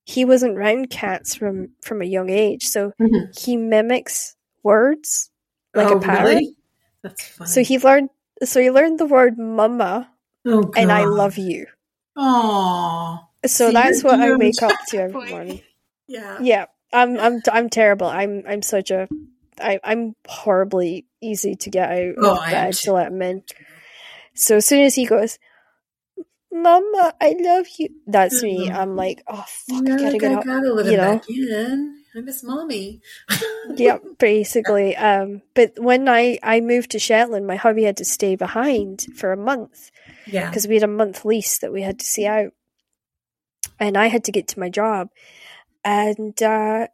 he wasn't around cats from from a young age, so Mhm. he mimics words like oh, a parrot. Really? That's funny. So he learned so he learned the word mama oh, and I love you. Aw. So See, that's what I doomed. wake up to every Boy. morning. Yeah. Yeah, I'm I'm I'm terrible. I'm I'm such a I, I'm horribly easy to get out Oh, of I am bed to let him in. So as soon as he goes, Mama, I love you. That's me. Mhm. I'm like, oh fuck, You're I gotta like, get I up. gotta let you him know? I miss mommy. Yep, basically. Um, but when I I moved to Shetland, my hubby had to stay behind for a month Yeah. because we had a month lease that we had to see out, and I had to get to my job, and uh,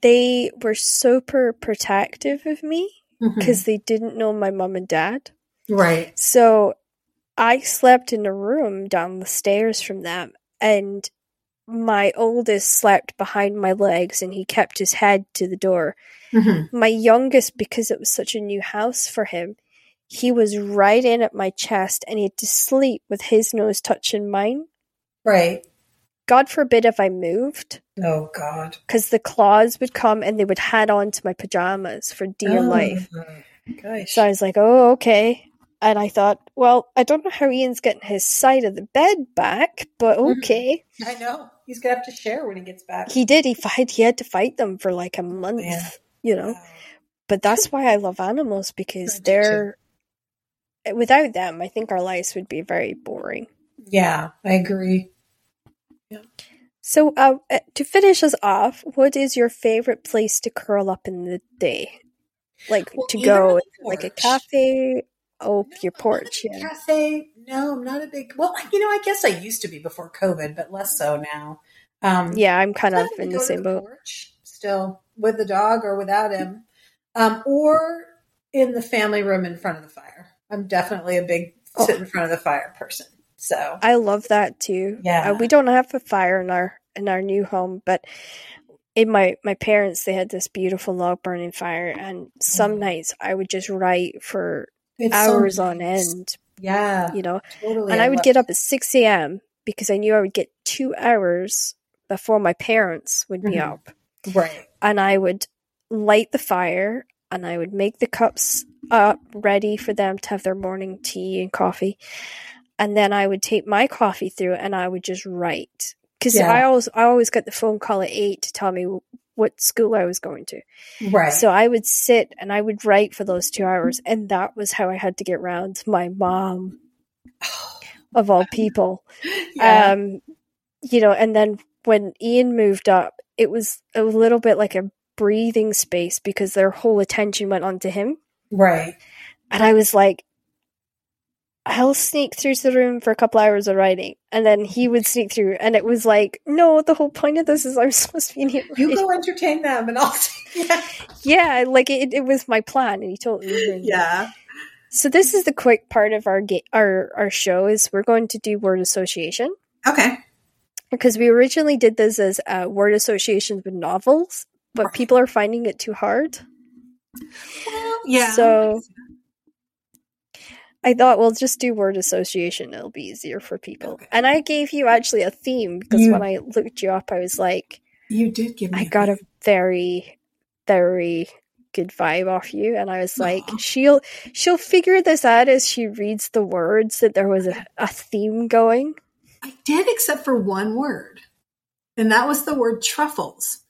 they were super protective of me because they didn't know my mum and dad. Right. So I slept in a room down the stairs from them, and my oldest slept behind my legs and he kept his head to the door. Mhm. My youngest, because it was such a new house for him, he was right in at my chest and he had to sleep with his nose touching mine. Right. God forbid if I moved, Oh God. because the claws would come and they would head on to my pajamas for dear Oh, life. Gosh. So I was like, oh, okay. And I thought, well, I don't know how Ian's getting his side of the bed back, but Mhm. okay. I know. He's gonna have to share when he gets back. He did. He fight. He had to fight them for like a month, Yeah. you know. Wow. But that's why I love animals because they're. Without them, I think our lives would be very boring. Yeah, I agree. Yeah. So, uh, uh, to finish us off, what is your favorite place to curl up in the day? Like Well, to go, like a cafe? Oh, No, your I'm not a porch, yeah. Cafe? No, I'm not a big. Well, you know, I guess I used to be before COVID, but less so now. Um, Yeah, I'm kind of in the same boat. porch, still with the dog or without him, um, or in the family room in front of the fire. I'm definitely a big Oh. sit in front of the fire person. So I love that too. Yeah. Uh, we don't have a fire in our in our new home, but in my my parents they had this beautiful log burning fire, and some Mm. nights I would just write for it's so hours on end, Yeah, you know. totally. And I would love- get up at six a.m. because I knew I would get two hours before my parents would be Mhm. up, right. and I would light the fire and I would make the cups up ready for them to have their morning tea and coffee. And then I would take my coffee through and I would just write. Because Yeah. I always I always got the phone call at eight to tell me what school I was going to. Right. So I would sit and I would write for those two hours, and that was how I had to get round to my mom of all people. yeah. Um, you know, and then when Ian moved up, it was a little bit like a breathing space because their whole attention went onto him. right. And I was like, I'll sneak through to the room for a couple hours of writing. And then he would sneak through. And it was like, no, the whole point of this is I'm supposed to be in here. You go entertain them, and I'll. yeah. Yeah, like it, it was my plan. And he totally ruined it. Yeah. So this is the quick part of our ga- our our show is we're going to do word association Okay. because we originally did this as uh, word associations with novels, but people are finding it too hard. Well, yeah. So- I thought we'll just do word association; it'll be easier for people. Okay. And I gave you actually a theme because You- when I looked you up, I was like, you did give me. I got a very, very good vibe off you, and I was like, Aw. she'll she'll figure this out as she reads the words that there was a, a theme going. I did, except for one word, and that was the word truffles.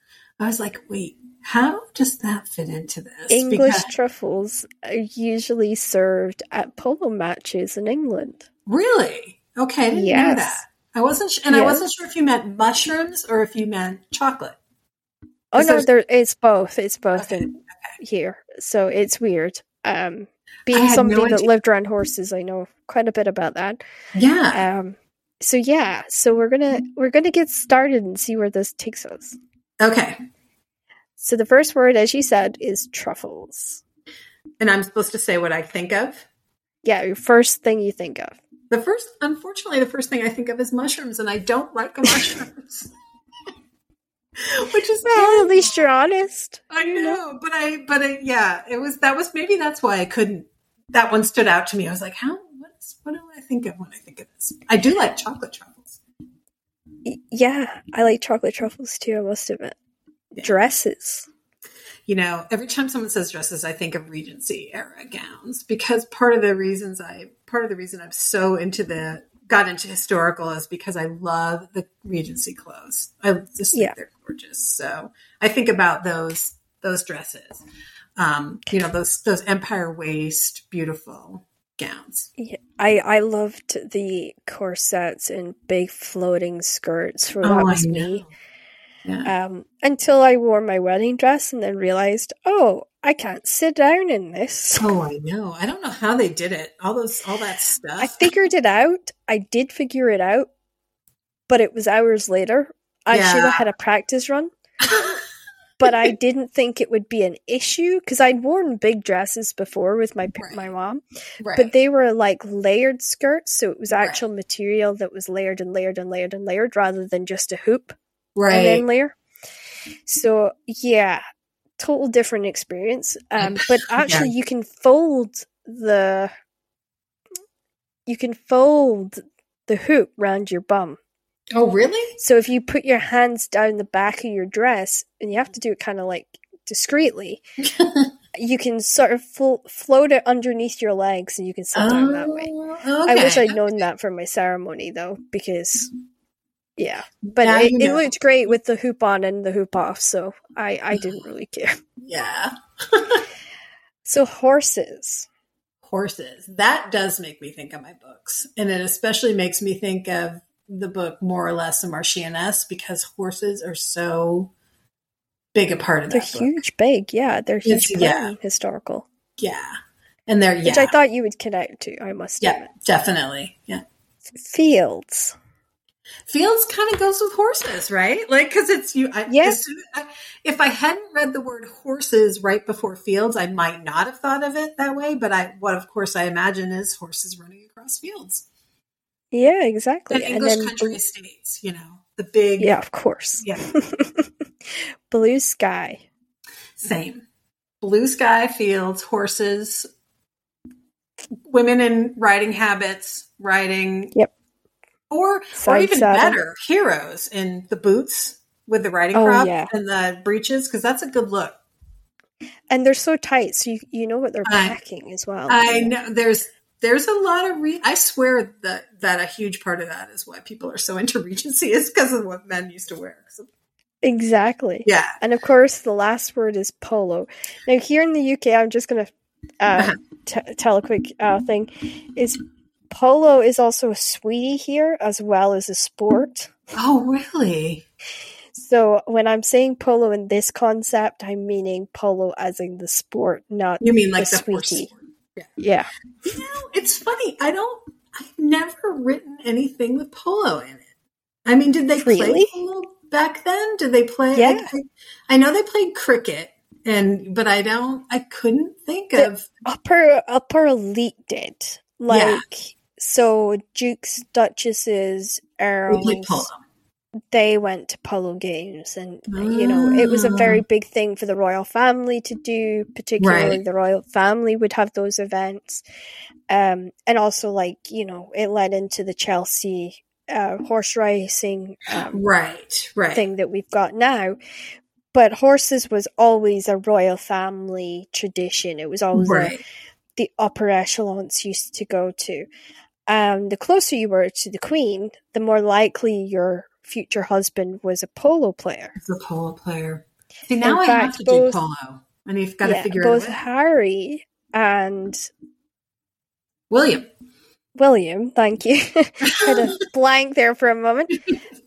I was like, wait, how does that fit into this? English Because- truffles are usually served at polo matches in England. really? Okay, I didn't know that. I wasn't, sh- and I wasn't sure if you meant mushrooms or if you meant chocolate. Oh no, there- there it's both. It's both Okay, in here. So it's weird. Um being somebody no that lived around horses, I know quite a bit about that. Yeah. Um so yeah, so we're gonna we're gonna get started and see where this takes us. Okay. So the first word, as you said, is truffles. And I'm supposed to say what I think of. Yeah, your first thing you think of. The first, unfortunately, the first thing I think of is mushrooms, and I don't like mushrooms. Which is Well, terrible. at least you're honest. I know, but I, but I, yeah, it was that was maybe that's why I couldn't. That one stood out to me. I was like, how? What is? What do I think of when I think of this? I do like chocolate truffles. Yeah, I like chocolate truffles too, I must admit. Dresses. You know, every time someone says dresses, I think of Regency era gowns because part of the reasons I, part of the reason I'm so into the got into historical is because I love the Regency clothes. I just think Yeah. they're gorgeous. So I think about those those dresses. Um, you know, those those empire waist, beautiful gowns. Yeah, I I loved the corsets and big floating skirts for that Oh, I was me. Yeah. Um, until I wore my wedding dress and then realized, oh, I can't sit down in this. Oh, I know. I don't know how they did it. All those, all that stuff. I figured it out. I did figure it out, but it was hours later. I should have had a practice run. but I didn't think it would be an issue because I'd worn big dresses before with my Right. my mom, Right. but they were like layered skirts, so it was Right. actual material that was layered and layered and layered and layered rather than just a hoop right. and then layer. So yeah, total different experience. Um, but actually, you can fold the you can fold the hoop round your bum. oh, really? So if you put your hands down the back of your dress, and you have to do it kind of like discreetly, you can sort of flo- float it underneath your legs, and you can sit down that way. Oh, I wish. I'd known that for my ceremony though, because yeah, but Now it, you it looked great with the hoop on and the hoop off, so I I didn't really care. Yeah. So horses, Horses. That does make me think of my books. And it especially makes me think of the book More or Less a Marchioness because horses are so big a part of they're that book. huge, big, yeah, they're huge, yeah. historical, Yeah. And they're, yeah. which I thought you would connect to. I must yeah, admit, definitely. Yeah. fields. Fields kind of goes with horses, right? Like, because it's you. I, soon- I, if I hadn't read the word horses right before fields, I might not have thought of it that way. But I, what of course I imagine is horses running across fields. Yeah, exactly. And And, English then country estates, you know, the big, yeah, of course. yeah, Blue sky. same. Blue sky fields, horses, women in riding habits, riding. Yep. Or, or even saddle. better, heroes in the boots with the riding Oh, crop yeah. and the breeches, because that's a good look. And they're so tight, so you, you know what they're I- packing as well. I know there's there's a lot of re- I swear that that a huge part of that is why people are so into Regency is because of what men used to wear. So, exactly. yeah, And of course, the last word is polo. Now, here in the UK, I'm just going to uh, t- tell a quick uh, thing: is polo is also a sweetie here as well as a sport. Oh, really? So when I'm saying polo in this concept, I'm meaning polo as in the sport, not You mean like The the, sweetie. sport. yeah. You know, it's funny. I don't. I've never written anything with polo in it. I mean, did they Really? play polo back then? Did they play? Yeah. I, I know they played cricket, and but I don't. I couldn't think The- of. upper upper elite did like so dukes duchesses earls they went to polo games and you know it was a very Ah. big thing for the royal family to do particularly Right. the royal family would have those events um and also like you know it led into the chelsea uh, horse racing um, Right. Right. thing that we've got now but horses was always a royal family tradition it was always a, the upper echelons used to go to. Um, the closer you were to the queen, the more likely your future husband was a polo player. As a polo player. See, now I fact, have to both- do polo. And you've got to Yeah, figure both it out. Harry and William. William, thank you, had a blank there for a moment.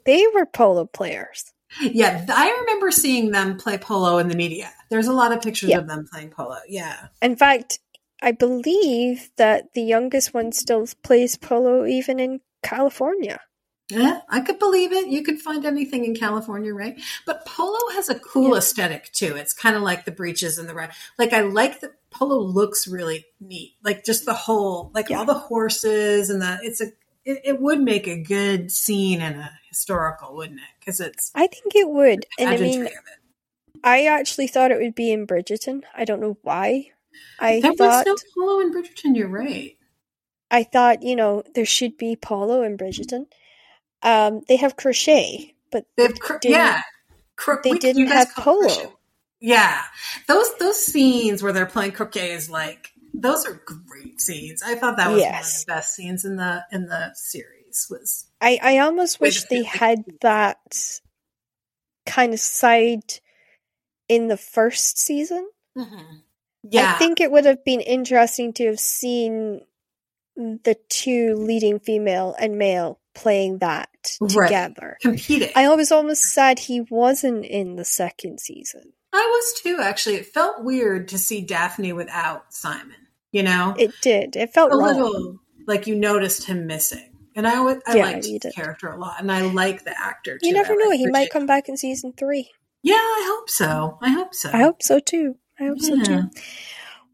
They were polo players. Yeah, I remember seeing them play polo in the media. There's a lot of pictures Yeah. of them playing polo. Yeah. In fact, I believe that the youngest one still plays polo even in California. Yeah, I could believe it. You could find anything in California, right? But polo has a cool Yeah. aesthetic too. It's kind of like the breeches and the red. Like I like that polo looks really neat. Like just the whole, like Yeah. all the horses and the. It's a. It, it would make a good scene in a historical, wouldn't it? Because it's I think it would. And I mean. I actually thought it would be in Bridgerton. I don't know why. I There thought was no polo in Bridgerton. You're right. I thought, you know, there should be polo and Bridgerton. Um, they have croquet, but They have cr- Didn't- yeah. Cro- they we- didn't have polo. croquet. Yeah, those those scenes where they're playing croquet is like those are great scenes. I thought that was one of the best scenes in the in the series. Was I, I almost wish they had that kind of side in the first season. Yeah, I think it would have been interesting to have seen the two leading female and male playing that Right. together. competing. I was almost sad he wasn't in the second season. I was too. Actually, it felt weird to see Daphne without Simon. You know, It did. It felt a wrong. little like you noticed him missing. And I, always, I Yeah, liked his did. character a lot, and I like the actor. Too. You never know. He might come back in season three. Yeah, I hope so. I hope so. I hope so too. I hope so Yeah. too.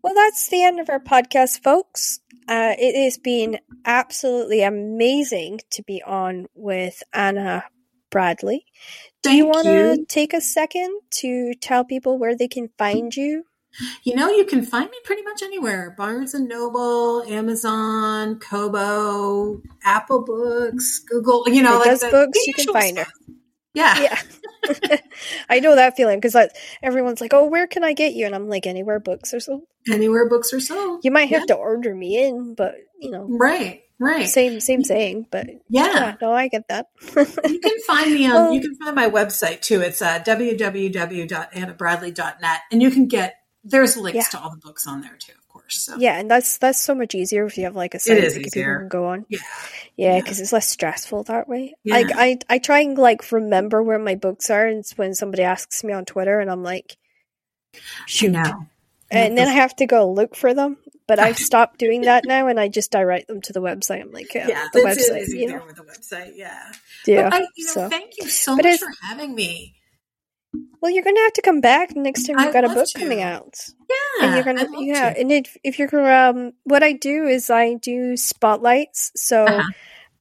Well, that's the end of our podcast, folks. Uh, it has been absolutely amazing to be on with Anna Bradley. Do you want to take a second to tell people where they can find you? You know, you can find me pretty much anywhere. Barnes and Noble, Amazon, Kobo, Apple Books, Google, you know, like the- books, the you can find her. Yeah. Yeah. I know that feeling because everyone's like, oh, where can I get you? And I'm like, anywhere books are sold. Anywhere books are sold. You might have Yeah. to order me in, but, you know, Right, right. same same saying. But yeah. yeah, no, I get that. You can find me on, Well- you can find my website too. It's uh, www.annabradley.net. And you can get, there's links Yeah. to all the books on there too. So. Yeah, and that's that's so much easier if you have like a site that people can go on. Yeah. Yeah, Yeah. because it's less stressful that way. Yeah. Like I, I try and like remember where my books are, and when somebody asks me on Twitter, and I'm like, shoot, know. and then I have to go look for them. But I've stopped doing that now, and I just direct them to the website. I'm like, yeah, yeah, the website, you know, with the website. Yeah. yeah. But I, you know, so, thank you so But much for having me. Well, you're gonna have to come back next time you've got a book to. coming out. Yeah. and you're gonna yeah to. and if, if you're um what i do is i do spotlights so Uh-huh.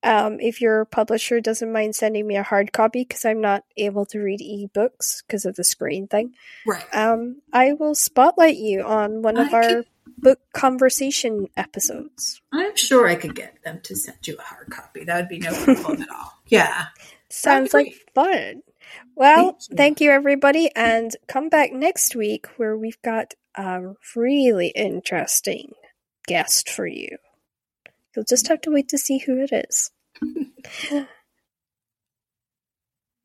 um if your publisher doesn't mind sending me a hard copy because i'm not able to read ebooks because of the screen thing Right. um i will spotlight you on one of I our could- book conversation episodes I'm sure I could get them to send you a hard copy. That would be no problem at all. Yeah. sounds like fun well Thank you. thank you everybody and come back next week where we've got a really interesting guest for you you'll just have to wait to see who it is